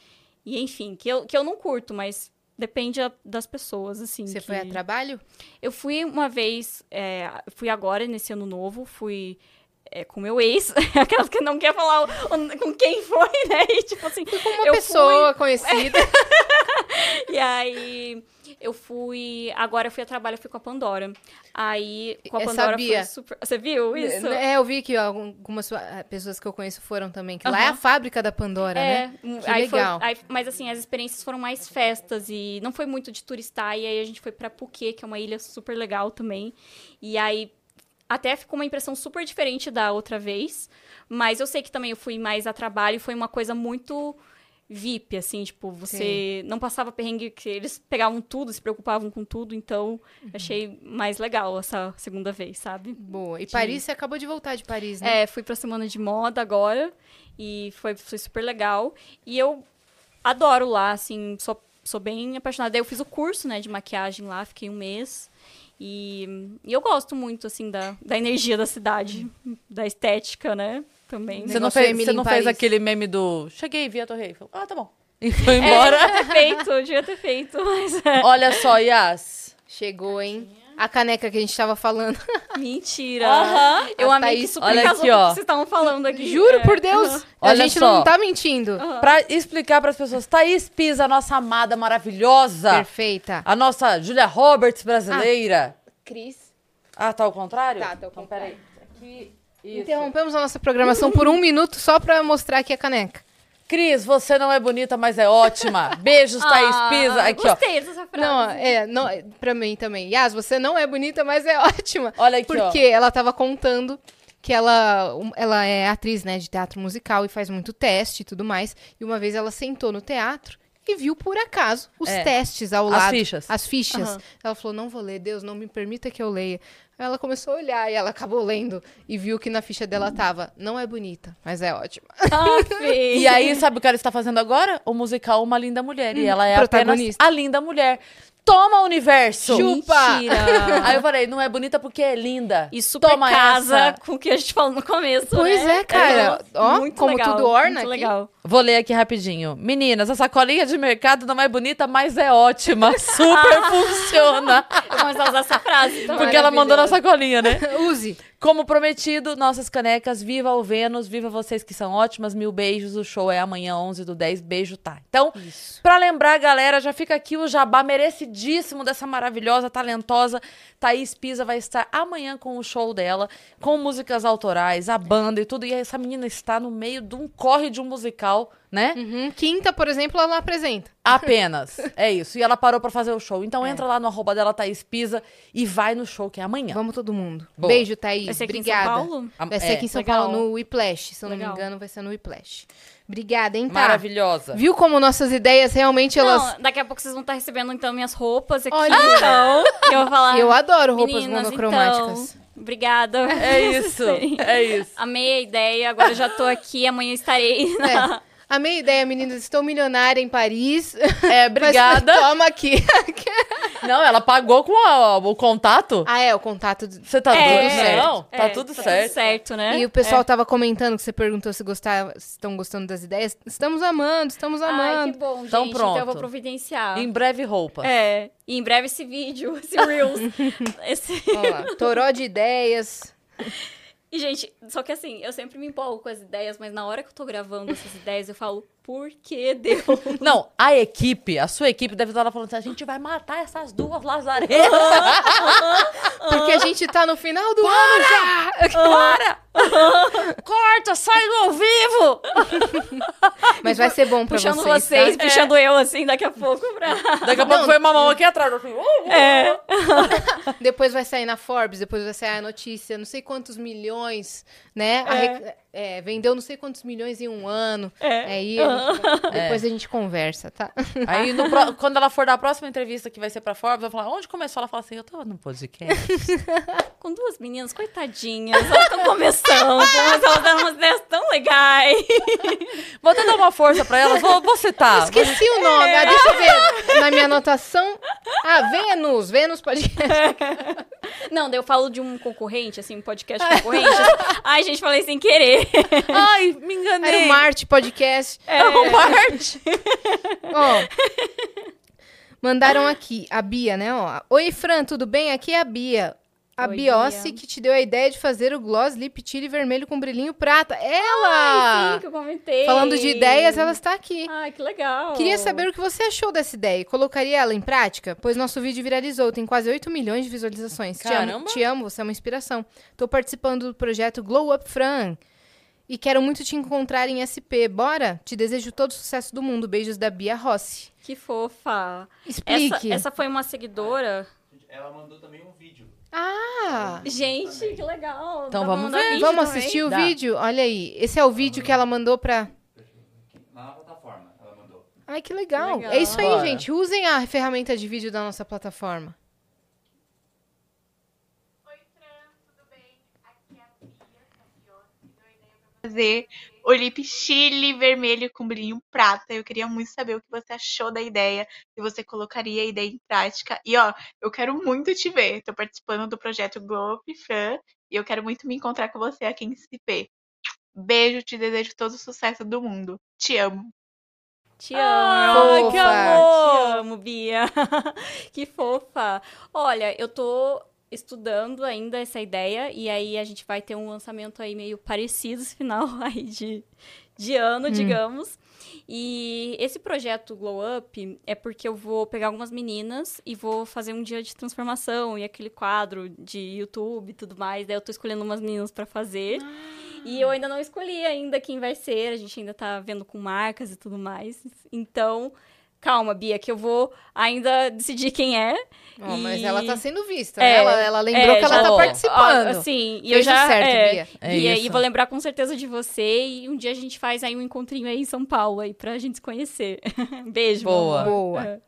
e enfim, que eu, que eu não curto, mas depende a- das pessoas, assim. Você que- foi a trabalho? Eu fui uma vez, é, fui agora, nesse ano novo, fui é, com meu ex, *laughs* aquelas que não quer falar o- o- com quem foi, né? E, tipo assim, Com uma eu pessoa *laughs* conhecida. *laughs* e aí eu fui. Agora eu fui a trabalho, eu fui com a Pandora. Aí com a Eu Pandora sabia. foi super. Você viu isso? É, eu vi que algumas ah, pessoas que eu conheço foram também. Que lá é a fábrica da Pandora, É, né? Que aí foi- legal. aí- mas assim, as experiências foram mais festas e não foi muito de turistar. E aí a gente foi pra Phuket, que é uma ilha super legal também. E aí até ficou uma impressão super diferente da outra vez. Mas eu sei que também eu fui mais a trabalho e foi uma coisa muito VIP, assim, tipo, você não passava perrengue, que eles pegavam tudo, se preocupavam com tudo, então Uhum. achei mais legal essa segunda vez, sabe? Boa. E Paris, você acabou de voltar de Paris, né? É, fui pra semana de moda agora e foi, foi super legal. E eu adoro lá, assim, sou, sou bem apaixonada. Eu fiz o curso, né, de maquiagem lá, fiquei um mês. E, e eu gosto muito, assim, da, da energia da cidade, da estética, né, também. Você não fez, você não fez aquele meme do. Cheguei, vi a Torre Eiffel. Ah, tá bom. *laughs* E foi É, embora. devia ter feito, devia ter feito, mas é. Olha só, Yas. Chegou, hein? A caneca que a gente tava falando. *laughs* Mentira. Aham. Eu A amei que Thaís- super olha aqui, ó. que vocês estavam falando aqui. Juro É. por Deus. A Olha gente só. não tá mentindo. Pra explicar pras pessoas, Thaís Pisa, a nossa amada maravilhosa. Perfeita. A nossa Julia Roberts brasileira. Cris. Ah, tá ao contrário? Tá, tá ao Então, contrário. peraí. Aqui. Isso. Interrompemos a nossa programação por um minuto só pra mostrar aqui a caneca. Cris, você não é bonita, mas é ótima. *laughs* Beijos, Thaís Ah, Pisa. Aqui, ó. Gostei dessa frase. Não, é, não, pra mim também. Yas, você não é bonita, mas é *laughs* ótima. Olha aqui, ó. Porque ela tava contando que ela, ela é atriz, né, de teatro musical e faz muito teste e tudo mais. E uma vez ela sentou no teatro e viu por acaso os É. testes ao As lado. fichas. As fichas. Aham. Ela falou: "Não vou ler, Deus, não me permita que eu leia". Ela começou a olhar e ela acabou lendo e viu que na ficha dela tava: "Não é bonita, mas é ótima". Ah. *laughs* E aí, sabe o que ela está fazendo agora? O musical Uma Linda Mulher. E ela é apenas protagonista. a linda mulher. Toma, universo! Chupa! Mentira. *laughs* Aí eu falei, não é bonita porque é linda. E super Toma casa essa. com o que a gente falou no começo, Pois né? é, cara. Ó, muito como legal, tudo orna Muito aqui. legal. Vou ler aqui rapidinho. Meninas, a sacolinha de mercado não é bonita, mas é ótima. *laughs* Super funciona. Eu vou começar a usar essa frase também. Porque ela mandou na sacolinha, né? *laughs* Use. Como prometido, nossas canecas, viva o Vênus, viva vocês que são ótimas, mil beijos, o show é amanhã, 11 do 10, beijo, tá. Então, pra lembrar, galera, já fica aqui o jabá merecidíssimo dessa maravilhosa, talentosa Thaís Pisa, vai estar amanhã com o show dela, com músicas autorais, a banda e tudo, e essa menina está no meio de um corre de um musical, né? Uhum. Quinta, por exemplo, ela apresenta. Apenas, *laughs* é isso, e ela parou pra fazer o show, É. então entra lá no arroba dela, Thaís Pisa, e vai no show, que é amanhã. Vamos todo mundo. Boa. Beijo, Thaís. Vai ser aqui em São Obrigada. Paulo? Vai ser É, aqui em São legal. Paulo, no Whiplash. Se eu não Legal. me engano, vai ser no Whiplash. Obrigada, hein, tá? Maravilhosa. Viu como nossas ideias realmente elas. Não, daqui a pouco vocês vão estar recebendo, então, minhas roupas aqui. Olha. Então, e eu vou falar... *laughs* Eu adoro roupas Meninas, monocromáticas. Então, obrigada. É isso, *laughs* é isso. Amei a ideia, agora já tô aqui, amanhã estarei na... É. A ideia, meninas. Estou milionária em Paris. É, *laughs* obrigada. Mas Toma aqui. *laughs* Não, ela pagou com a- o contato? ah, é, o contato. do- Você tá É, doido? certo. Não, tá É, tudo tá certo. tudo certo, né? E o pessoal tava comentando que você perguntou se gostar, se estão gostando das ideias. Estamos amando, estamos Ai, amando. que bom, gente. Então Então, eu pronto. vou providenciar. Em breve roupa. É, e em breve esse vídeo, esse *laughs* Reels. esse... Olha lá, toró de ideias. E, gente, só que assim, eu sempre me empolgo com as ideias, mas na hora que eu tô gravando essas ideias, eu falo, por que Deus? *laughs* Não, a equipe, a sua equipe deve estar lá falando assim, a gente vai matar essas duas lazaretas. *laughs* Porque a gente tá no final do ano já. Para! Corta, sai do ao vivo! *laughs* Mas vai ser bom pra puxando vocês, vocês, tá? puxando eu, assim, daqui a pouco pra... Daqui a pouco foi uma mão aqui atrás. Assim, uh, uh. É. Depois vai sair na Forbes, depois vai sair a notícia, não sei quantos milhões, né? A re- é, vendeu não sei quantos milhões em um ano. É. Vai- depois a gente conversa, tá? Aí, quando ela for dar a próxima entrevista que vai ser pra Forbes, eu vou falar, onde começou? Ela fala assim, eu tava no podcast. *laughs* Com duas meninas, coitadinhas, elas estão começando, mas elas deram umas ideias tão legais. *laughs* Vou até dar uma força pra elas, vou, vou citar. Esqueci o nome. Ah, deixa eu ver. Na minha anotação. Ah, Vênus. Vênus podcast. *laughs* Não, daí eu falo de um concorrente, assim, um podcast concorrente. Ai, gente, falei sem querer. Ai, me enganei. Era o Marte Podcast. É o Marte. *laughs* Ó, mandaram aqui, a Bia, né? Ó. Oi, Fran, tudo bem? Aqui é a Bia. A Oi, Biossi Bia. que te deu a ideia de fazer o gloss lip tire vermelho com brilhinho prata. Ai, Ela! sim, que eu comentei. Falando de ideias, ela está aqui. Ai, que legal. Queria saber o que você achou dessa ideia e colocaria ela em prática? Pois nosso vídeo viralizou, tem quase 8 milhões de visualizações. Te amo, Caramba. te amo, você é uma inspiração. Tô participando do projeto Glow Up Fran e quero muito te encontrar em SP. Bora? Te desejo todo o sucesso do mundo. Beijos da Bia Rossi. Que fofa. Explique. Essa, essa foi uma seguidora. Ela mandou também um vídeo. Ah! Gente, que legal. Então vamos ver. Vamos também? assistir o Dá. vídeo? Olha aí. Esse é o vídeo que ela mandou pra. Na plataforma, ela mandou. Ai, que legal. Legal. É isso aí, Bora. gente. Usem a ferramenta de vídeo da nossa plataforma. Fazer o lip chile vermelho com brilhinho prata. Eu queria muito saber o que você achou da ideia, se você colocaria a ideia em prática. E ó, eu quero muito te ver. Tô participando do projeto Glow Up Fran e eu quero muito me encontrar com você aqui em SP. Beijo, te desejo todo o sucesso do mundo. Te amo. Te amo. Fofa. que Te amor. amo, Bia. *laughs* que fofa. Olha, eu tô estudando ainda essa ideia e aí a gente vai ter um lançamento aí meio parecido esse final *laughs* aí de, de ano, digamos. E esse projeto Glow Up é porque eu vou pegar algumas meninas e vou fazer um dia de transformação e aquele quadro de YouTube e tudo mais. Daí eu tô escolhendo umas meninas pra fazer. E eu ainda não escolhi ainda quem vai ser, a gente ainda tá vendo com marcas e tudo mais. Então, calma, Bia, que eu vou ainda decidir quem é. Ó, E- Mas ela tá sendo vista, É, né? Ela, ela lembrou é, que ela já- tá Ó, participando. Ó, assim, e eu já. certo, é, Bia. É Bia, e vou lembrar com certeza de você. E um dia a gente faz aí um encontrinho aí em São Paulo aí pra gente se conhecer. *laughs* Beijo, Boa. Boa. É.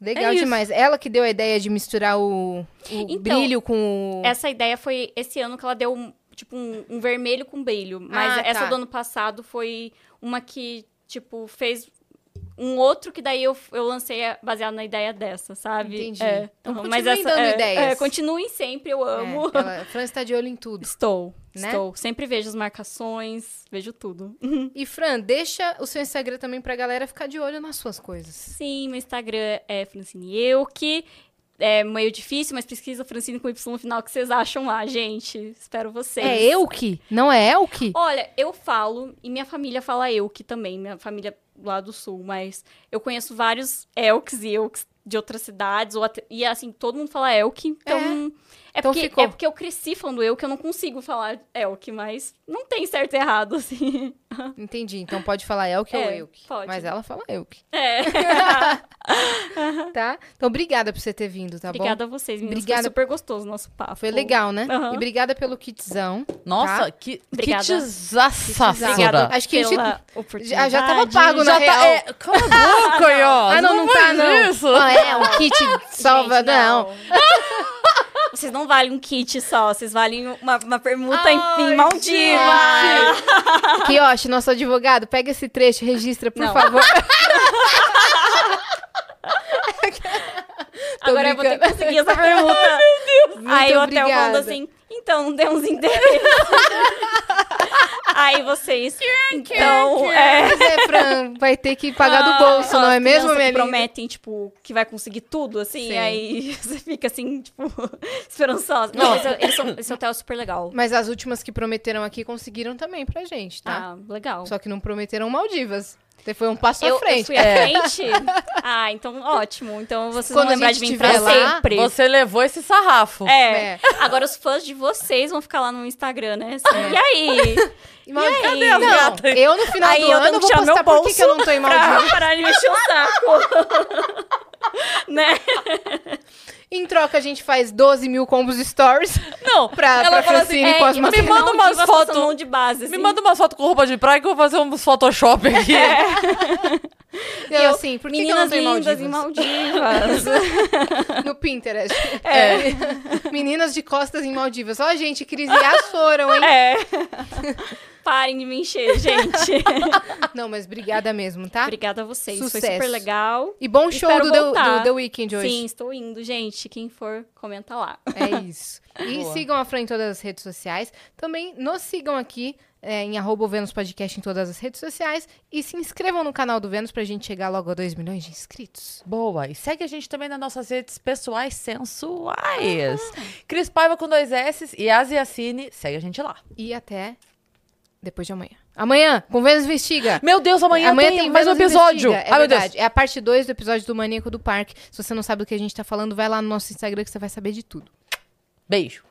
Legal É demais. Ela que deu a ideia de misturar o, o Então, brilho com o. Essa ideia foi esse ano que ela deu um, tipo um, um vermelho com brilho. Mas Ah, essa tá. do ano passado foi uma que, tipo, fez um outro que daí eu, eu lancei a- baseado na ideia dessa, sabe? Entendi. É. Então Uhum, continuem dando é, ideias. É, continuem sempre, eu amo. É, ela, a Fran está de olho em tudo. Estou, Né? estou. Sempre vejo as marcações, vejo tudo. *laughs* E Fran, deixa o seu Instagram também pra galera ficar de olho nas suas coisas. Sim, meu Instagram é Francine Euque. É meio difícil, mas pesquisa Francine com Y no final, que vocês acham lá, gente. Espero vocês. É Euki? Não é Elki? Olha, eu falo, e minha família fala Euque também, minha família lá do sul, mas eu conheço vários Elks e Euks de outras cidades, ou até- e assim, todo mundo fala Elk, então... É, Então porque, ficou. é porque eu cresci falando Elk, eu não consigo falar Elk, mas não tem certo e errado, *laughs* assim. Entendi. Então pode falar Elki ou É, Euki. pode. Mas ela fala Euki. É. *laughs* Tá? Então obrigada por você ter vindo, tá Obrigada a vocês, meninas. Obrigada. Foi super gostoso o nosso papo. bom? Foi legal, né? Aham. E obrigada pelo kitzão. Nossa, Tá? que, que Obrigada. Obrigada Acho que a gente- pela Já, oportunidade. já tava pago, na Já real. tá. É, cala a boca, *laughs* ó. Ah, não, não, tá, faz não. Isso. Ah, é, um kit salva, Gente, não. Vocês não valem um kit só, vocês valem uma, uma permuta em- Ai, em Maldiva. Que, ó, nosso advogado, pega esse trecho, registra, por Não. favor. Agora eu vou ter que brincando. conseguir essa permuta. Aí Muito o hotel falando assim, então, não demos endereço. Aí vocês, então, é... Mas é, Fran, vai ter que pagar do Ah, bolso, não é mesmo, minha prometem, tipo, que vai conseguir tudo, assim, Sim. aí *laughs* você fica assim, tipo, *laughs* esperançosa. Não, esse, esse, esse hotel é super legal. Mas as últimas que prometeram aqui conseguiram também pra gente, tá? Ah, legal. Só que não prometeram Maldivas. Você foi um passo eu, à frente. eu fui à frente? Ah, então ótimo. Então vocês Quando vão a lembrar de mim pra lá, sempre. Você levou esse sarrafo. É. É. Agora os fãs de vocês vão ficar lá no Instagram, né? Assim, E aí? *laughs* E Mal- Cadê as não, gatas? eu no final Aí do eu ano vou postar por que que eu não tô em Maldivas. pra parar de mexer o saco. *laughs* né? Em troca, a gente faz 12 mil combos stories *laughs* Não, pra, ela pra fala assim, as e me vocês maquiagens. manda umas fotos. de base, assim. Me manda uma foto com roupa de praia que eu vou fazer uns Photoshop *laughs* aqui. Eu, assim, por que, que eu não lindas Maldivas? em Maldivas. *laughs* No Pinterest. É. Meninas de costas em Maldivas. Ó, gente, Cris e As foram, hein? É. Parem de me encher, gente. *laughs* Não, mas obrigada mesmo, tá? Obrigada a vocês. Foi Sucesso. super legal. E bom show do, The- voltar. do The Weeknd hoje. Sim, estou indo, gente. Quem for, comenta lá. É isso. E *laughs* Boa. sigam a Fran em todas as redes sociais. Também nos sigam aqui é, em arroba Vênus Podcast em todas as redes sociais. E se inscrevam no canal do Vênus pra gente chegar logo a 2 milhões de inscritos. Boa. E segue a gente também nas nossas redes pessoais sensuais. Cris Paiva com dois S e Asiacine. Segue a gente lá. E até depois de amanhã. Amanhã, com Vênus Investiga. Meu Deus, amanhã, tem, mais um episódio. Investiga. É Ai, meu Deus. verdade. É a parte 2 do episódio do Maníaco do Parque. Se você não sabe do que a gente tá falando, vai lá no nosso Instagram que você vai saber de tudo. Beijo.